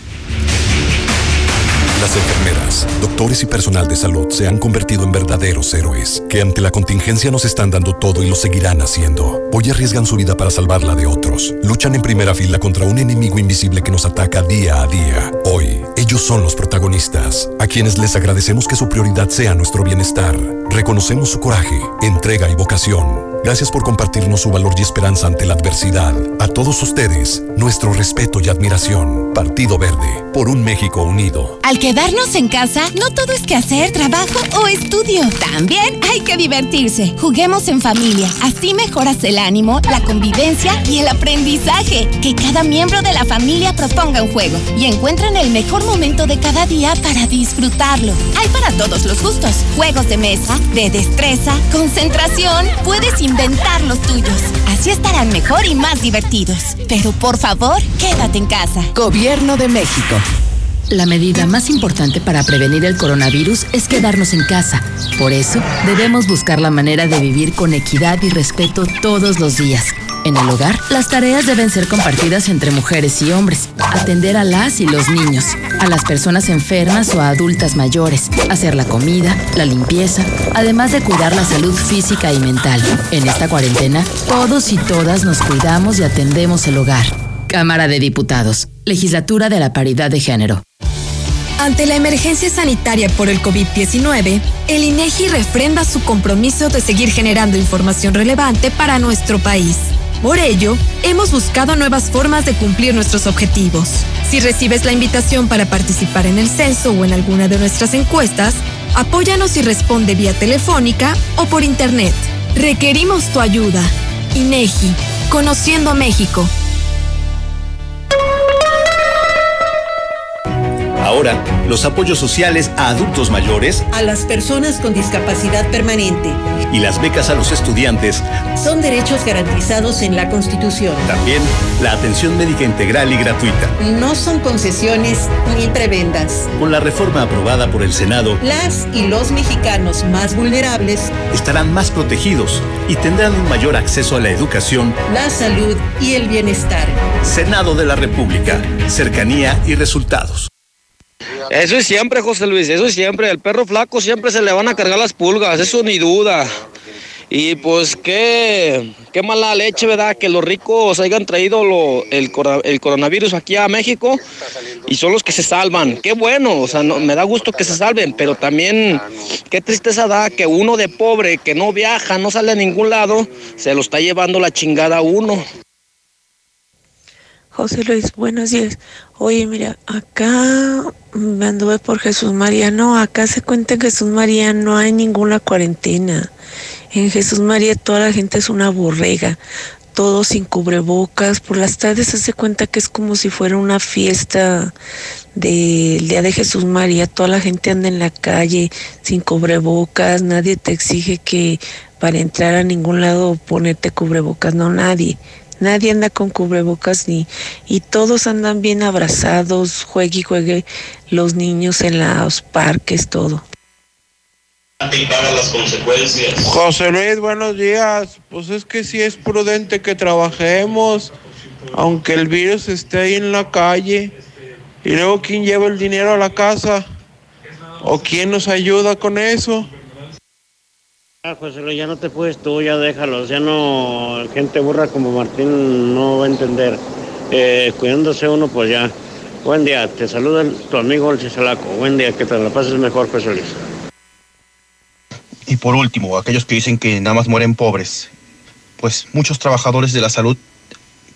Las enfermeras, doctores y personal de salud se han convertido en verdaderos héroes, que ante la contingencia nos están dando todo y lo seguirán haciendo. Hoy arriesgan su vida para salvarla de otros. Luchan en primera fila contra un enemigo invisible que nos ataca día a día. Hoy, ellos son los protagonistas, a quienes les agradecemos que su prioridad sea nuestro bienestar. Reconocemos su coraje, entrega y vocación. Gracias por compartirnos su valor y esperanza ante la adversidad. A todos ustedes, nuestro respeto y admiración. Partido Verde, por un México unido. Al quedarnos en casa, no todo es que hacer, trabajo o estudio. También hay que divertirse. Juguemos en familia. Así mejoras el ánimo, la convivencia y el aprendizaje. Que cada miembro de la familia proponga un juego y encuentren el mejor momento de cada día para disfrutarlo. Hay para todos los gustos. Juegos de mesa, de destreza, concentración. Puedes inventar los tuyos. Así estarán mejor y más divertidos. Pero por favor, quédate en casa. Gobierno de México. La medida más importante para prevenir el coronavirus es quedarnos en casa. Por eso, debemos buscar la manera de vivir con equidad y respeto todos los días. En el hogar, las tareas deben ser compartidas entre mujeres y hombres. Atender a las y los niños, a las personas enfermas o a adultas mayores, hacer la comida, la limpieza, además de cuidar la salud física y mental. En esta cuarentena, todos y todas nos cuidamos y atendemos el hogar. Cámara de Diputados, Legislatura de la Paridad de Género. Ante la emergencia sanitaria por el COVID-19, el INEGI refrenda su compromiso de seguir generando información relevante para nuestro país. Por ello, hemos buscado nuevas formas de cumplir nuestros objetivos. Si recibes la invitación para participar en el censo o en alguna de nuestras encuestas, apóyanos y responde vía telefónica o por internet. Requerimos tu ayuda. INEGI, Conociendo México. Ahora, los apoyos sociales a adultos mayores a las personas con discapacidad permanente y las becas a los estudiantes son derechos garantizados en la Constitución. También la atención médica integral y gratuita. No son concesiones ni prebendas. Con la reforma aprobada por el Senado, las y los mexicanos más vulnerables estarán más protegidos y tendrán un mayor acceso a la educación, la salud y el bienestar. Senado de la República, cercanía y resultados. Eso es siempre, José Luis, eso es siempre. El perro flaco siempre se le van a cargar las pulgas, eso ni duda. Y pues qué, qué mala leche, ¿verdad? Que los ricos hayan traído el, coronavirus aquí a México y son los que se salvan. Qué bueno, o sea, no, me da gusto que se salven, pero también qué tristeza da que uno de pobre que no viaja, no sale a ningún lado, se lo está llevando la chingada a uno. José Luis, buenos días. Oye, mira, acá me anduve por Jesús María. No, acá se cuenta en Jesús María no hay ninguna cuarentena. En Jesús María toda la gente es una borrega. Todos sin cubrebocas. Por las tardes se hace cuenta que es como si fuera una fiesta del Día de Jesús María. Toda la gente anda en la calle sin cubrebocas. Nadie te exige que para entrar a ningún lado ponerte cubrebocas. No, nadie. Nadie anda con cubrebocas ni y todos andan bien abrazados, juegue y juegue los niños en los parques, todo. las consecuencias. José Luis, buenos días. Pues es que sí es prudente que trabajemos, aunque el virus esté ahí en la calle. Y luego, ¿quién lleva el dinero a la casa? ¿O quién nos ayuda con eso? José Luis, ya no te puedes tú, ya déjalos, ya no, gente burra como Martín no va a entender. Eh, cuidándose uno, pues ya. Buen día, te saluda tu amigo el Chisalaco. Buen día, que te la pases mejor, José Luis. Y por último, aquellos que dicen que nada más mueren pobres. Pues muchos trabajadores de la salud,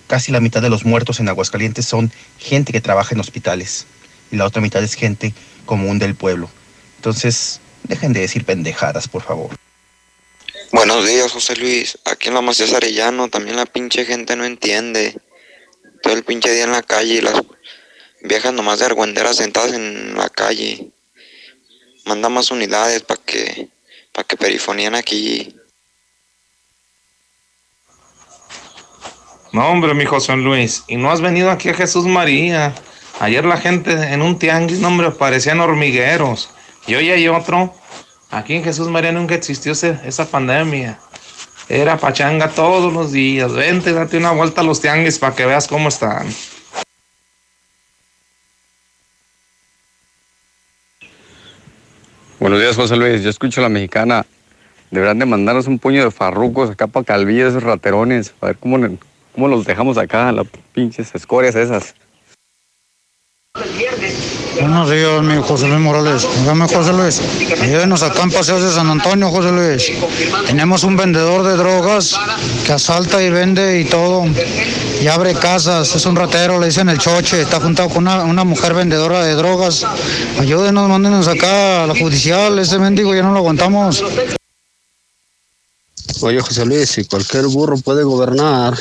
casi la mitad de los muertos en Aguascalientes son gente que trabaja en hospitales. Y la otra mitad es gente común del pueblo. Entonces, dejen de decir pendejadas, por favor. Buenos días, José Luis. Aquí en la Macías Arellano también la pinche gente no entiende. Todo el pinche día en la calle y las viejas nomás de argüenderas sentadas en la calle. Manda más unidades para que, para que perifonían aquí. No, hombre, mi José Luis. Y no has venido aquí a Jesús María. Ayer la gente en un tianguis, no, parecían hormigueros. Y hoy hay otro Aquí en Jesús María nunca existió esa pandemia. Era pachanga todos los días. Vente, date una vuelta a los tianguis para que veas cómo están. Buenos días, José Luis. Yo escucho a la mexicana. Deberán de mandarnos un puño de farrucos acá para Calvilla, esos raterones. A ver cómo, cómo los dejamos acá, las pinches escorias esas. Buenos días, mi José Luis Morales. Dígame, José Luis. Ayúdenos acá en Paseos de San Antonio, José Luis. Tenemos un vendedor de drogas que asalta y vende y todo. Y abre casas. Es un ratero, le dicen el choche. Está juntado con una, una mujer vendedora de drogas. Ayúdenos, mándenos acá a la judicial. Ese mendigo ya no lo aguantamos. Oye, José Luis, si cualquier burro puede gobernar,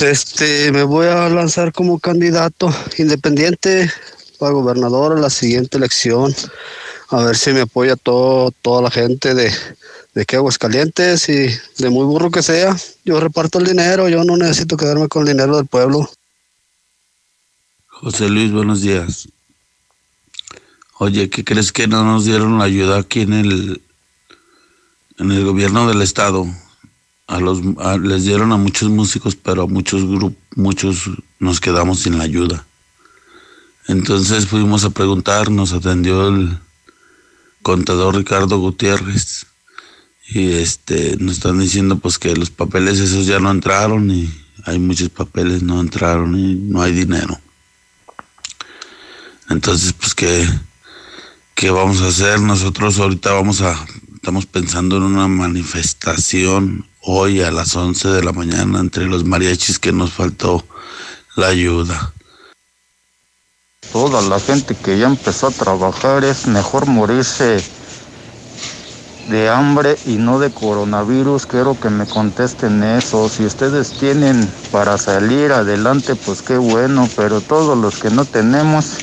este, me voy a lanzar como candidato independiente para gobernador en la siguiente elección. A ver si me apoya todo, toda la gente de, de que Aguascalientes y de muy burro que sea. Yo reparto el dinero, yo no necesito quedarme con el dinero del pueblo. José Luis, buenos días. Oye, ¿qué crees que no nos dieron la ayuda aquí en el, en el gobierno del estado? A los, a- les dieron a muchos músicos, pero a muchos grupos, muchos nos quedamos sin la ayuda. Entonces fuimos a preguntar, nos atendió el contador Ricardo Gutiérrez y este nos están diciendo pues que los papeles esos ya no entraron y hay muchos papeles no entraron y no hay dinero. Entonces pues qué vamos a hacer? Nosotros ahorita vamos a estamos pensando en una manifestación hoy a las 11 de la mañana entre los mariachis que nos faltó la ayuda. Toda la gente que ya empezó a trabajar es mejor morirse de hambre y no de coronavirus. Quiero que me contesten eso. Si ustedes tienen para salir adelante, pues qué bueno, pero todos los que no tenemos,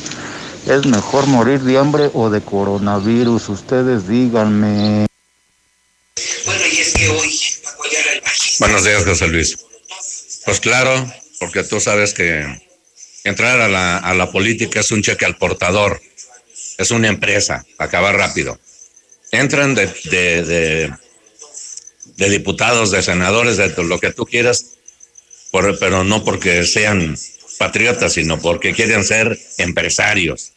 es mejor morir de hambre o de coronavirus. Ustedes díganme. Buenos días, José Luis. Pues claro, porque tú sabes que entrar a la, a la política es un cheque al portador, es una empresa, acabar rápido. Entran de, de, de, diputados, de senadores, de lo que tú quieras, pero no porque sean patriotas, sino porque quieren ser empresarios.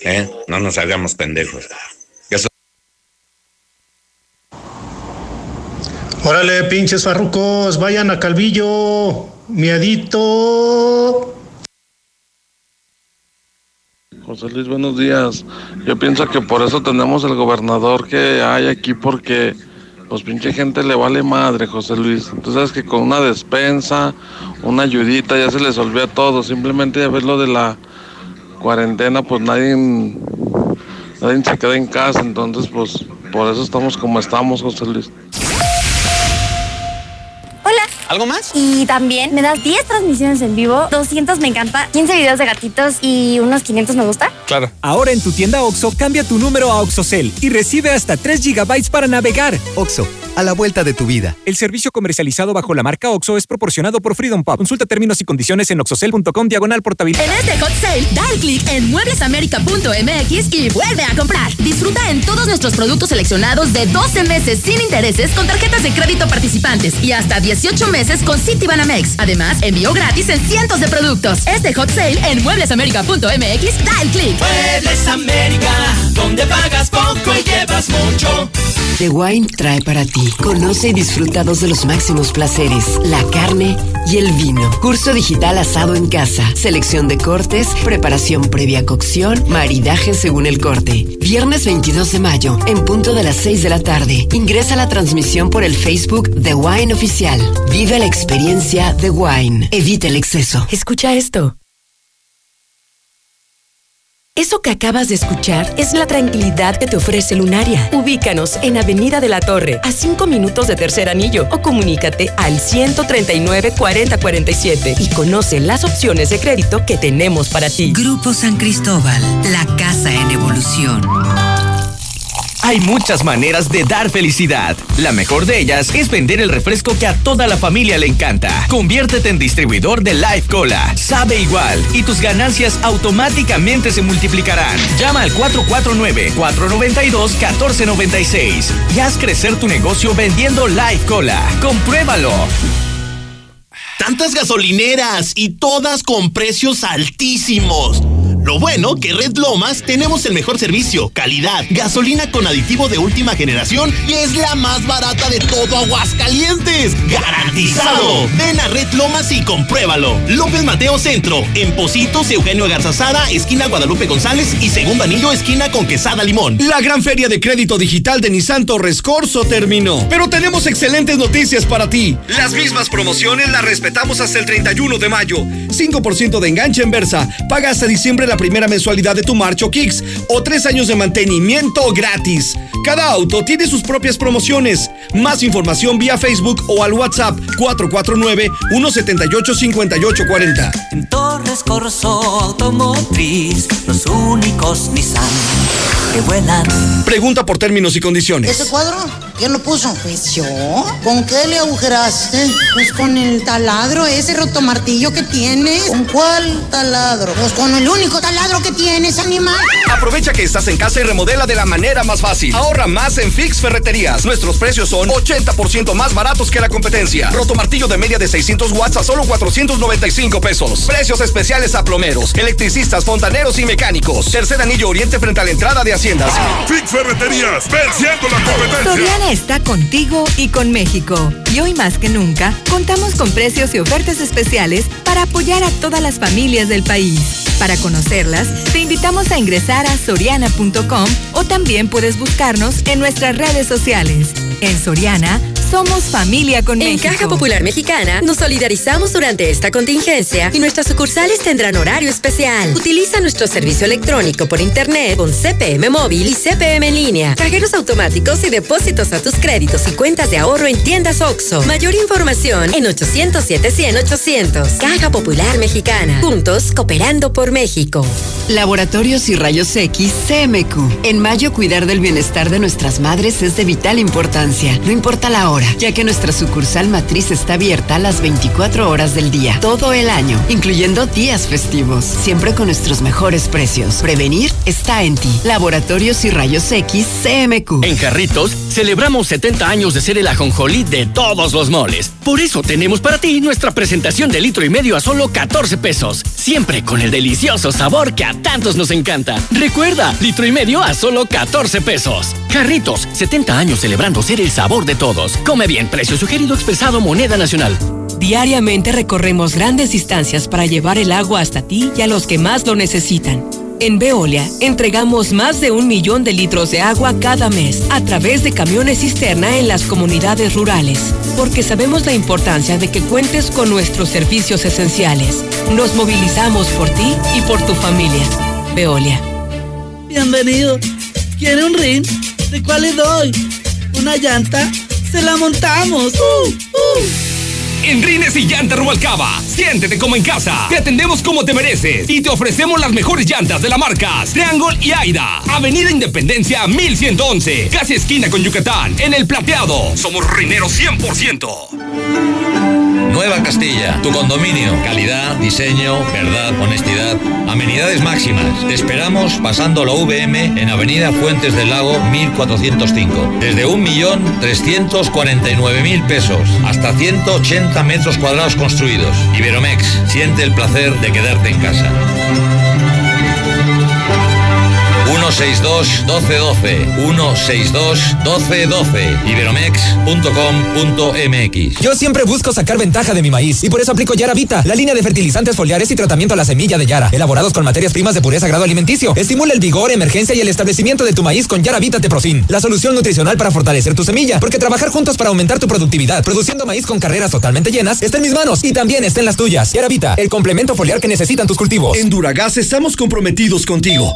¿eh? No nos hagamos pendejos. Órale, pinches farrucos, vayan a Calvillo, miedito. José Luis, buenos días. Yo pienso que por eso tenemos el gobernador que hay aquí, porque pues pinche gente le vale madre, José Luis. Tú sabes que con una despensa, una ayudita, ya se les olvida todo. Simplemente ya ver lo de la cuarentena, pues nadie, nadie se queda en casa. Entonces, pues por eso estamos como estamos, José Luis. ¿Algo más? Y también me das 10 transmisiones en vivo, 200 me encanta, 15 videos de gatitos y unos 500 me gusta. Claro. Ahora en tu tienda OXO, cambia tu número a OXOCEL y recibe hasta 3 GB para navegar. OXO, a la vuelta de tu vida. El servicio comercializado bajo la marca OXO es proporcionado por Freedom Pop. Consulta términos y condiciones en oxocel.com diagonal portabilidad. En este hot sale, da el clic en mueblesamerica.mx y vuelve a comprar. Disfruta en todos nuestros productos seleccionados de 12 meses sin intereses con tarjetas de crédito participantes y hasta 18 meses con Citibanamex. Además, envío gratis en cientos de productos. Este hot sale en mueblesamerica.mx, da el clic. Muebles América, donde pagas poco y llevas mucho. The Wine trae para ti. Conoce y disfruta dos de los máximos placeres, la carne y el vino. Curso digital asado en casa. Selección de cortes, preparación previa cocción, maridaje según el corte. Viernes 22 de mayo, en punto de las 6 de la tarde. Ingresa a la transmisión por el Facebook The Wine Oficial. Vive la experiencia The Wine. Evita el exceso. Escucha esto. Eso que acabas de escuchar es la tranquilidad que te ofrece Lunaria. Ubícanos en Avenida de la Torre, a 5 minutos de Tercer Anillo, o comunícate al 139 4047 y conoce las opciones de crédito que tenemos para ti. Grupo San Cristóbal, la casa en evolución. Hay muchas maneras de dar felicidad. La mejor de ellas es vender el refresco que a toda la familia le encanta. Conviértete en distribuidor de Life Cola. Sabe igual y tus ganancias automáticamente se multiplicarán. Llama al 449-492-1496 y haz crecer tu negocio vendiendo Life Cola. Compruébalo. Tantas gasolineras y todas con precios altísimos. Lo bueno que Red Lomas tenemos el mejor servicio, calidad, gasolina con aditivo de última generación y es la más barata de todo Aguascalientes. ¡Garantizado! Ven a Red Lomas y compruébalo. López Mateo Centro, en Positos, Eugenio Garzazada, esquina Guadalupe González y segundo anillo, esquina con Quesada Limón. La gran feria de crédito digital de Nissan Torres Corso terminó. Pero tenemos excelentes noticias para ti. Las mismas promociones las respetamos hasta el 31 de mayo. 5% de enganche en Versa. Paga hasta diciembre la primera mensualidad de tu Marcho Kicks o tres años de mantenimiento gratis. Cada auto tiene sus propias promociones. Más información vía Facebook o al WhatsApp 449-178-5840. En Torres Corso Automotriz, los únicos Nissan que vuelan. Pregunta por términos y condiciones. ¿Ese cuadro? ¿Quién lo puso? Pues yo. ¿Con qué le agujeraste? Pues con el taladro, ese rotomartillo que tienes. ¿Con cuál taladro? Pues con el único taladro que tienes, animal. Aprovecha que estás en casa y remodela de la manera más fácil. Ahorra más en Fix Ferreterías. Nuestros precios son 80% más baratos que la competencia. Rotomartillo de media de 600 watts a solo 495 pesos. Precios especiales a plomeros, electricistas, fontaneros y mecánicos. Tercer anillo oriente frente a la entrada de Haciendas. Ferreterías, venciendo la competencia. Soriana está contigo y con México. Y hoy más que nunca, contamos con precios y ofertas especiales para apoyar a todas las familias del país. Para conocerlas, te invitamos a ingresar a soriana.com o también puedes buscarnos en nuestras redes sociales. En Soriana, somos familia con En México. Caja Popular Mexicana nos solidarizamos durante esta contingencia y nuestras sucursales tendrán horario especial. Utiliza nuestro servicio electrónico por internet con CPM móvil y CPM en línea, cajeros automáticos y depósitos a tus créditos y cuentas de ahorro en tiendas OXO. Mayor información en 800 100 800 Caja Popular Mexicana. Juntos cooperando por México. Laboratorios y Rayos X CMQ. En mayo cuidar del bienestar de nuestras madres es de vital importancia. No importa la hora, ya que nuestra sucursal matriz está abierta las 24 horas del día, todo el año, incluyendo días festivos, siempre con nuestros mejores precios. Prevenir está en ti. Laboratorios y Rayos X CMQ. En Jarritos celebramos 70 años de ser el ajonjolí de todos los moles. Por eso tenemos para ti nuestra presentación de litro y medio a solo 14 pesos. Siempre con el delicioso sabor que a tantos nos encanta. Recuerda, litro y medio a solo 14 pesos. Jarritos, 70 años celebrando ser el sabor de todos. Come bien, precio sugerido expresado moneda nacional. Diariamente recorremos grandes distancias para llevar el agua hasta ti y a los que más lo necesitan. En Veolia entregamos más de un millón de litros de agua cada mes a través de camiones cisterna en las comunidades rurales, porque sabemos la importancia de que cuentes con nuestros servicios esenciales. Nos movilizamos por ti y por tu familia. Veolia. Bienvenido. ¿Quiere un ring? ¿De cuál le doy? ¿Una llanta? ¡Se la montamos! ¡Uh, uh! En Rines y Llanta Rubalcaba, siéntete como en casa. Te atendemos como te mereces y te ofrecemos las mejores llantas de la marca Triangle y Aida. Avenida Independencia 1111, casi esquina con Yucatán, en el Plateado. Somos rineros 100%. Nueva Castilla, tu condominio. Calidad, diseño, verdad, honestidad. Amenidades máximas. Te esperamos pasando la VM en Avenida Fuentes del Lago 1405. Desde 1.349.000 pesos hasta 180 metros cuadrados construidos. Iberomex, siente el placer de quedarte en casa. 162 1212 162 1212 iberomex.com.mx Yo siempre busco sacar ventaja de mi maíz y por eso aplico Yara Vita, la línea de fertilizantes foliares y tratamiento a la semilla de Yara, elaborados con materias primas de pureza grado alimenticio. Estimula el vigor, emergencia y el establecimiento de tu maíz con Yara Vita Teprofin, la solución nutricional para fortalecer tu semilla, porque trabajar juntos para aumentar tu productividad, produciendo maíz con carreras totalmente llenas, está en mis manos y también está en las tuyas. Yara Vita, el complemento foliar que necesitan tus cultivos. En Duragas estamos comprometidos contigo.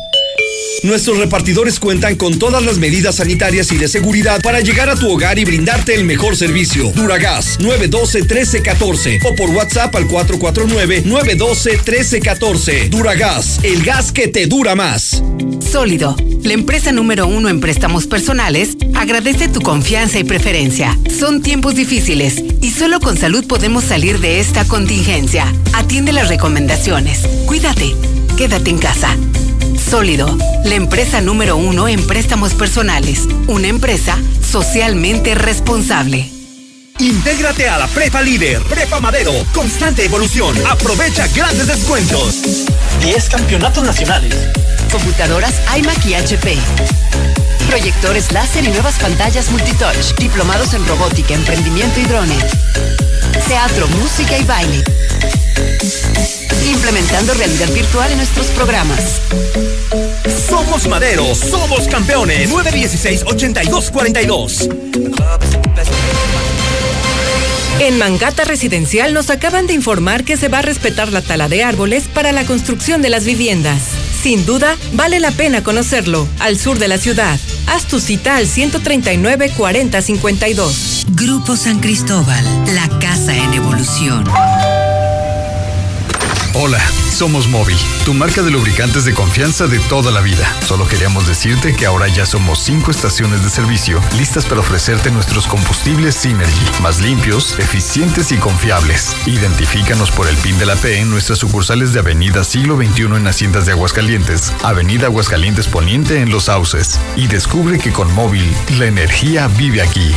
Nuestros repartidores cuentan con todas las medidas sanitarias y de seguridad para llegar a tu hogar y brindarte el mejor servicio. Duragas 912-1314 o por WhatsApp al 449-912-1314. Duragas, el gas que te dura más. Sólido, la empresa número uno en préstamos personales, agradece tu confianza y preferencia. Son tiempos difíciles y solo con salud podemos salir de esta contingencia. Atiende las recomendaciones. Cuídate. Quédate en casa. Sólido, la empresa número uno en préstamos personales. Una empresa socialmente responsable. Intégrate a la Prepa Líder, Prepa Madero, constante evolución. Aprovecha grandes descuentos. 10 campeonatos nacionales. Computadoras iMac y HP. Proyectores láser y nuevas pantallas multitouch. Diplomados en robótica, emprendimiento y drones. Teatro, música y baile. Implementando realidad virtual en nuestros programas. Somos Madero, somos campeones. 916-8242. En Mangata Residencial nos acaban de informar que se va a respetar la tala de árboles para la construcción de las viviendas. Sin duda, vale la pena conocerlo, al sur de la ciudad. Haz tu cita al 139 40 52. Grupo San Cristóbal, la casa en evolución. Hola, somos Móvil, tu marca de lubricantes de confianza de toda la vida. Solo queríamos decirte que ahora ya somos cinco estaciones de servicio listas para ofrecerte nuestros combustibles Synergy, más limpios, eficientes y confiables. Identifícanos por el PIN de la P en nuestras sucursales de Avenida Siglo XXI en Haciendas de Aguascalientes, Avenida Aguascalientes Poniente en Los Sauces. Y descubre que con Móvil la energía vive aquí.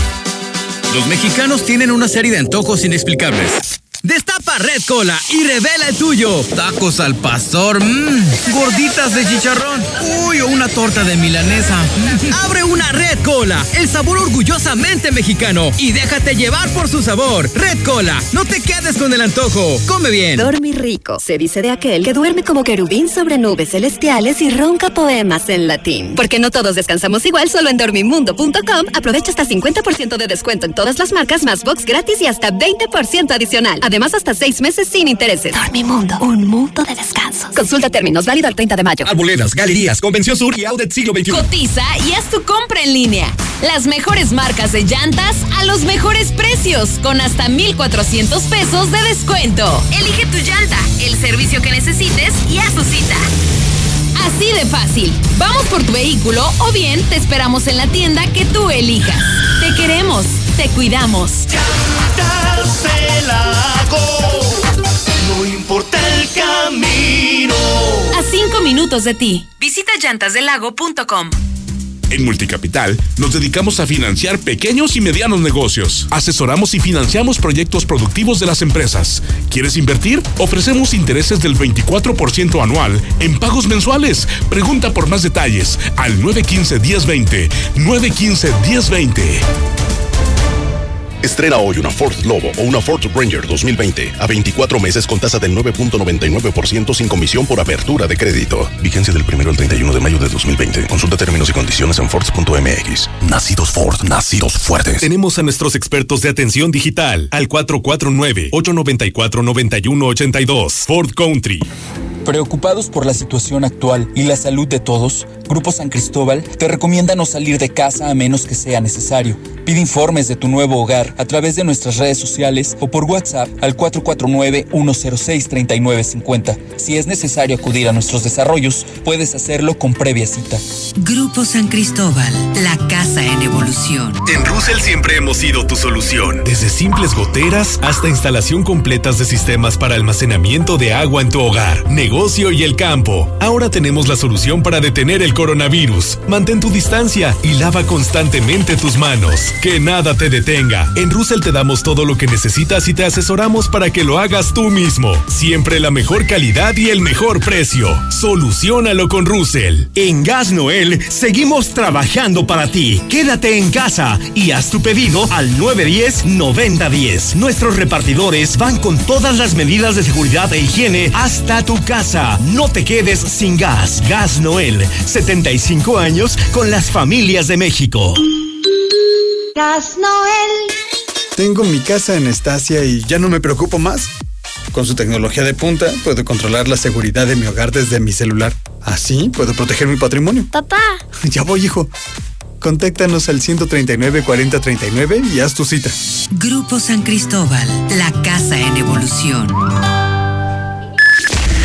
Los mexicanos tienen una serie de antojos inexplicables. Red Cola y revela el tuyo. Tacos al pastor, mmm, gorditas de chicharrón, uy, o una torta de milanesa. Mm. Abre una Red Cola, el sabor orgullosamente mexicano y déjate llevar por su sabor. Red Cola, no te quedes con el antojo. Come bien. Dormir rico, se dice de aquel que duerme como querubín sobre nubes celestiales y ronca poemas en latín. Porque no todos descansamos igual, solo en dormimundo.com aprovecha hasta 50% de descuento en todas las marcas, más box gratis y hasta 20% adicional. Además, hasta seis meses sin intereses. Dormimundo, un mundo de descanso. Consulta términos, válido al 30 de mayo. Arboledas, galerías, Convención Sur y Audit Siglo XXI. Cotiza y haz tu compra en línea. Las mejores marcas de llantas a los mejores precios, con hasta 1,400 pesos de descuento. Elige tu llanta, el servicio que necesites y haz tu cita. Así de fácil. Vamos por tu vehículo o bien te esperamos en la tienda que tú elijas. Te queremos, te cuidamos. No importa el camino. A cinco minutos de ti. Visita llantasdelago.com. En Multicapital nos dedicamos a financiar pequeños y medianos negocios. Asesoramos y financiamos proyectos productivos de las empresas. ¿Quieres invertir? Ofrecemos intereses del 24% anual en pagos mensuales. Pregunta por más detalles al 915-1020. 915-1020. Estrena hoy una Ford Lobo o una Ford Ranger 2020 a 24 meses con tasa del 9.99% sin comisión por apertura de crédito. Vigencia del 1 al 31 de mayo de 2020. Consulta términos y condiciones en Ford.mx. Nacidos Ford, nacidos fuertes. Tenemos a nuestros expertos de atención digital al 449-894-9182. Ford Country. Preocupados por la situación actual y la salud de todos, Grupo San Cristóbal te recomienda no salir de casa a menos que sea necesario. Pide informes de tu nuevo hogar a través de nuestras redes sociales o por WhatsApp al 449-106-3950. Si es necesario acudir a nuestros desarrollos, puedes hacerlo con previa cita. Grupo San Cristóbal, la casa en evolución. En Russell siempre hemos sido tu solución. Desde simples goteras hasta instalación completas de sistemas para almacenamiento de agua en tu hogar, negocio y el campo. Ahora tenemos la solución para detener el coronavirus. Mantén tu distancia y lava constantemente tus manos. Que nada te detenga. En Russell te damos todo lo que necesitas y te asesoramos para que lo hagas tú mismo. Siempre la mejor calidad y el mejor precio. Solucionalo con Russell. En Gas Noel seguimos trabajando para ti. Quédate en casa y haz tu pedido al 910-9010. Nuestros repartidores van con todas las medidas de seguridad e higiene hasta tu casa. No te quedes sin gas. Gas Noel, 75 años con las familias de México. Gas Noel. Tengo mi casa en Estacia y ya no me preocupo más. Con su tecnología de punta, puedo controlar la seguridad de mi hogar desde mi celular. Así puedo proteger mi patrimonio. Papá. Ya voy, hijo. Contáctanos al 139 4039 y haz tu cita. Grupo San Cristóbal, la casa en evolución.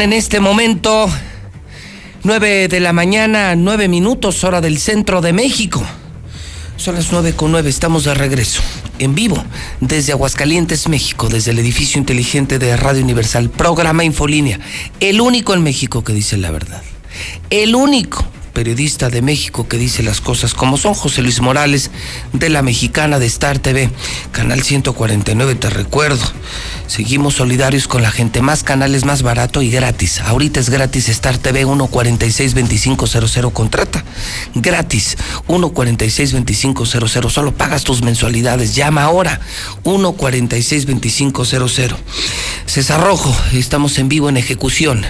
En este momento 9 de la mañana, 9 minutos, hora del centro de México. Son las 9 con 9, estamos de regreso, en vivo, desde Aguascalientes, México, desde el edificio inteligente de Radio Universal, programa Infolínea, el único en México que dice la verdad. El único periodista de México que dice las cosas como son, José Luis Morales, de la mexicana de Star TV, canal 149, te recuerdo. Seguimos solidarios con la gente, más canales más barato y gratis. Ahorita es gratis Star TV 1462500 contrata. Gratis 1462500, solo pagas tus mensualidades. Llama ahora 1462500. César Rojo, estamos en vivo en ejecución.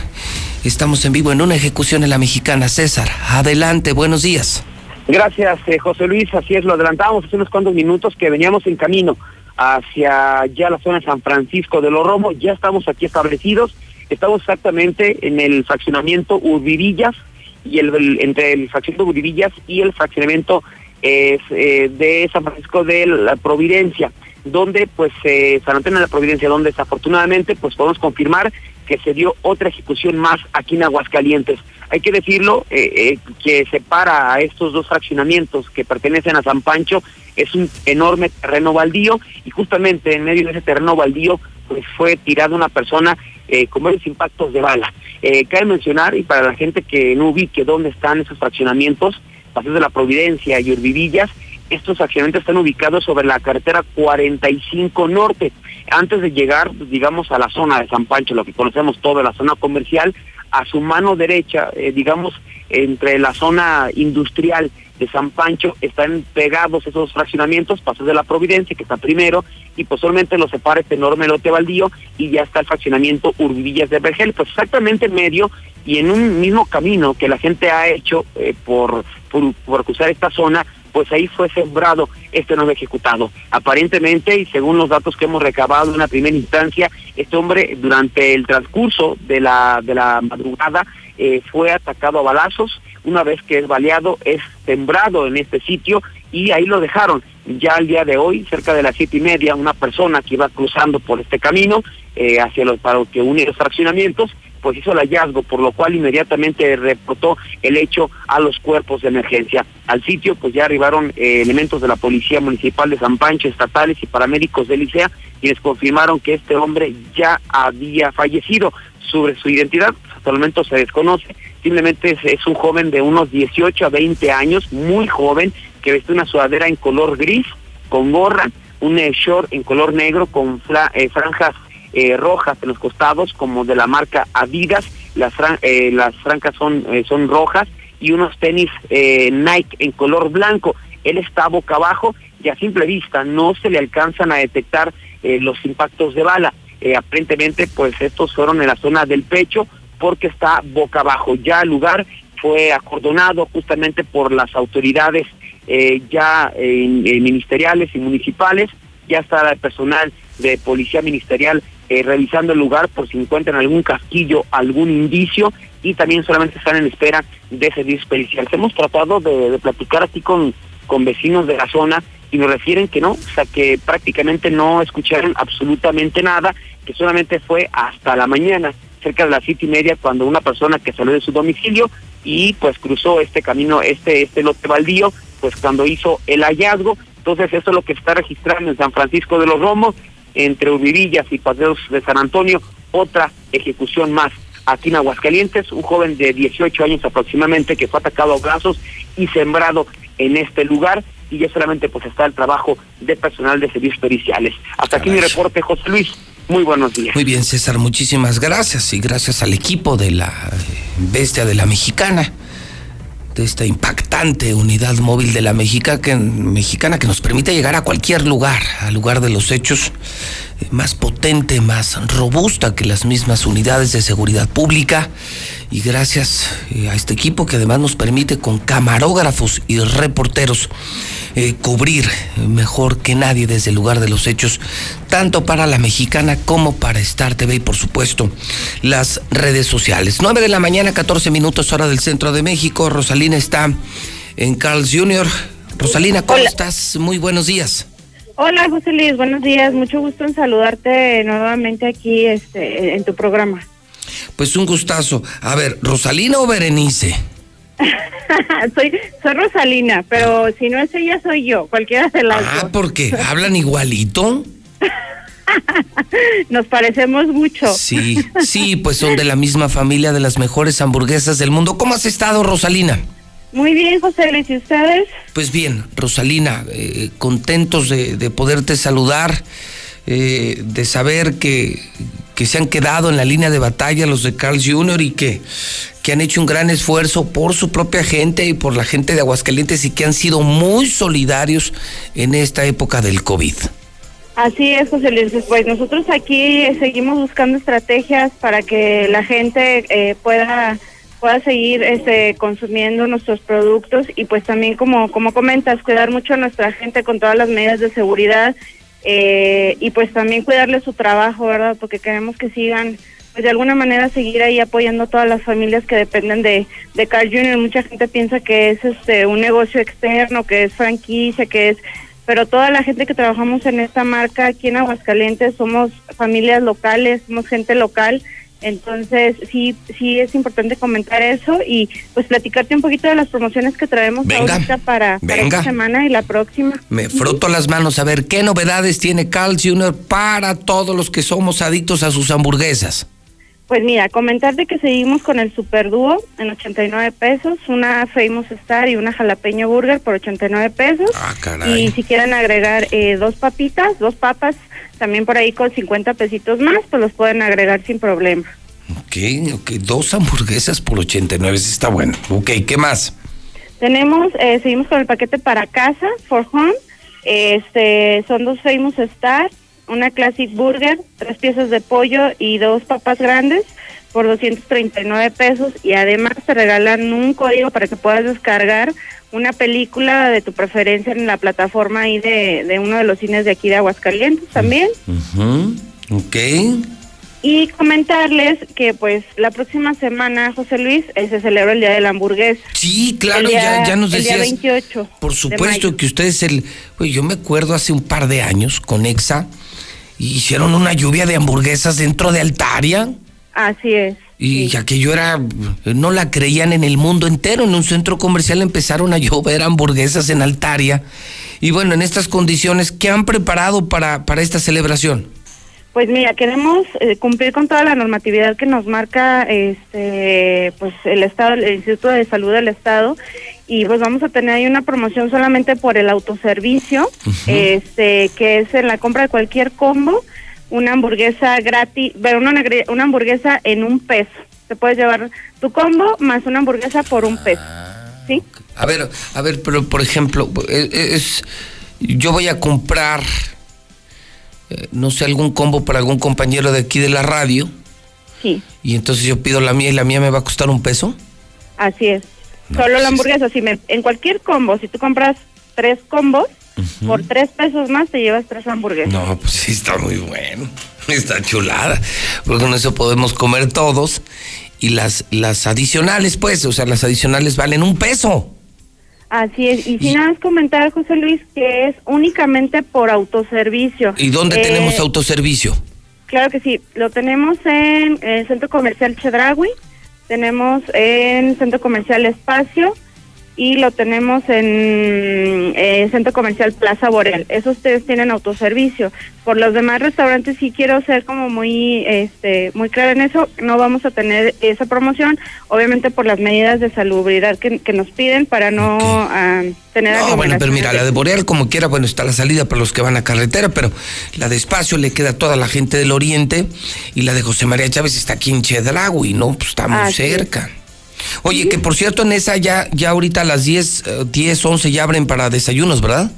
Estamos en vivo en una ejecución en la mexicana. César, adelante, buenos días. Gracias, eh, José Luis. Así es, lo adelantábamos hace unos cuantos minutos que veníamos en camino hacia ya la zona de San Francisco de los Romos. Ya estamos aquí establecidos. Estamos exactamente en el fraccionamiento Urbivillas y el, entre el fraccionamiento Urbivillas y el fraccionamiento eh, de San Francisco de la Providencia donde pues eh, San Antonio de la Providencia, donde desafortunadamente pues podemos confirmar que se dio otra ejecución más aquí en Aguascalientes. Hay que decirlo, eh, eh, que separa a estos dos fraccionamientos que pertenecen a San Pancho, es un enorme terreno baldío y justamente en medio de ese terreno baldío pues fue tirada una persona eh, con varios impactos de bala. Eh, cabe mencionar, y para la gente que no ubique dónde están esos fraccionamientos, Paseo de la Providencia y Urbivillas, estos fraccionamientos están ubicados sobre la carretera 45 Norte antes de llegar, pues, digamos, a la zona de San Pancho, lo que conocemos toda la zona comercial, a su mano derecha, eh, digamos, entre la zona industrial de San Pancho, están pegados esos fraccionamientos, Pasos de la Providencia, que está primero, y posteriormente lo separa este enorme lote baldío, y ya está el fraccionamiento Urbillas de Vergel, pues exactamente en medio y en un mismo camino que la gente ha hecho eh, por, por, por cruzar esta zona, pues ahí fue sembrado este nuevo ejecutado. Aparentemente, y según los datos que hemos recabado en una primera instancia, este hombre durante el transcurso de la, de la madrugada eh, fue atacado a balazos, una vez que es baleado, es sembrado en este sitio y ahí lo dejaron. Ya al día de hoy, cerca de las siete y media, una persona que iba cruzando por este camino eh, hacia los para que une los fraccionamientos, pues hizo el hallazgo, por lo cual inmediatamente reportó el hecho a los cuerpos de emergencia. Al sitio pues ya arribaron eh, elementos de la Policía Municipal de San Pancho, estatales y paramédicos de Licea, quienes confirmaron que este hombre ya había fallecido. Sobre su identidad, hasta el momento se desconoce, simplemente es, un joven de unos 18 a 20 años, muy joven, que veste una sudadera en color gris, con gorra, un eh, short en color negro con eh, franjas eh, rojas en los costados, como de la marca Adidas, las, eh, las francas son, eh, son rojas, y unos tenis Nike en color blanco. Él está boca abajo y a simple vista no se le alcanzan a detectar los impactos de bala. aparentemente, pues estos fueron en la zona del pecho porque está boca abajo. Ya el lugar fue acordonado justamente por las autoridades ya ministeriales y municipales. Ya está el personal de policía ministerial eh, revisando el lugar por si encuentran algún casquillo, algún indicio y también solamente están en espera de servicios periciales. Hemos tratado de, platicar aquí con, con vecinos de la zona y nos refieren que no, o sea que prácticamente no escucharon absolutamente nada, que solamente fue hasta la mañana, cerca de las siete y media, cuando una persona que salió de su domicilio y pues cruzó este camino, este, este lote baldío, pues cuando hizo el hallazgo, entonces eso es lo que está registrando en San Francisco de los Romos, entre Urbivillas y Paseos de San Antonio, otra ejecución más. Aquí en Aguascalientes, un joven de 18 años aproximadamente que fue atacado a brazos y sembrado en este lugar y ya solamente pues está el trabajo de personal de servicios periciales. Hasta aquí mi reporte, José Luis. Muy buenos días. Muy bien, César, muchísimas gracias y gracias al equipo de la bestia de la mexicana, de esta impactante unidad móvil de la Mexica que, mexicana que nos permite llegar a cualquier lugar, al lugar de los hechos, más potente, más robusta que las mismas unidades de seguridad pública. Y gracias eh, a este equipo que además nos permite con camarógrafos y reporteros eh, cubrir mejor que nadie desde el lugar de los hechos, tanto para la mexicana como para Star TV y por supuesto las redes sociales. 9 de la mañana, 14 minutos hora del centro de México. Rosalina está en Carl's Jr. Rosalina, ¿cómo estás? Muy buenos días. Hola José Luis, buenos días. Mucho gusto en saludarte nuevamente aquí este, en tu programa. Pues un gustazo. A ver, ¿Rosalina o Berenice? soy, soy Rosalina, pero si no es ella, soy yo, cualquiera de las Ah, dos. porque hablan igualito. Nos parecemos mucho. Sí, sí, pues son de la misma familia de las mejores hamburguesas del mundo. ¿Cómo has estado, Rosalina? Muy bien, José Luis, ¿y ustedes? Pues bien, Rosalina, eh, contentos de, de poderte saludar, eh, de saber que, que se han quedado en la línea de batalla los de Carl Jr. y que, que han hecho un gran esfuerzo por su propia gente y por la gente de Aguascalientes y que han sido muy solidarios en esta época del COVID. Así es, José Luis. Pues nosotros aquí seguimos buscando estrategias para que la gente eh, pueda pueda seguir este, consumiendo nuestros productos y pues también como como comentas cuidar mucho a nuestra gente con todas las medidas de seguridad eh, y pues también cuidarle su trabajo, ¿verdad? Porque queremos que sigan pues de alguna manera seguir ahí apoyando a todas las familias que dependen de, de Carl Jr. Mucha gente piensa que es este un negocio externo, que es franquicia, que es pero toda la gente que trabajamos en esta marca aquí en Aguascalientes somos familias locales, somos gente local, entonces sí sí es importante comentar eso y pues platicarte un poquito de las promociones que traemos Venga, ahorita para, esta semana y la próxima. Me froto las manos a ver qué novedades tiene Carl Jr. para todos los que somos adictos a sus hamburguesas. Pues mira, comentarte que seguimos con el Super Dúo en 89 pesos, una Famous Star y una Jalapeño Burger por 89 pesos. Ah, caray. Y si quieren agregar eh, dos papitas, dos papas, también por ahí con 50 pesitos más, pues los pueden agregar sin problema. Ok, ok, dos hamburguesas por 89, sí está bueno. Ok, ¿qué más? Tenemos, eh, seguimos con el paquete para casa, for home. Este, son dos Famous Star, una Classic Burger, tres piezas de pollo y dos papas grandes por 239 pesos y además te regalan un código para que puedas descargar una película de tu preferencia en la plataforma ahí de, de uno de los cines de aquí de Aguascalientes también. Ujú, Ok. Y comentarles que pues la próxima semana, José Luis, eh, se celebra el Día de la Hamburguesa. Sí, claro, día- ya, ya nos el día decías. 28 Por de supuesto mayo. que ustedes el. Yo me acuerdo hace un par de años con Exa, hicieron una lluvia de hamburguesas dentro de Altaria. Así es. Y aquello era, no la creían en el mundo entero. En un centro comercial empezaron a llover hamburguesas en Altaria. Y bueno, en estas condiciones, ¿qué han preparado para, para esta celebración? Pues mira, queremos eh, cumplir con toda la normatividad que nos marca este pues el Estado, el Instituto de Salud del Estado y pues vamos a tener ahí una promoción solamente por el autoservicio, este que es en la compra de cualquier combo, una hamburguesa gratis, pero una, una hamburguesa en un peso. Te puedes llevar tu combo más una hamburguesa por un peso. ¿Sí? A ver, a ver, pero por ejemplo, eh, eh, es, yo voy a comprar, eh, no sé, algún combo para algún compañero de aquí de la radio. Sí. Y entonces yo pido la mía y la mía me va a costar un peso. Así es. Solo la hamburguesa, si me, en cualquier combo, si tú compras tres combos, por tres pesos más te llevas tres hamburguesas. No, pues sí, está muy bueno. Está chulada. Porque con eso podemos comer todos. Y las, las adicionales, pues, o sea, las adicionales valen un peso. Así es. Y sin nada más comentar, José Luis, que es únicamente por autoservicio. ¿Y dónde Eh, tenemos autoservicio? Claro que sí. Lo tenemos en el Centro Comercial Chedragui, tenemos en Centro Comercial Espacio y lo tenemos en eh, Centro Comercial Plaza Boreal. Esos ustedes tienen autoservicio. Por los demás restaurantes sí quiero ser como muy este muy clara en eso, no vamos a tener esa promoción, obviamente por las medidas de salubridad que, que nos piden para no ah, tener No, bueno, pero mira, la de Boreal, como quiera, bueno, está la salida para los que van a carretera, pero la de Espacio le queda a toda la gente del Oriente y la de José María Chávez está aquí en Chedraui, ¿no? Pues está muy Así es. Oye, que por cierto, en esa ya, ya ahorita a las 10, eh, 10, 11 ya abren para desayunos, ¿verdad?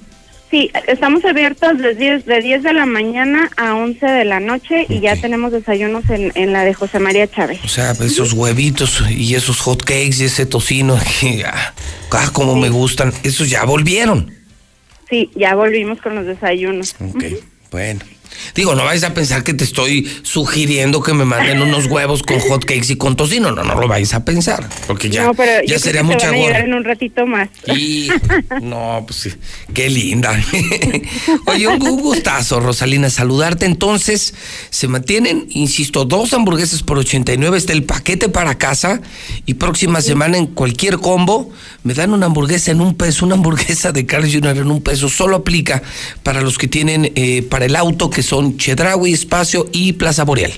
Sí, estamos abiertos de 10, de 10 de la mañana a 11 de la noche y ya tenemos desayunos en, en la de José María Chávez. O sea, esos huevitos y esos hot cakes y ese tocino, que, ah, ah, como me gustan, esos ya volvieron. Sí, ya volvimos con los desayunos. Ok, bueno. Digo, no vais a pensar que te estoy sugiriendo que me manden unos huevos con hot cakes y con tocino. No, no lo vais a pensar. Porque ya, no, pero ya yo sería creo que mucha te van a llegar gorra. en un ratito más. Y no, pues sí, qué linda. Oye, un gu- gustazo, Rosalina, saludarte. Entonces, se mantienen, insisto, dos hamburguesas por 89, está el paquete para casa y próxima semana en cualquier combo me dan una hamburguesa en un peso, una hamburguesa de Carl Jr. en un peso. Solo aplica para los que tienen eh, para el auto, que son Chedraui, Espacio y Plaza Boreal.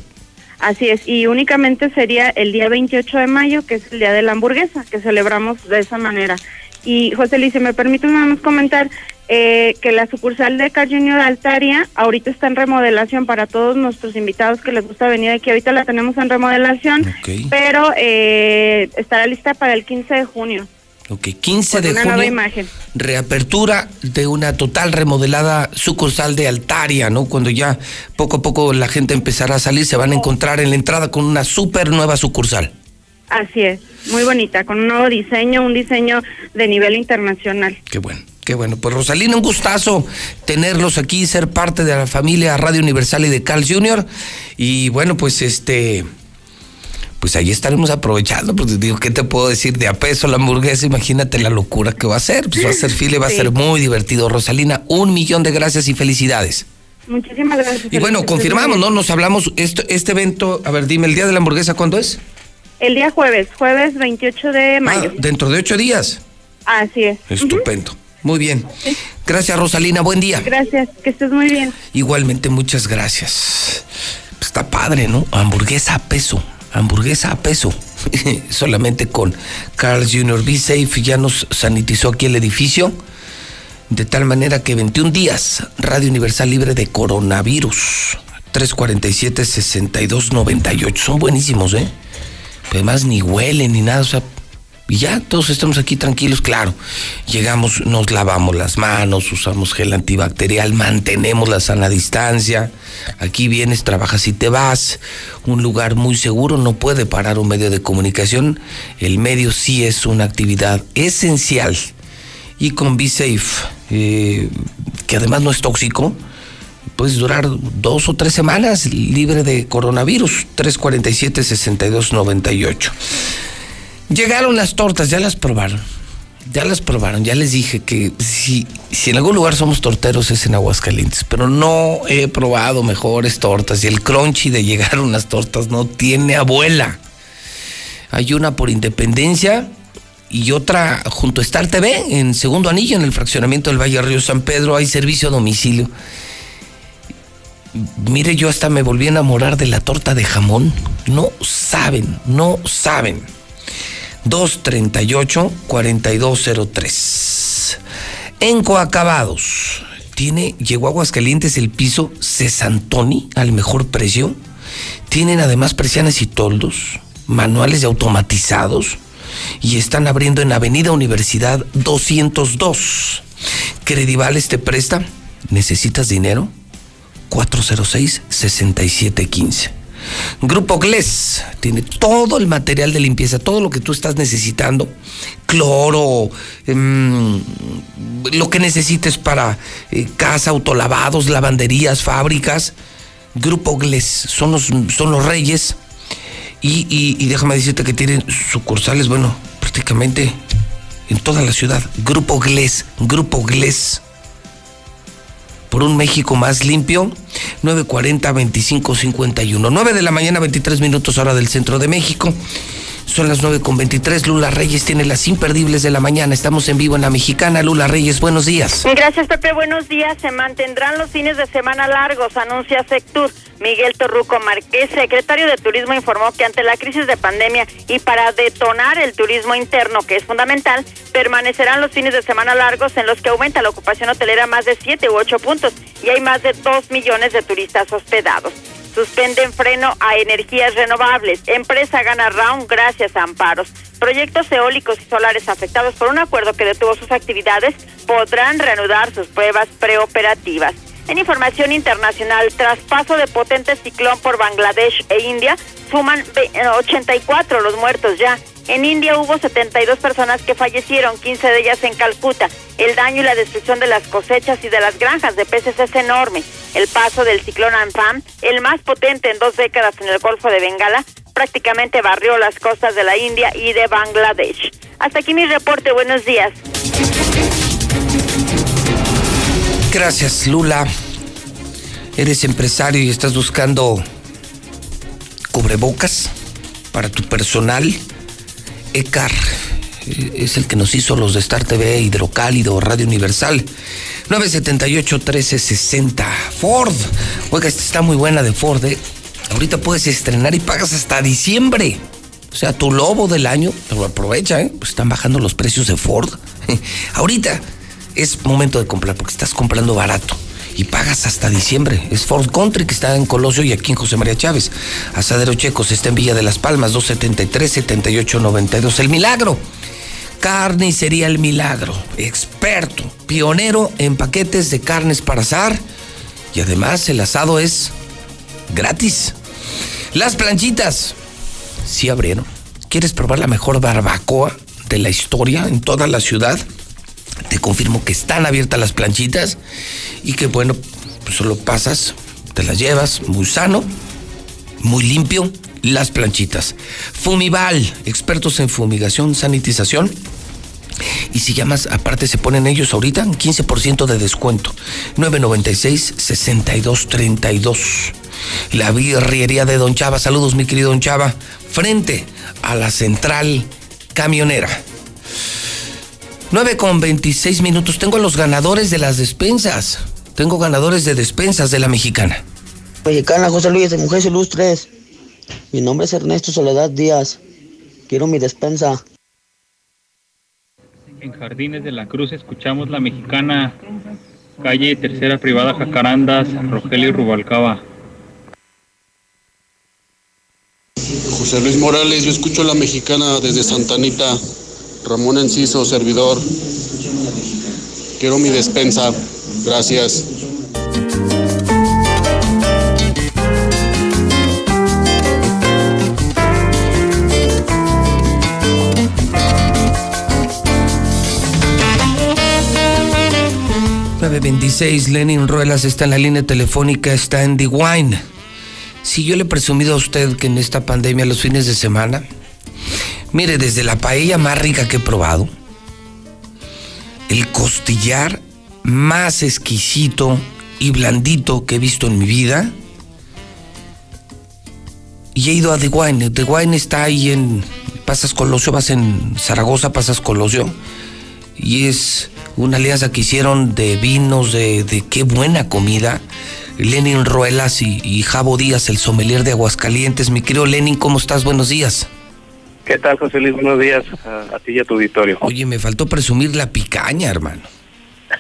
Así es, y únicamente sería el día 28 de mayo, que es el día de la hamburguesa, que celebramos de esa manera. Y José Luis, si me permite nada más comentar eh, que la sucursal de Car Junior Altaria ahorita está en remodelación para todos nuestros invitados que les gusta venir aquí. Ahorita la tenemos en remodelación, pero eh, estará lista para el 15 de junio. Ok, 15 con de una nueva junio. imagen. reapertura de una total remodelada sucursal de Altaria, ¿no? Cuando ya poco a poco la gente empezará a salir, se van a encontrar en la entrada con una súper nueva sucursal. Así es, muy bonita, con un nuevo diseño, un diseño de nivel internacional. Qué bueno. Qué bueno, pues Rosalina, un gustazo tenerlos aquí, ser parte de la familia Radio Universal y de Carl Jr. Y bueno, pues este, pues ahí estaremos aprovechando, pues digo, ¿qué te puedo decir? De a peso la hamburguesa, imagínate la locura que va a ser, pues va a ser fila y va a ser muy divertido. Rosalina, un millón de gracias y felicidades. Muchísimas gracias. Y bueno, confirmamos, ¿no? Nos hablamos, esto, este evento, a ver, dime, ¿el día de la hamburguesa cuándo es? El día jueves, jueves 28 de mayo. Ah, dentro de ocho días. Así es. Estupendo. Muy bien. Gracias, Rosalina, buen día. Gracias, que estés muy bien. Igualmente, muchas gracias. Pues Está padre, ¿no? Hamburguesa a peso. Hamburguesa a peso. Solamente con Carl Jr. Be Safe ya nos sanitizó aquí el edificio. De tal manera que 21 días, Radio Universal libre de coronavirus. 347-6298. Son buenísimos, ¿eh? Además, ni huelen ni nada. O sea, y ya todos estamos aquí tranquilos, claro. Llegamos, nos lavamos las manos, usamos gel antibacterial, mantenemos la sana distancia. Aquí vienes, trabajas y te vas. Un lugar muy seguro, no puede parar un medio de comunicación. El medio sí es una actividad esencial. Y con Be Safe, eh, que además no es tóxico, puedes durar dos o tres semanas libre de coronavirus. 347-6298. Llegaron las tortas, ya las probaron. Ya las probaron, ya les dije que si, si en algún lugar somos torteros es en Aguascalientes, pero no he probado mejores tortas y el crunchy de llegar unas tortas no tiene abuela. Hay una por Independencia y otra junto a Star TV en segundo anillo en el fraccionamiento del Valle Río San Pedro hay servicio a domicilio. Mire, yo hasta me volví a enamorar de la torta de jamón. No saben, no saben. 238-4203. En Coacabados, tiene, llegó a Aguascalientes el piso Cesantoni al mejor precio. Tienen además persianas y toldos, manuales y automatizados. Y están abriendo en Avenida Universidad 202. Credivales te presta. ¿Necesitas dinero? 406-6715. Grupo Gles tiene todo el material de limpieza, todo lo que tú estás necesitando, cloro, em, lo que necesites para eh, casa, autolavados, lavanderías, fábricas. Grupo Gles son los, son los reyes y, y- y déjame decirte que tienen sucursales, bueno, prácticamente en toda la ciudad. Grupo Gles, Grupo Gles por un México más limpio. 940-2551. 9 de la mañana, 23 minutos hora del centro de México. Son las 9 con 23. Lula Reyes tiene las imperdibles de la mañana. Estamos en vivo en la mexicana. Lula Reyes, buenos días. Gracias, Pepe. Buenos días. Se mantendrán los fines de semana largos, anuncia Sectur. Miguel Torruco Márquez, secretario de Turismo, informó que ante la crisis de pandemia y para detonar el turismo interno, que es fundamental, permanecerán los fines de semana largos en los que aumenta la ocupación hotelera más de 7 u 8 puntos y hay más de 2 millones de turistas hospedados. Suspenden freno a energías renovables. Empresa gana round gracias a amparos. Proyectos eólicos y solares afectados por un acuerdo que detuvo sus actividades podrán reanudar sus pruebas preoperativas. En información internacional, tras paso de potente ciclón por Bangladesh e India, suman 84 los muertos ya. En India hubo 72 personas que fallecieron, 15 de ellas en Calcuta. El daño y la destrucción de las cosechas y de las granjas de peces es enorme. El paso del ciclón Amphan, el más potente en dos décadas en el Golfo de Bengala, prácticamente barrió las costas de la India y de Bangladesh. Hasta aquí mi reporte. Buenos días. Gracias, Lula. Eres empresario y estás buscando cubrebocas para tu personal. ECAR es el que nos hizo los de Star TV, Hidrocálido, Radio Universal. 978-1360. Ford. Oiga, esta está muy buena de Ford. ¿eh? Ahorita puedes estrenar y pagas hasta diciembre. O sea, tu lobo del año, pero aprovecha, ¿eh? Pues están bajando los precios de Ford. Ahorita es momento de comprar porque estás comprando barato y pagas hasta diciembre. Es Ford Country que está en Colosio y aquí en José María Chávez. Asadero Checos está en Villa de las Palmas, 273-7892. El Milagro. Carnicería El Milagro. Experto, pionero en paquetes de carnes para asar. Y además el asado es gratis. Las planchitas. Sí abrieron. ¿Quieres probar la mejor barbacoa de la historia en toda la ciudad? Te confirmo que están abiertas las planchitas y que bueno, pues solo pasas, te las llevas, muy sano, muy limpio, las planchitas. Fumival, expertos en fumigación, sanitización. Y si llamas, aparte se ponen ellos ahorita 15% de descuento. 996-6232. La birrería de Don Chava. Saludos, mi querido Don Chava. Frente a la central camionera. 9 con 26 minutos. Tengo a los ganadores de las despensas. Tengo ganadores de despensas de la mexicana. Mexicana José Luis de Mujeres Ilustres. Mi nombre es Ernesto Soledad Díaz. Quiero mi despensa. En Jardines de la Cruz escuchamos la mexicana, calle Tercera Privada Jacarandas, Rogelio Rubalcaba. José Luis Morales, yo escucho la mexicana desde Santanita. Ramón Enciso, servidor. Quiero mi despensa. Gracias. ...926, Lenin Ruelas está en la línea telefónica, está en The Wine. Si yo le he presumido a usted que en esta pandemia los fines de semana Mire, desde la paella más rica que he probado, el costillar más exquisito y blandito que he visto en mi vida. Y he ido a The Wine. The Wine está ahí en. Pasas Colosio, vas en Zaragoza, pasas Colosio. Y es una alianza que hicieron de vinos, de, qué buena comida. Lenin Ruelas y, y Javo Díaz, el sommelier de Aguascalientes. Mi querido Lenin, ¿cómo estás? Buenos días. ¿Qué tal, José Luis? Buenos días a, ti y a tu auditorio. Oye, me faltó presumir la picaña, hermano.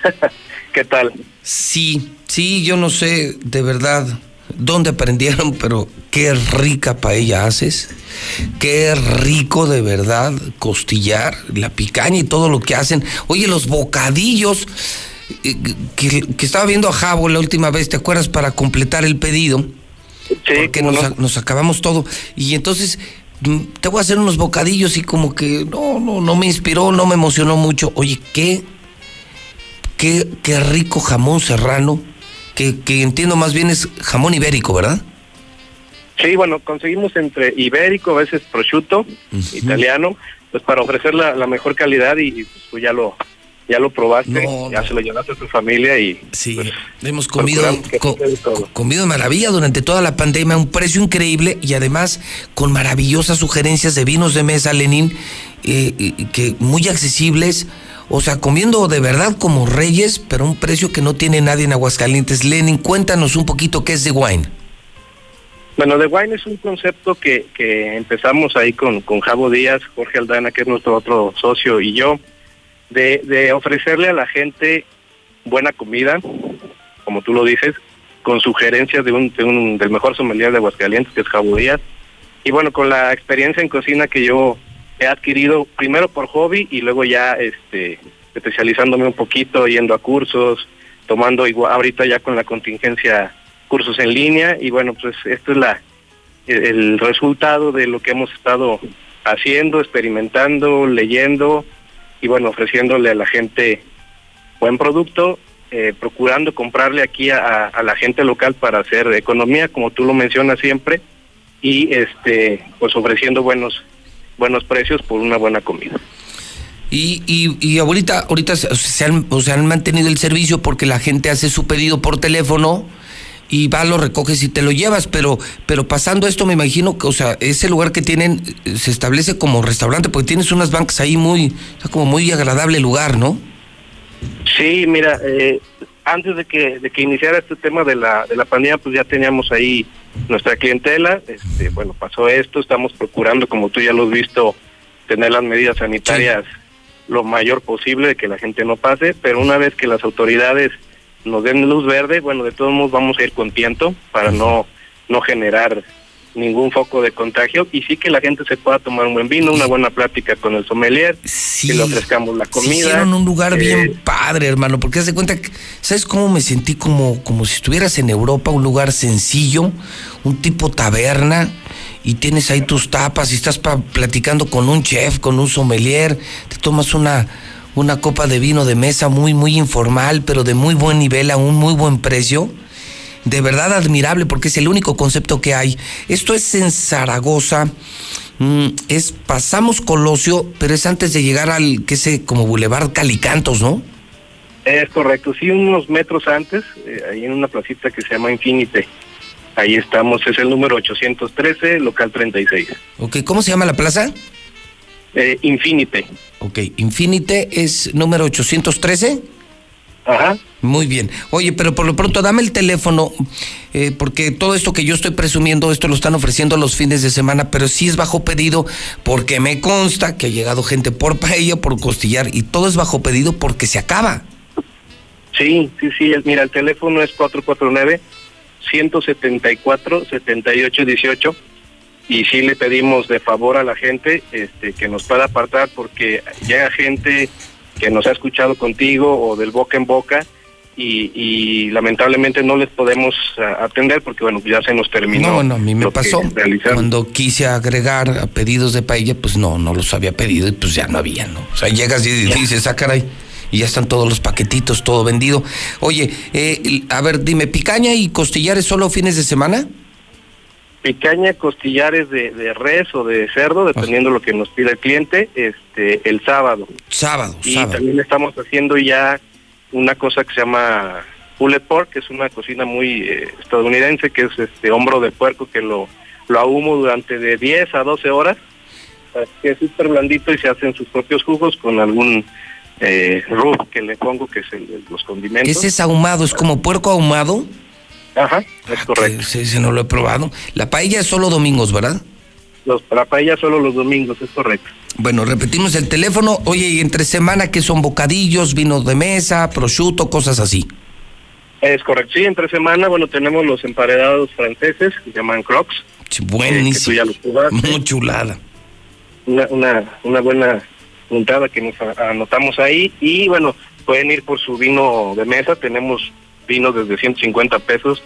¿Qué tal? Sí, sí, yo no sé de verdad dónde aprendieron, pero qué rica paella haces. Qué rico de verdad costillar, la picaña y todo lo que hacen. Oye, los bocadillos eh, que, estaba viendo a Javo la última vez, ¿te acuerdas? Para completar el pedido. Sí, porque nos, nos acabamos todo. Y entonces te voy a hacer unos bocadillos y como que no, no, no me inspiró, no me emocionó mucho. Oye, qué, qué, qué rico jamón serrano, que, que entiendo más bien es jamón ibérico, ¿verdad? Sí, bueno, conseguimos entre ibérico, a veces prosciutto, italiano, pues para ofrecer la, la mejor calidad y pues ya lo, ya lo probaste, ya se lo llevaste a tu familia y sí, pues, hemos comido comido maravilla durante toda la pandemia, un precio increíble y además con maravillosas sugerencias de vinos de mesa, Lenin, eh, que muy accesibles, o sea, comiendo de verdad como reyes, pero un precio que no tiene nadie en Aguascalientes. Lenin, cuéntanos un poquito qué es The Wine. Bueno, The Wine es un concepto que, que empezamos ahí con, con Javo Díaz, Jorge Aldana, que es nuestro otro socio, y yo de, ofrecerle a la gente buena comida, como tú lo dices, con sugerencias de un, de un del mejor sommelier de Aguascalientes, que es Jabo Díaz. Y bueno, con la experiencia en cocina que yo he adquirido primero por hobby y luego ya este especializándome un poquito, yendo a cursos, tomando igual ahorita ya con la contingencia cursos en línea y bueno, pues esto es la el resultado de lo que hemos estado haciendo, experimentando, leyendo y bueno, ofreciéndole a la gente buen producto, eh, procurando comprarle aquí a, la gente local para hacer economía, como tú lo mencionas siempre, y este pues ofreciendo buenos buenos precios por una buena comida. Y, y, y ahorita, ahorita se han, o han mantenido el servicio porque la gente hace su pedido por teléfono y va, lo recoges y te lo llevas, pero, pero pasando esto me imagino que, o sea, ese lugar que tienen eh, se establece como restaurante porque tienes unas bancas ahí muy, como muy agradable lugar, ¿no? Sí, mira, eh, antes de que, de que iniciara este tema de la, de la pandemia, pues ya teníamos ahí nuestra clientela, este, bueno, pasó esto, estamos procurando, como tú ya lo has visto, tener las medidas sanitarias lo mayor posible de que la gente no pase, pero una vez que las autoridades nos den luz verde, bueno, de todos modos vamos a ir con tiento para no, no generar ningún foco de contagio y sí que la gente se pueda tomar un buen vino, una buena plática con el sommelier, sí, que le ofrezcamos la comida. hicieron un lugar eh, bien padre, hermano, porque haz de cuenta que, ¿sabes cómo me sentí? Como, como si estuvieras en Europa, un lugar sencillo, un tipo taberna, y tienes ahí tus tapas y estás pa platicando con un chef, con un sommelier, te tomas una, una copa de vino de mesa muy, muy informal, pero de muy buen nivel, a un muy buen precio. De verdad admirable porque es el único concepto que hay. Esto es en Zaragoza. Mm, es pasamos Colosio, pero es antes de llegar al que sé como Boulevard Calicantos, ¿no? Es correcto, sí, unos metros antes, eh, ahí en una placita que se llama Infinite. Ahí estamos, es el número 813, local 36. Ok, ¿cómo se llama la plaza? Eh, Infinite. Ok, Infinite es número 813. Ajá. Muy bien. Oye, pero por lo pronto dame el teléfono, eh, porque todo esto que yo estoy presumiendo, esto lo están ofreciendo los fines de semana, pero sí es bajo pedido, porque me consta que ha llegado gente por paella, por costillar, y todo es bajo pedido porque se acaba. Sí, sí, sí. Mira, el teléfono es 449 174 7818 y sí le pedimos de favor a la gente este que nos pueda apartar porque llega gente que nos ha escuchado contigo o del boca en boca y, y lamentablemente no les podemos uh, atender porque bueno ya se nos terminó. No, bueno, a mí me pasó cuando quise agregar pedidos de paella, pues no, no los había pedido y pues ya no había, ¿no? O sea, llegas y dices, ah, caray, y ya están todos los paquetitos, todo vendido. Oye, eh, a ver, dime, ¿picaña y costillares solo fines de semana? Picaña, costillares de, de res o de cerdo, dependiendo lo que nos pida el cliente, este, el sábado. Sábado, y sábado. también estamos haciendo ya una cosa que se llama pulled pork, que es una cocina muy eh, estadounidense, que es este hombro de puerco que lo, lo ahumo durante de 10 a 12 horas, que es súper blandito y se hacen sus propios jugos con algún eh, rub que le pongo, que es el, el, los condimentos. ¿Ese es ahumado? ¿Es como puerco ahumado? Ajá, es correcto. Sí, sí, no lo he probado. La paella es solo domingos, ¿verdad? Los, la paella solo los domingos, es correcto. Bueno, repetimos el teléfono. Oye, y entre semana, que son bocadillos, vinos de mesa, prosciutto, cosas así? Es correcto. Sí, entre semana, bueno, tenemos los emparedados franceses, que se llaman crocs. Sí, buenísimo. Eh, Muy chulada. Una, una, una buena puntada que nos anotamos ahí. Y bueno, pueden ir por su vino de mesa. Tenemos vinos desde 150 pesos,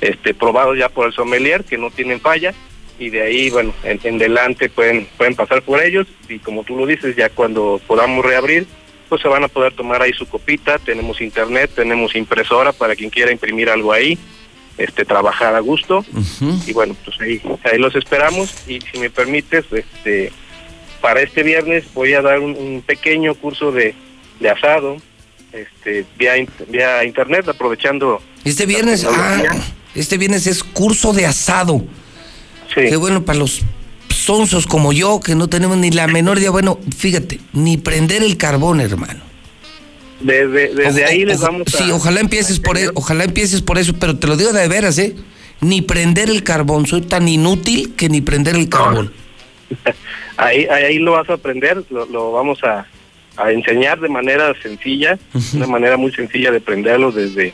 este, probados ya por el sommelier, que no tienen falla y de ahí, bueno, en, en, delante pueden, pueden pasar por ellos y como tú lo dices, ya cuando podamos reabrir, pues se van a poder tomar ahí su copita, tenemos internet, tenemos impresora para quien quiera imprimir algo ahí, este trabajar a gusto uh -huh. y bueno, pues ahí, ahí los esperamos y si me permites, este para este viernes voy a dar un, un pequeño curso de, de asado, este vía, vía internet aprovechando este viernes ah, este viernes es curso de asado Sí. Qué bueno para los sonsos como yo, que no tenemos ni la menor idea. Bueno, fíjate, ni prender el carbón, hermano. Desde, desde o, ahí les vamos a... Sí, ojalá empieces, por eso, ojalá empieces por eso, pero te lo digo de veras, ¿eh? Ni prender el carbón. Soy tan inútil que ni prender el carbón. ahí, ahí lo vas a aprender, lo, lo vamos a, a, enseñar de manera sencilla, uh -huh. una manera muy sencilla de prenderlo desde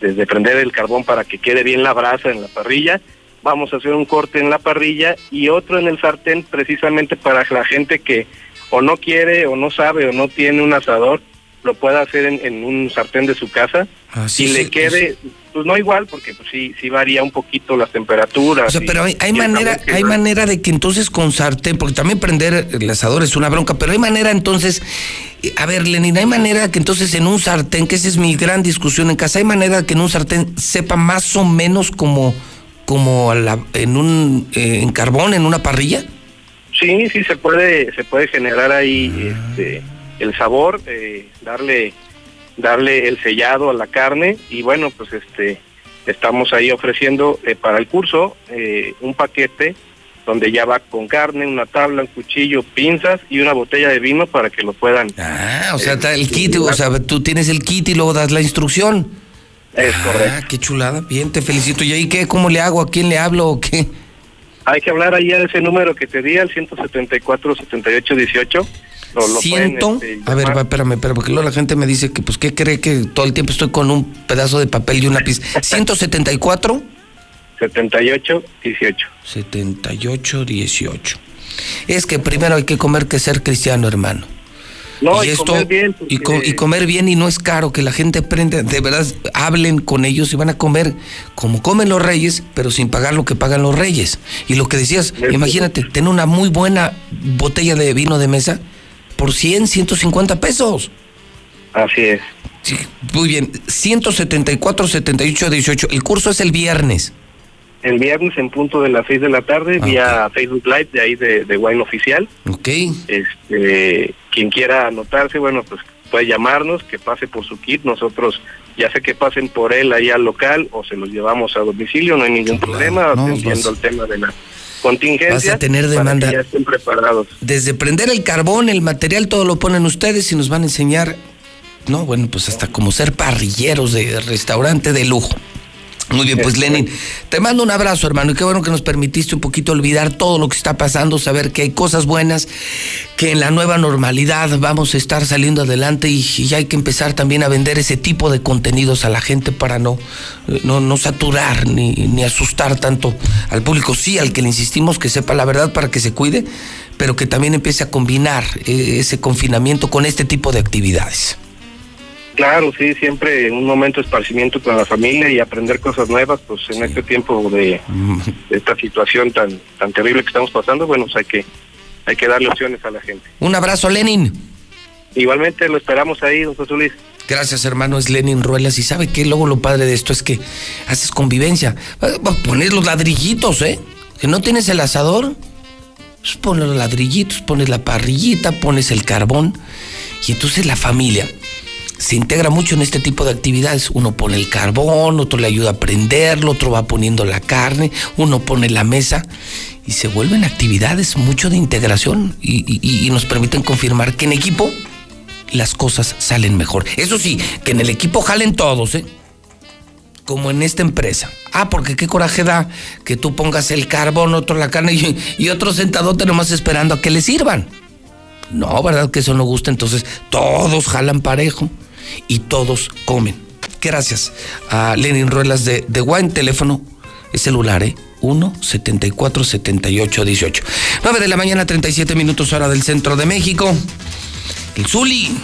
de prender el carbón para que quede bien la brasa en la parrilla. Vamos a hacer un corte en la parrilla y otro en el sartén precisamente para la gente que o no quiere o no sabe o no tiene un asador, lo pueda hacer en, en un sartén de su casa Así y le se- quede, pues no igual, porque pues sí, sí varía un poquito las temperaturas. O sea, y- pero hay, hay manera, hay manera de que entonces con sartén, porque también prender el asador es una bronca, pero hay manera entonces, eh, a ver, Lenin, hay manera que entonces en un sartén, que esa es mi gran discusión en casa, hay manera que en un sartén sepa más o menos como, como a la- en un eh, en carbón, en una parrilla. Sí, sí se puede, se puede generar ahí este, el sabor, eh, darle, darle el sellado a la carne y bueno, pues este, estamos ahí ofreciendo eh, para el curso eh, un paquete donde ya va con carne, una tabla, un cuchillo, pinzas y una botella de vino para que lo puedan. Ah, o sea, está el kit, o sea, tú tienes el kit y luego das la instrucción. Es Ah, qué chulada, bien, te felicito. ¿Y ahí qué? ¿Cómo le hago? ¿A quién le hablo o qué? Hay que hablar ahí a ese número que te di, al 174 78 18. Lo, lo pueden, Siento, este, a ver, va, espérame, espérame, porque luego la gente me dice que, pues, ¿qué cree que todo el tiempo estoy con un pedazo de papel y un lápiz? 174 78 18. 78 18. Es que primero hay que comer que ser cristiano, hermano. No, y comer bien, y, co- y comer bien y no es caro, que la gente aprenda, de verdad, hablen con ellos y van a comer como comen los reyes, pero sin pagar lo que pagan los reyes. Y lo que decías, imagínate, tener una muy buena botella de vino de mesa por 100, 150 pesos. Así es. Sí, muy bien, 174, 78, 18. El curso es el viernes. El viernes en punto de las 6 de la tarde, vía Facebook Live de ahí de, de Wine Oficial. Ok. Este, quien quiera anotarse, bueno, pues puede llamarnos, que pase por su kit. Nosotros, ya sé que pasen por él ahí al local o se los llevamos a domicilio, no hay ningún problema, no, atendiendo vas- el tema de la contingencia. Vas a tener para que demanda. ya estén preparados. Desde prender el carbón, el material, todo lo ponen ustedes y nos van a enseñar, no, bueno, pues hasta como ser parrilleros de restaurante de lujo. Muy bien, pues Lenin, te mando un abrazo, hermano, y qué bueno que nos permitiste un poquito olvidar todo lo que está pasando, saber que hay cosas buenas, que en la nueva normalidad vamos a estar saliendo adelante y, y hay que empezar también a vender ese tipo de contenidos a la gente para no, no, no saturar ni, ni asustar tanto al público. Sí, al que le insistimos que sepa la verdad para que se cuide, pero que también empiece a combinar eh, ese confinamiento con este tipo de actividades. Claro, sí, siempre en un momento de esparcimiento con la familia y aprender cosas nuevas, pues en este tiempo de, de esta situación tan tan terrible que estamos pasando, bueno, pues hay que hay que darle opciones a la gente. Un abrazo, Lenin. Igualmente lo esperamos ahí, don José Luis. Gracias, hermano, es Lenin Ruelas. Y sabe que luego lo padre de esto es que haces convivencia. Poner los ladrillitos, ¿eh? Que no tienes el asador, pues pones los ladrillitos, pones la parrillita, pones el carbón. Y entonces la familia se integra mucho en este tipo de actividades. Uno pone el carbón, otro le ayuda a prenderlo, otro va poniendo la carne, uno pone la mesa. Y se vuelven actividades mucho de integración y, nos permiten confirmar que en equipo las cosas salen mejor. Eso sí, que en el equipo jalen todos, ¿eh? Como en esta empresa. Ah, porque qué coraje da que tú pongas el carbón, otro la carne y, y otro sentadote nomás esperando a que le sirvan. No, ¿verdad que eso no gusta? Entonces todos jalan parejo y todos comen. Gracias a Lenin Ruelas de, de Wine, teléfono, es celular, ¿eh? 1 74 78 18. 9 de la mañana, 37 minutos hora del centro de México. El Zuli.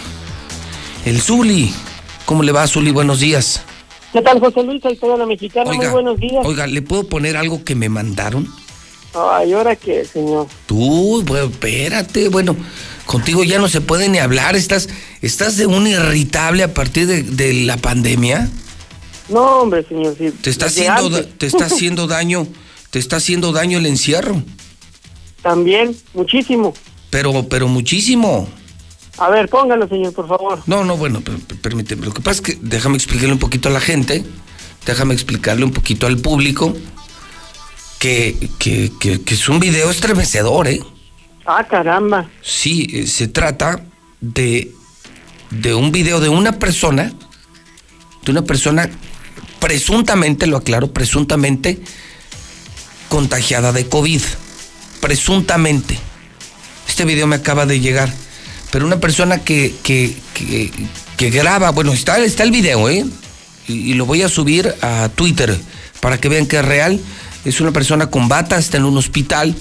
El Zuli. ¿Cómo le va, Zuli? Buenos días. ¿Qué tal, José Luis? Soy la mexicana. Muy Oiga, buenos días. Oiga, ¿le puedo poner algo que me mandaron? Ay, ¿ahora qué, señor? Tú, bueno, espérate, bueno, contigo ya no se puede ni hablar, estás, estás de un irritable a partir de, de la pandemia, No, hombre, señor. Sí, te está haciendo, antes. te está haciendo daño, te está haciendo daño el encierro, También, muchísimo. pero, pero muchísimo. A ver, póngalo, señor, por favor. No, no, bueno, per- per- permíteme. Lo que pasa es que déjame explicarle un poquito a la gente, déjame explicarle un poquito al público que, que, que- que es un video estremecedor, ¿eh? Ah, caramba. Sí, eh, se trata de, de un video de una persona, de una persona presuntamente, lo aclaro, presuntamente contagiada de COVID. Presuntamente. Este video me acaba de llegar. Pero una persona que, que, que, graba, bueno, está, está el video, ¿eh? y, y lo voy a subir a Twitter para que vean que es real. Es una persona con bata, está en un hospital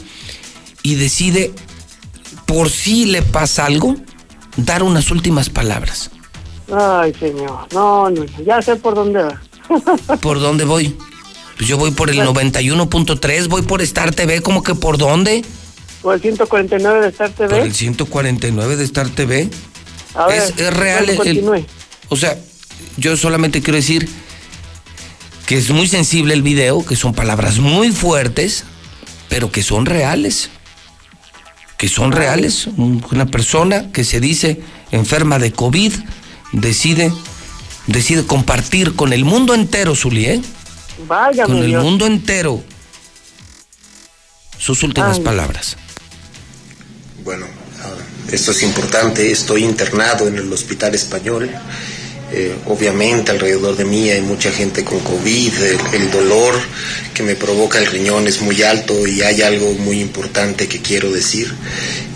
y decide, por si le pasa algo, dar unas últimas palabras. Ay, señor. No, no, ya sé por dónde va. ¿Por dónde voy? Pues yo voy por el 91.3, voy por Star TV, ¿cómo que por dónde? Por el 149 de Star TV. Por el 149 de Star TV. A ver, es, es real. el- o sea, yo solamente quiero decir que es muy sensible el video, que son palabras muy fuertes, pero que son reales. Que son reales. Un- Una persona que se dice enferma de COVID decide, decide compartir con el mundo entero, Zuli, ¿eh? Válgame Con el Dios. mundo entero sus últimas Ay. palabras. Bueno, ah, esto es importante, estoy internado en el hospital español. Eh, obviamente alrededor de mí hay mucha gente con COVID, el, el dolor que me provoca el riñón es muy alto y hay algo muy importante que quiero decir.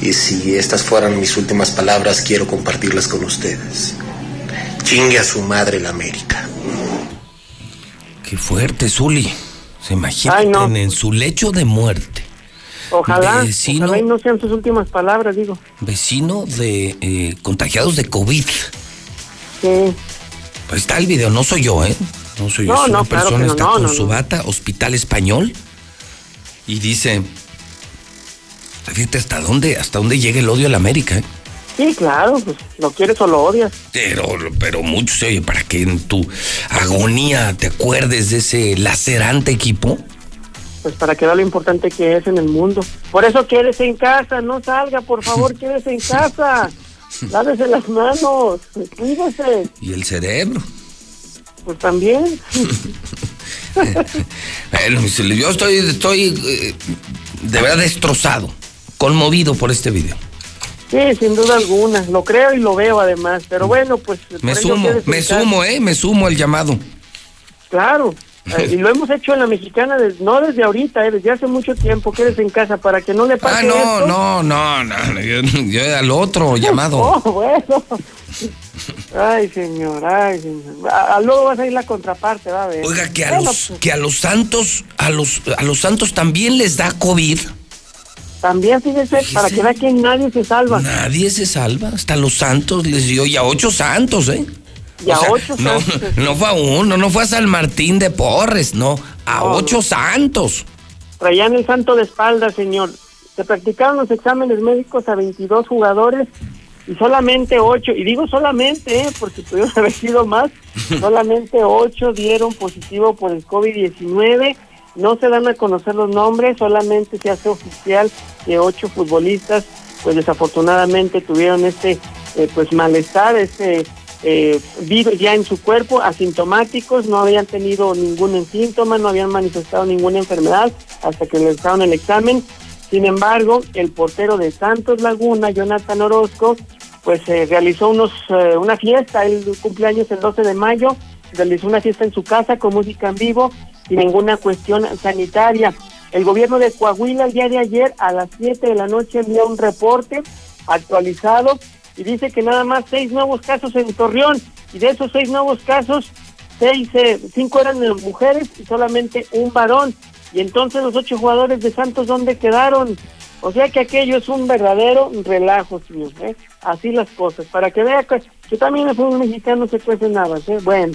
Y si estas fueran mis últimas palabras, quiero compartirlas con ustedes. Chingue a su madre la América. Qué fuerte, Zuli. Se imagina Ay, no. en su lecho de muerte. Ojalá, Vecino. ojalá y no sean sus últimas palabras, digo. Vecino de eh, contagiados de COVID. Sí. Pues está el video, no soy yo, ¿eh? No soy yo, No, una no, claro persona no, está con su bata, hospital español, y dice, fíjate hasta dónde, hasta dónde llega el odio a la América, ¿eh? Sí, claro, pues lo quieres o lo odias. Pero, pero mucho oye, para que en tu agonía te acuerdes de ese lacerante equipo. Pues para que vea lo importante que es en el mundo. Por eso quédese en casa, no salga, por favor, quédese en casa. Lávese las manos, cuídese. Y el cerebro. Pues también. Bueno, Zuli, yo estoy, estoy eh, de verdad destrozado, conmovido por este video. Sí, sin duda alguna. Lo creo y lo veo además. Pero bueno, pues. Me sumo, me sumo, ¿eh? Me sumo al llamado. Claro. Eh, y lo hemos hecho en la mexicana, des- no desde ahorita, eh, desde hace mucho tiempo. Quédese en casa para que no le pase Ah, no, esto. no, no, no, yo, yo al otro llamado. Oh, bueno. Ay, señor, ay, señor. A, a luego vas a ir la contraparte, va a ver. Oiga, que a Bueno, los, pues, que a los santos, a los, a los santos también les da COVID. También fíjese, para que vea que nadie se salva. Nadie se salva, hasta los santos les dio, y a ocho santos, ¿eh? Y a sea, ocho no, santos. no fue a uno, no fue a San Martín de Porres, no, a No, ocho no. santos. Traían el santo de espalda, señor. Se practicaron los exámenes médicos a 22 jugadores y solamente 8, y digo solamente, ¿eh? porque pudieron haber sido más, solamente 8 dieron positivo por el COVID-19. No se dan a conocer los nombres, solamente se hace oficial que 8 futbolistas, pues desafortunadamente tuvieron este eh, pues malestar, este eh, virus ya en su cuerpo, asintomáticos, no habían tenido ningún síntoma, no habían manifestado ninguna enfermedad hasta que daban el examen. Sin embargo, el portero de Santos Laguna, Jonathan Orozco, pues eh, realizó unos, eh, una fiesta, el cumpleaños el 12 de mayo, realizó una fiesta en su casa con música en vivo sin ninguna cuestión sanitaria. El gobierno de Coahuila el día de ayer a las 7 de la noche envió un reporte actualizado y dice que nada más seis nuevos casos en Torreón y de esos seis nuevos casos, seis, eh, cinco eran mujeres y solamente un varón. Y entonces los ocho jugadores de Santos, ¿dónde quedaron? O sea que aquello es un verdadero relajo, señor. ¿eh? Así las cosas. Para que vea que, que también el fútbol mexicano se cuece nada. ¿eh? Bueno,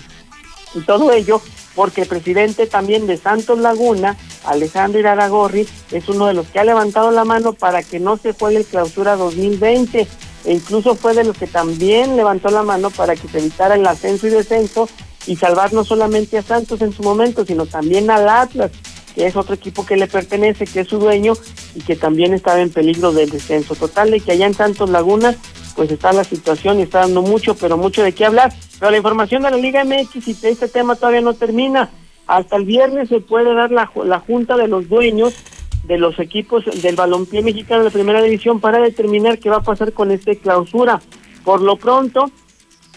y todo ello porque el presidente también de Santos Laguna, Alejandro Iraragorri, es uno de los que ha levantado la mano para que no se juegue el clausura 2020 e incluso fue de los que también levantó la mano para que se evitara el ascenso y descenso y salvar no solamente a Santos en su momento, sino también al Atlas, que es otro equipo que le pertenece, que es su dueño y que también estaba en peligro del descenso. Total de que allá en Santos Laguna pues está la situación y está dando mucho, pero mucho de qué hablar. Pero la información de la Liga MX y este tema todavía no termina. Hasta el viernes se puede dar la, la junta de los dueños de los equipos del balompié mexicano de primera división para determinar qué va a pasar con esta clausura. Por lo pronto,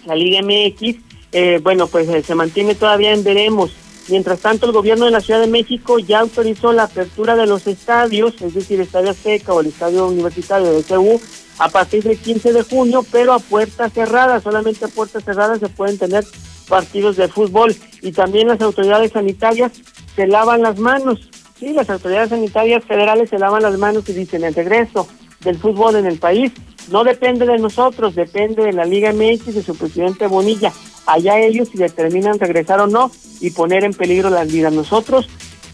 la Liga MX, eh, bueno, pues eh, se mantiene todavía en veremos. Mientras tanto, el gobierno de la Ciudad de México ya autorizó la apertura de los estadios, es decir, el Estadio Azteca o el Estadio Universitario de CU, a partir del 15 de junio, pero a puertas cerradas. Solamente a puertas cerradas se pueden tener partidos de fútbol y también las autoridades sanitarias se lavan las manos. Sí, las autoridades sanitarias federales se lavan las manos y dicen el regreso del fútbol en el país no depende de nosotros, depende de la Liga MX y de su presidente Bonilla. Allá ellos si determinan regresar o no y poner en peligro las vidas. Nosotros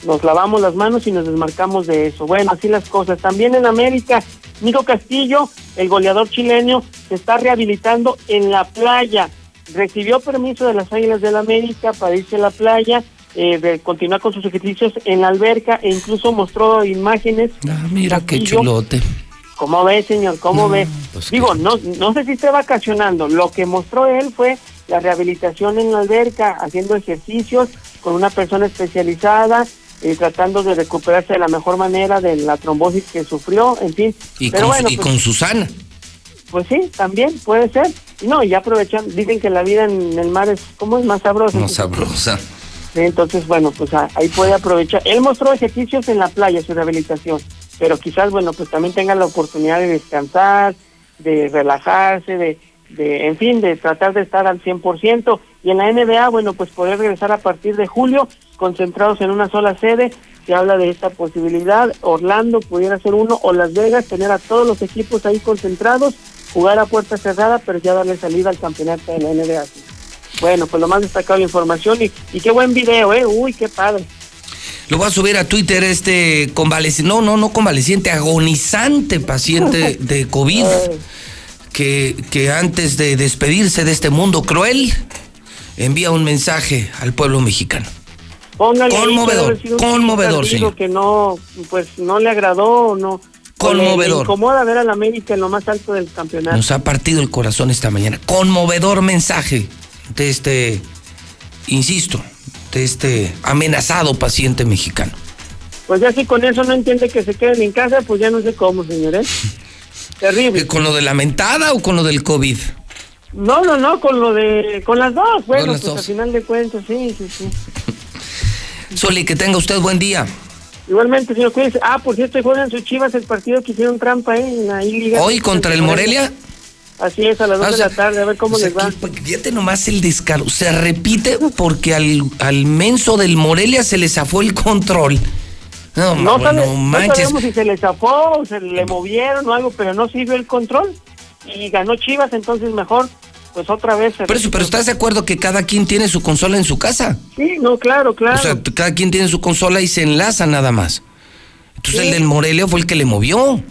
nos lavamos las manos y nos desmarcamos de eso. Bueno, así las cosas. También en América, Nico Castillo, el goleador chileno, se está rehabilitando en la playa. Recibió permiso de las Águilas del la América para irse a la playa, eh, de continuar con sus ejercicios en la alberca e incluso mostró imágenes. Ah, mira qué chulote. ¿Cómo ve, señor? ¿Cómo ve? Pues Digo, no, no sé si esté vacacionando. Lo que mostró él fue la rehabilitación en la alberca, haciendo ejercicios con una persona especializada, eh, tratando de recuperarse de la mejor manera de la trombosis que sufrió, en fin. Y, con, y pues con Susana. Pues sí, también puede ser. No, y aprovechan, dicen que la vida en el mar es, ¿cómo es? Más sabrosa. Más sabrosa. Entonces, bueno, pues ahí puede aprovechar. Él mostró ejercicios en la playa, su rehabilitación pero quizás, bueno, pues también tengan la oportunidad de descansar, de relajarse, de, de en fin, de tratar de estar al 100%. Y en la NBA, bueno, pues poder regresar a partir de julio, concentrados en una sola sede. Se habla de esta posibilidad. Orlando pudiera ser uno, o Las Vegas, tener a todos los equipos ahí concentrados, jugar a puerta cerrada, pero ya darle salida al campeonato de la NBA. Bueno, pues lo más destacado la información y, y qué buen video, ¿eh? Uy, qué padre. Lo voy a subir a Twitter este convaleciente, no, no, no convaleciente, agonizante paciente de COVID, que, que antes de despedirse de este mundo cruel, envía un mensaje al pueblo mexicano. conmovedor, conmovedor, señor. Que no, pues no le agradó, no. Conmovedor. Incomoda ver al América en lo más alto del campeonato. Nos ha partido el corazón esta mañana. Conmovedor mensaje este, insisto, de este amenazado paciente mexicano. Pues ya si con eso no entiende que se queden en casa, pues ya no sé cómo, señores. Terrible. ¿Con lo de la mentada o con lo del COVID? No, no, no, con lo de, con las dos, bueno, pues al final de cuentas, sí, sí, sí. Soli, que tenga usted buen día. Igualmente, señor Cuídense. Ah, por cierto, juegan sus chivas el partido que hicieron trampa ¿eh? en la Liga. ¿Hoy contra el Morelia? Así es, a las 2 de la tarde, a ver cómo les va. Fíjate nomás el descaro. Se repite porque al, al menso del Morelia se le zafó el control. No, no, manches. sabemos si se le zafó o se le movieron o algo, pero no sirvió el control. Y ganó Chivas, entonces mejor, pues otra vez. Pero, eso, pero ¿estás de acuerdo que cada quien tiene su consola en su casa? Sí, no, claro, claro. O sea, cada quien tiene su consola y se enlaza nada más. Entonces el del Morelia fue el que le movió.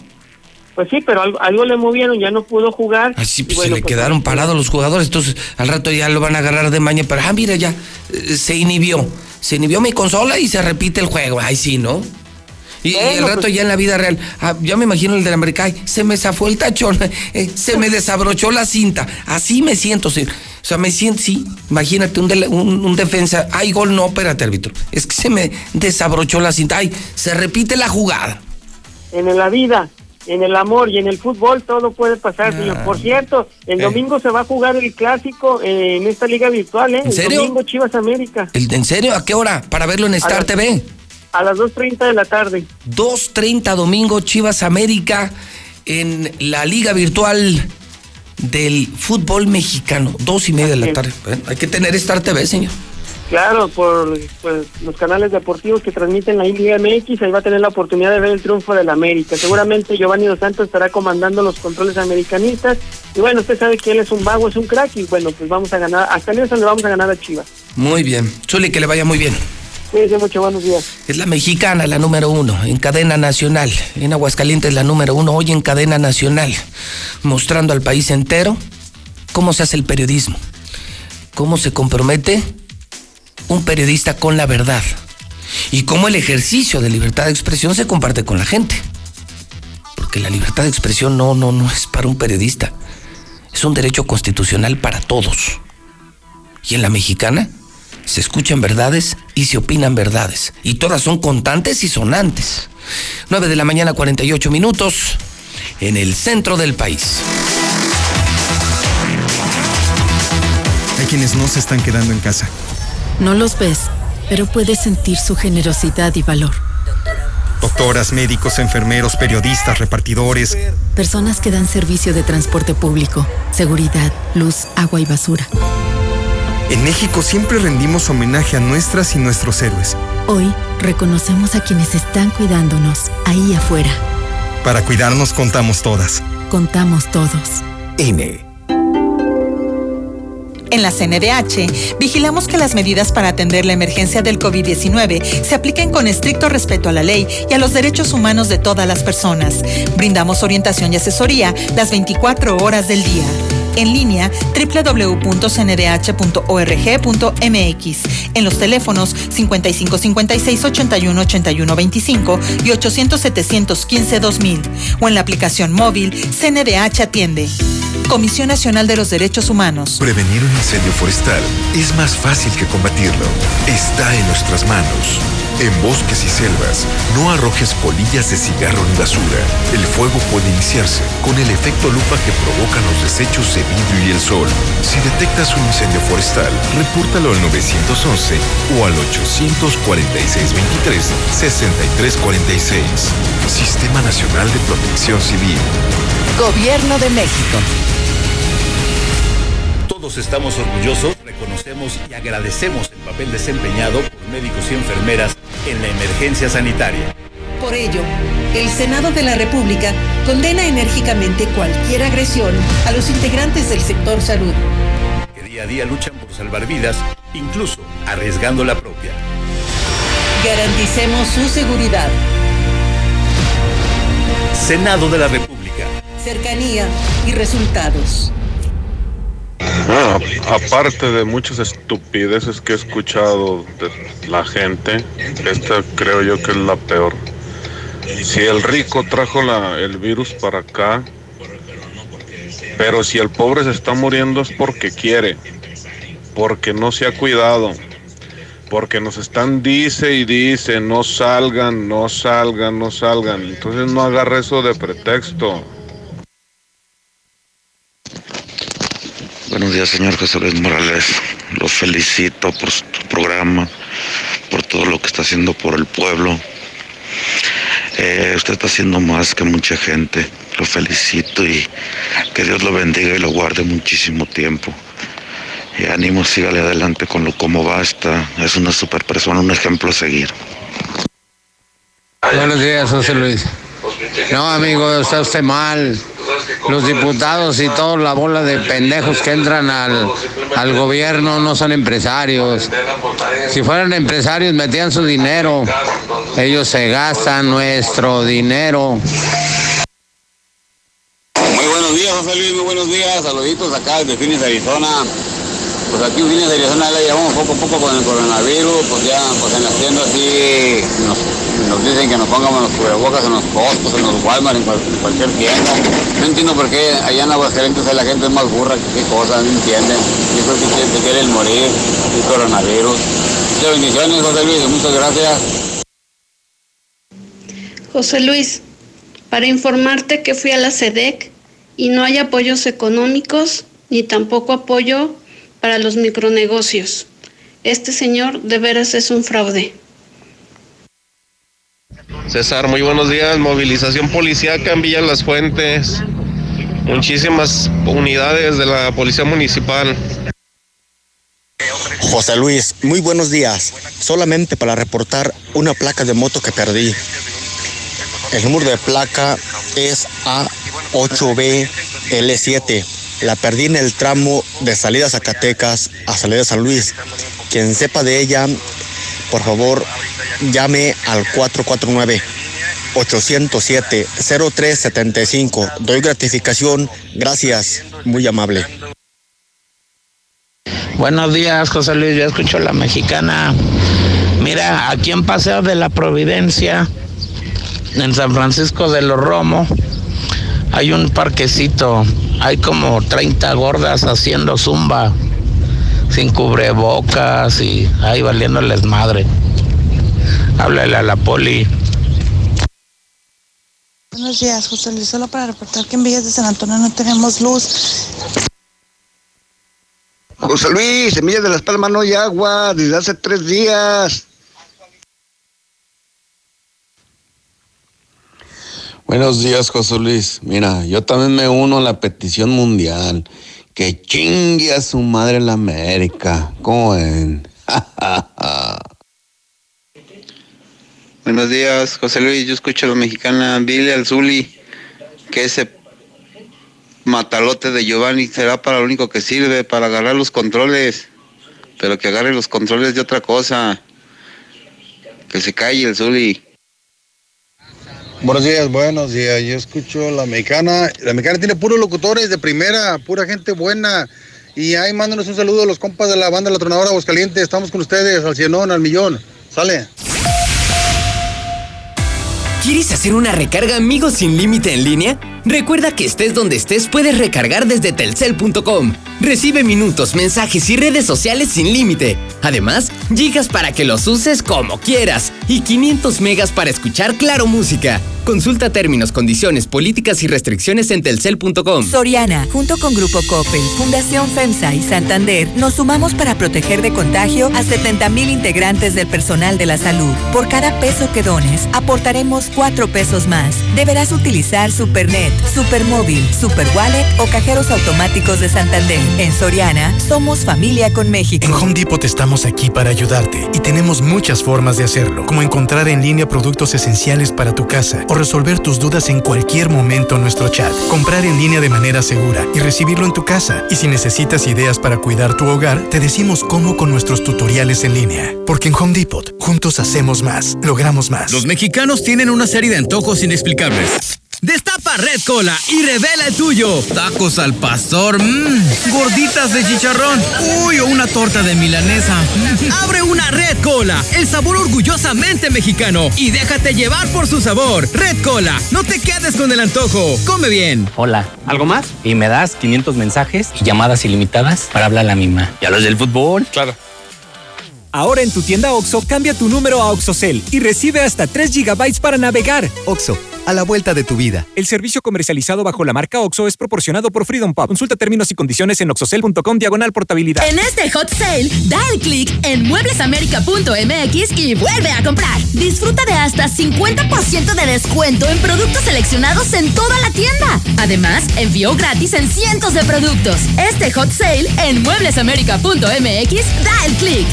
Pues sí, pero algo, le movieron, ya no pudo jugar. Así pues se le pues, quedaron parados los jugadores, entonces al rato ya lo van a agarrar de maña, pero ah, mira, ya eh, se inhibió. Se inhibió mi consola y se repite el juego. Ay, sí, ¿no? Y, el rato pues ya en la vida real, ah, ya me imagino el del América, se me zafó el tachón, eh, se me desabrochó la cinta. Así me siento, sí. O sea, me siento, sí, imagínate un, un, defensa, ay, gol no, espérate, árbitro. Es que se me desabrochó la cinta, ay, se repite la jugada. En la vida, en el amor y en el fútbol todo puede pasar, señor. Por cierto, el domingo se va a jugar el clásico eh, en esta liga virtual, ¿eh? ¿En serio? El domingo Chivas América. ¿En serio? ¿A qué hora? Para verlo en Star TV. A las 2.30 de la tarde. 2.30 domingo Chivas América en la liga virtual del fútbol mexicano. Dos y media de la tarde. Hay que tener Star TV, señor. Claro, por pues, los canales deportivos que transmiten la Liga MX, ahí va a tener la oportunidad de ver el triunfo del América. Seguramente Giovanni Dos Santos estará comandando los controles americanistas. Y bueno, usted sabe que él es un vago, es un crack. Y bueno, pues vamos a ganar, hasta el le vamos a ganar a Chivas. Muy bien. Chuli, que le vaya muy bien. Cuídense mucho, buenos días. Es la mexicana, la número uno, en cadena nacional. En Aguascalientes, la número uno, hoy en cadena nacional. Mostrando al país entero cómo se hace el periodismo. Cómo se compromete un periodista con la verdad y cómo el ejercicio de libertad de expresión se comparte con la gente. Porque la libertad de expresión no, no, no es para un periodista. Es un derecho constitucional para todos. Y en la mexicana se escuchan verdades y se opinan verdades. Y todas son contantes y sonantes. 9 de la mañana, 48 minutos, en el centro del país. Hay quienes no se están quedando en casa no los ves, pero puedes sentir su generosidad y valor. Doctoras, médicos, enfermeros, periodistas, repartidores. Personas que dan servicio de transporte público, seguridad, luz, agua y basura. En México siempre rendimos homenaje a nuestras y nuestros héroes. Hoy reconocemos a quienes están cuidándonos ahí afuera. Para cuidarnos contamos todas. Contamos todos. INE. En la CNDH, vigilamos que las medidas para atender la emergencia del COVID-19 se apliquen con estricto respeto a la ley y a los derechos humanos de todas las personas. Brindamos orientación y asesoría las 24 horas del día en línea www.cndh.org.mx, en los teléfonos 5556 81 81 25 y 800 715 2000 o en la aplicación móvil CNDH Atiende. Comisión Nacional de los Derechos Humanos. Prevenir un incendio forestal es más fácil que combatirlo. Está en nuestras manos. En bosques y selvas, no arrojes polillas de cigarro ni basura. El fuego puede iniciarse con el efecto lupa que provocan los desechos de vidrio y el sol. Si detectas un incendio forestal, repórtalo al 911 o al 846-23-6346. Sistema Nacional de Protección Civil. Gobierno de México. Todos estamos orgullosos, reconocemos y agradecemos el papel desempeñado por médicos y enfermeras en la emergencia sanitaria. Por ello, el Senado de la República condena enérgicamente cualquier agresión a los integrantes del sector salud. Que día a día luchan por salvar vidas, incluso arriesgando la propia. Garanticemos su seguridad. Senado de la República. Cercanía y resultados. Aparte de muchas estupideces que he escuchado de la gente, esta creo yo que es la peor. Si el rico trajo la, el virus para acá, pero si el pobre se está muriendo es porque quiere, porque no se ha cuidado, porque nos están dice y dice, no salgan, no salgan, no salgan. Entonces no agarre eso de pretexto. Buenos días, señor José Luis Morales. Lo felicito por su programa, por todo lo que está haciendo por el pueblo. Eh, usted está haciendo más que mucha gente. Lo felicito y que Dios lo bendiga y lo guarde muchísimo tiempo. Y ánimo, sígale adelante con lo como basta. Es una super persona, un ejemplo a seguir. Buenos días, José Luis. No, amigo, está usted mal. Los diputados y toda la bola de pendejos que entran al, al gobierno no son empresarios. Si fueran empresarios metían su dinero. Ellos se gastan nuestro dinero. Muy buenos días, José Luis, muy buenos días. Saluditos acá desde Phoenix, Arizona. Pues aquí en Phoenix, Arizona la llevamos poco a poco con el coronavirus, pues ya pues en las tiendas sí nos, nos dicen que nos pongamos los cubrebocas en los costos, en los Walmart, en, cual- en cualquier tienda. No entiendo por qué allá en Aguascalientes la gente es más burra que qué cosa, no entienden. Yo creo que se quieren morir el coronavirus. Muchas bendiciones, José Luis, muchas gracias. José Luis, para informarte que fui a la SEDEC y no hay apoyos económicos ni tampoco apoyo para los micronegocios. Este señor de veras es un fraude. César, muy buenos días. Movilización policíaca en Villa Las Fuentes. Muchísimas unidades de la Policía Municipal. José Luis, muy buenos días. Solamente para reportar una placa de moto que perdí. El número de placa es A8BL7. La perdí en el tramo de salida Zacatecas a salida San Luis. Quien sepa de ella, por favor, llame al 449 807 0375. Doy gratificación. Gracias. Muy amable. Buenos días, José Luis. Yo escucho la mexicana. Mira, aquí en Paseo de la Providencia, en San Francisco de los Romo, hay un parquecito. Hay como 30 gordas haciendo zumba, sin cubrebocas y ahí valiéndoles madre. Háblale a la poli. Buenos días, José Luis. Solo para reportar que en Villas de San Antonio no tenemos luz. José Luis, en Villas de las Palmas no hay agua desde hace tres días. Buenos días, José Luis. Mira, yo también me uno a la petición mundial. Que chingue a su madre la América. ¿Cómo ven? Buenos días, José Luis. Yo escucho a la mexicana. Dile al Zuli que ese matalote de Giovanni será para lo único que sirve, para agarrar los controles. Pero que agarre los controles de otra cosa. Que se calle el Zuli. Buenos días, buenos días. Yo escucho la mexicana. La mexicana tiene puros locutores de primera, pura gente buena. Y ahí mándanos un saludo a los compas de la banda La Tronadora Aguascalientes. Estamos con ustedes al cienón, al millón. Sale. ¿Quieres hacer una recarga amigos sin límite en línea? Recuerda que estés donde estés puedes recargar desde telcel.com. Recibe minutos, mensajes y redes sociales sin límite. Además, gigas para que los uses como quieras y 500 megas para escuchar Claro Música. Consulta términos, condiciones, políticas y restricciones en telcel.com. Soriana, junto con Grupo Coppel, Fundación FEMSA y Santander, nos sumamos para proteger de contagio a 70.000 integrantes del personal de la salud. Por cada peso que dones, aportaremos 4 pesos más. Deberás utilizar Supernet, Supermóvil, Superwallet o cajeros automáticos de Santander. En Soriana, somos familia con México. En Home Depot estamos aquí para ayudarte y tenemos muchas formas de hacerlo, como encontrar en línea productos esenciales para tu casa o resolver tus dudas en cualquier momento en nuestro chat, comprar en línea de manera segura y recibirlo en tu casa. Y si necesitas ideas para cuidar tu hogar, te decimos cómo con nuestros tutoriales en línea. Porque en Home Depot, juntos hacemos más, logramos más. Los mexicanos tienen una serie de antojos inexplicables. Destapa Red Cola y revela el tuyo. Tacos al pastor, mmm, gorditas de chicharrón, uy, o una torta de milanesa. Abre una Red Cola, el sabor orgullosamente mexicano y déjate llevar por su sabor. Red Cola, no te quedes con el antojo. Come bien. Hola, ¿algo más? Y me das 500 mensajes y llamadas ilimitadas para hablar a la misma. ¿Y a los del fútbol? Claro. Ahora en tu tienda OXO, cambia tu número a OXOCEL y recibe hasta 3 GB para navegar. OXO, a la vuelta de tu vida. El servicio comercializado bajo la marca OXO es proporcionado por Freedom Pub. Consulta términos y condiciones en oxocel.com diagonal portabilidad. En este hot sale, da el clic en mueblesamerica.mx y vuelve a comprar. Disfruta de hasta 50% de descuento en productos seleccionados en toda la tienda. Además, envío gratis en cientos de productos. Este hot sale en mueblesamerica.mx, da el clic.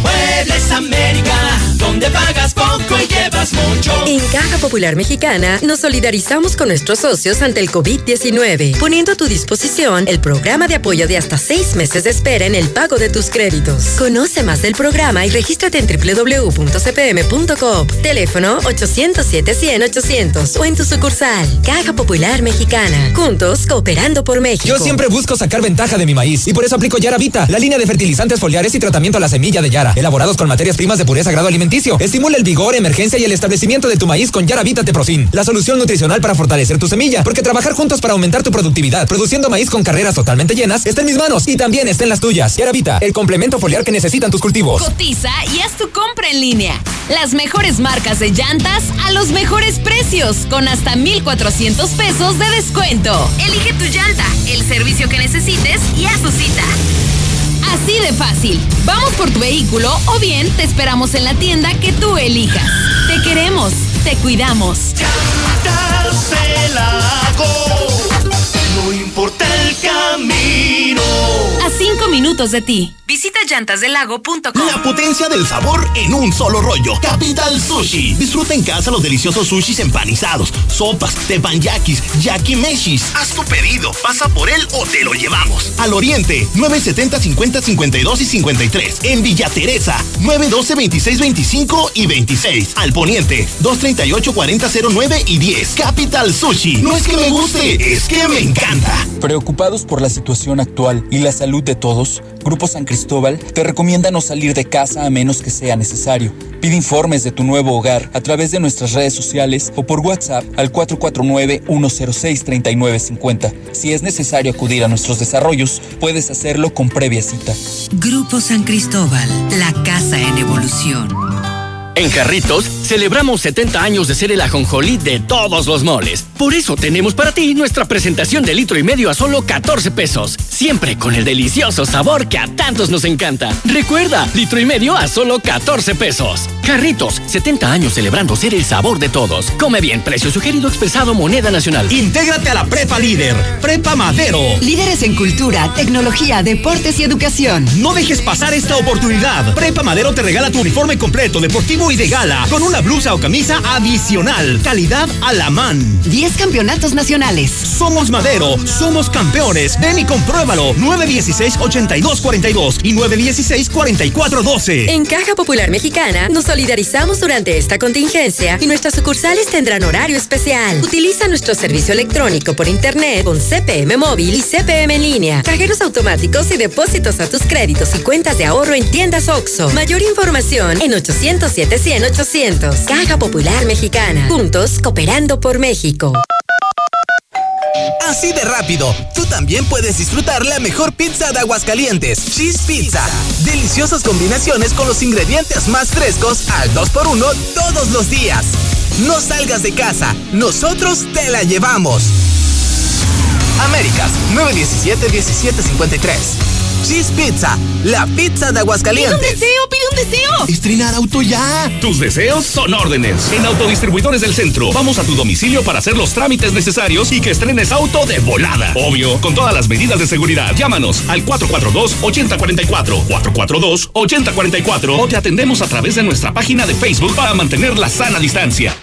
Muebles América, donde pagas poco y llevas mucho. En Caja Popular Mexicana nos solidarizamos con nuestros socios ante el COVID-19, poniendo a tu disposición el programa de apoyo de hasta seis meses de espera en el pago de tus créditos. Conoce más del programa y regístrate en www.cpm.coop. Teléfono 807-100-800 o en tu sucursal. Caja Popular Mexicana. Juntos, cooperando por México. Yo siempre busco sacar ventaja de mi maíz y por eso aplico Yara Vita, la línea de fertilizantes foliares y tratamiento a la semilla de Yara, elaborados con materias primas de pureza grado alimenticio. Estimula el vigor, emergencia y el establecimiento de tu maíz con Yara Vita Teprofin, la solución nutricional para fortalecer tu semilla, porque trabajar juntos para aumentar tu productividad, produciendo maíz con carreras totalmente llenas, está en mis manos y también está en las tuyas. Yara Vita, el complemento foliar que necesitan tus cultivos. Cotiza y haz tu compra en línea. Las mejores marcas de llantas a los mejores precios, con hasta 1,400 pesos de descuento. Elige tu llanta, el servicio que necesites y haz tu cita. Así de fácil. Vamos por tu vehículo o bien te esperamos en la tienda que tú elijas. Te queremos, te cuidamos. No importa el camino. Minutos de ti. Visita llantasdelago.com. La potencia del sabor en un solo rollo. Capital Sushi. Disfruta en casa los deliciosos sushis empanizados, sopas, teppanyakis, yakimeshis. Haz tu pedido, pasa por él o te lo llevamos. Al Oriente, 970 50 52 y 53. En Villa Teresa, 912 26 25 y 26. Al Poniente, 238 40 09 y 10. Capital Sushi. No es que me guste, es que me encanta. Preocupados por la situación actual y la salud de todos, Grupo San Cristóbal te recomienda no salir de casa a menos que sea necesario. Pide informes de tu nuevo hogar a través de nuestras redes sociales o por WhatsApp al 449-106-3950. Si es necesario acudir a nuestros desarrollos, puedes hacerlo con previa cita. Grupo San Cristóbal, la casa en evolución. En Carritos celebramos 70 años de ser el ajonjolí de todos los moles. Por eso tenemos para ti nuestra presentación de litro y medio a solo 14 pesos. Siempre con el delicioso sabor que a tantos nos encanta. Recuerda, litro y medio a solo 14 pesos. Carritos, 70 años celebrando ser el sabor de todos. Come bien, precio sugerido expresado moneda nacional. Intégrate a la Prepa Líder, Prepa Madero. Líderes en cultura, tecnología, deportes y educación. No dejes pasar esta oportunidad. Prepa Madero te regala tu uniforme completo, deportivo y de gala, con una blusa o camisa adicional. Calidad a la man. 10 campeonatos nacionales. Somos Madero, somos campeones. Ven y compruébalo. 916-8242 y 916-4412. En Caja Popular Mexicana nos solidarizamos durante esta contingencia y nuestras sucursales tendrán horario especial. Utiliza nuestro servicio electrónico por internet con CPM móvil y CPM en línea, cajeros automáticos y depósitos a tus créditos y cuentas de ahorro en tiendas OXO. Mayor información en 807 100 800. Caja Popular Mexicana. Juntos cooperando por México. Así de rápido, tú también puedes disfrutar la mejor pizza de Aguascalientes, Cheese Pizza. Deliciosas combinaciones con los ingredientes más frescos al 2x1 todos los días. No salgas de casa, nosotros te la llevamos. Américas 917-1753. Cheese Pizza, la pizza de Aguascalientes. ¡Pide un deseo, pide un deseo! Estrenar auto ya. Tus deseos son órdenes. En Autodistribuidores del Centro, vamos a tu domicilio para hacer los trámites necesarios y que estrenes auto de volada. Obvio, con todas las medidas de seguridad. Llámanos al 442-8044, 442-8044 o te atendemos a través de nuestra página de Facebook para mantener la sana distancia.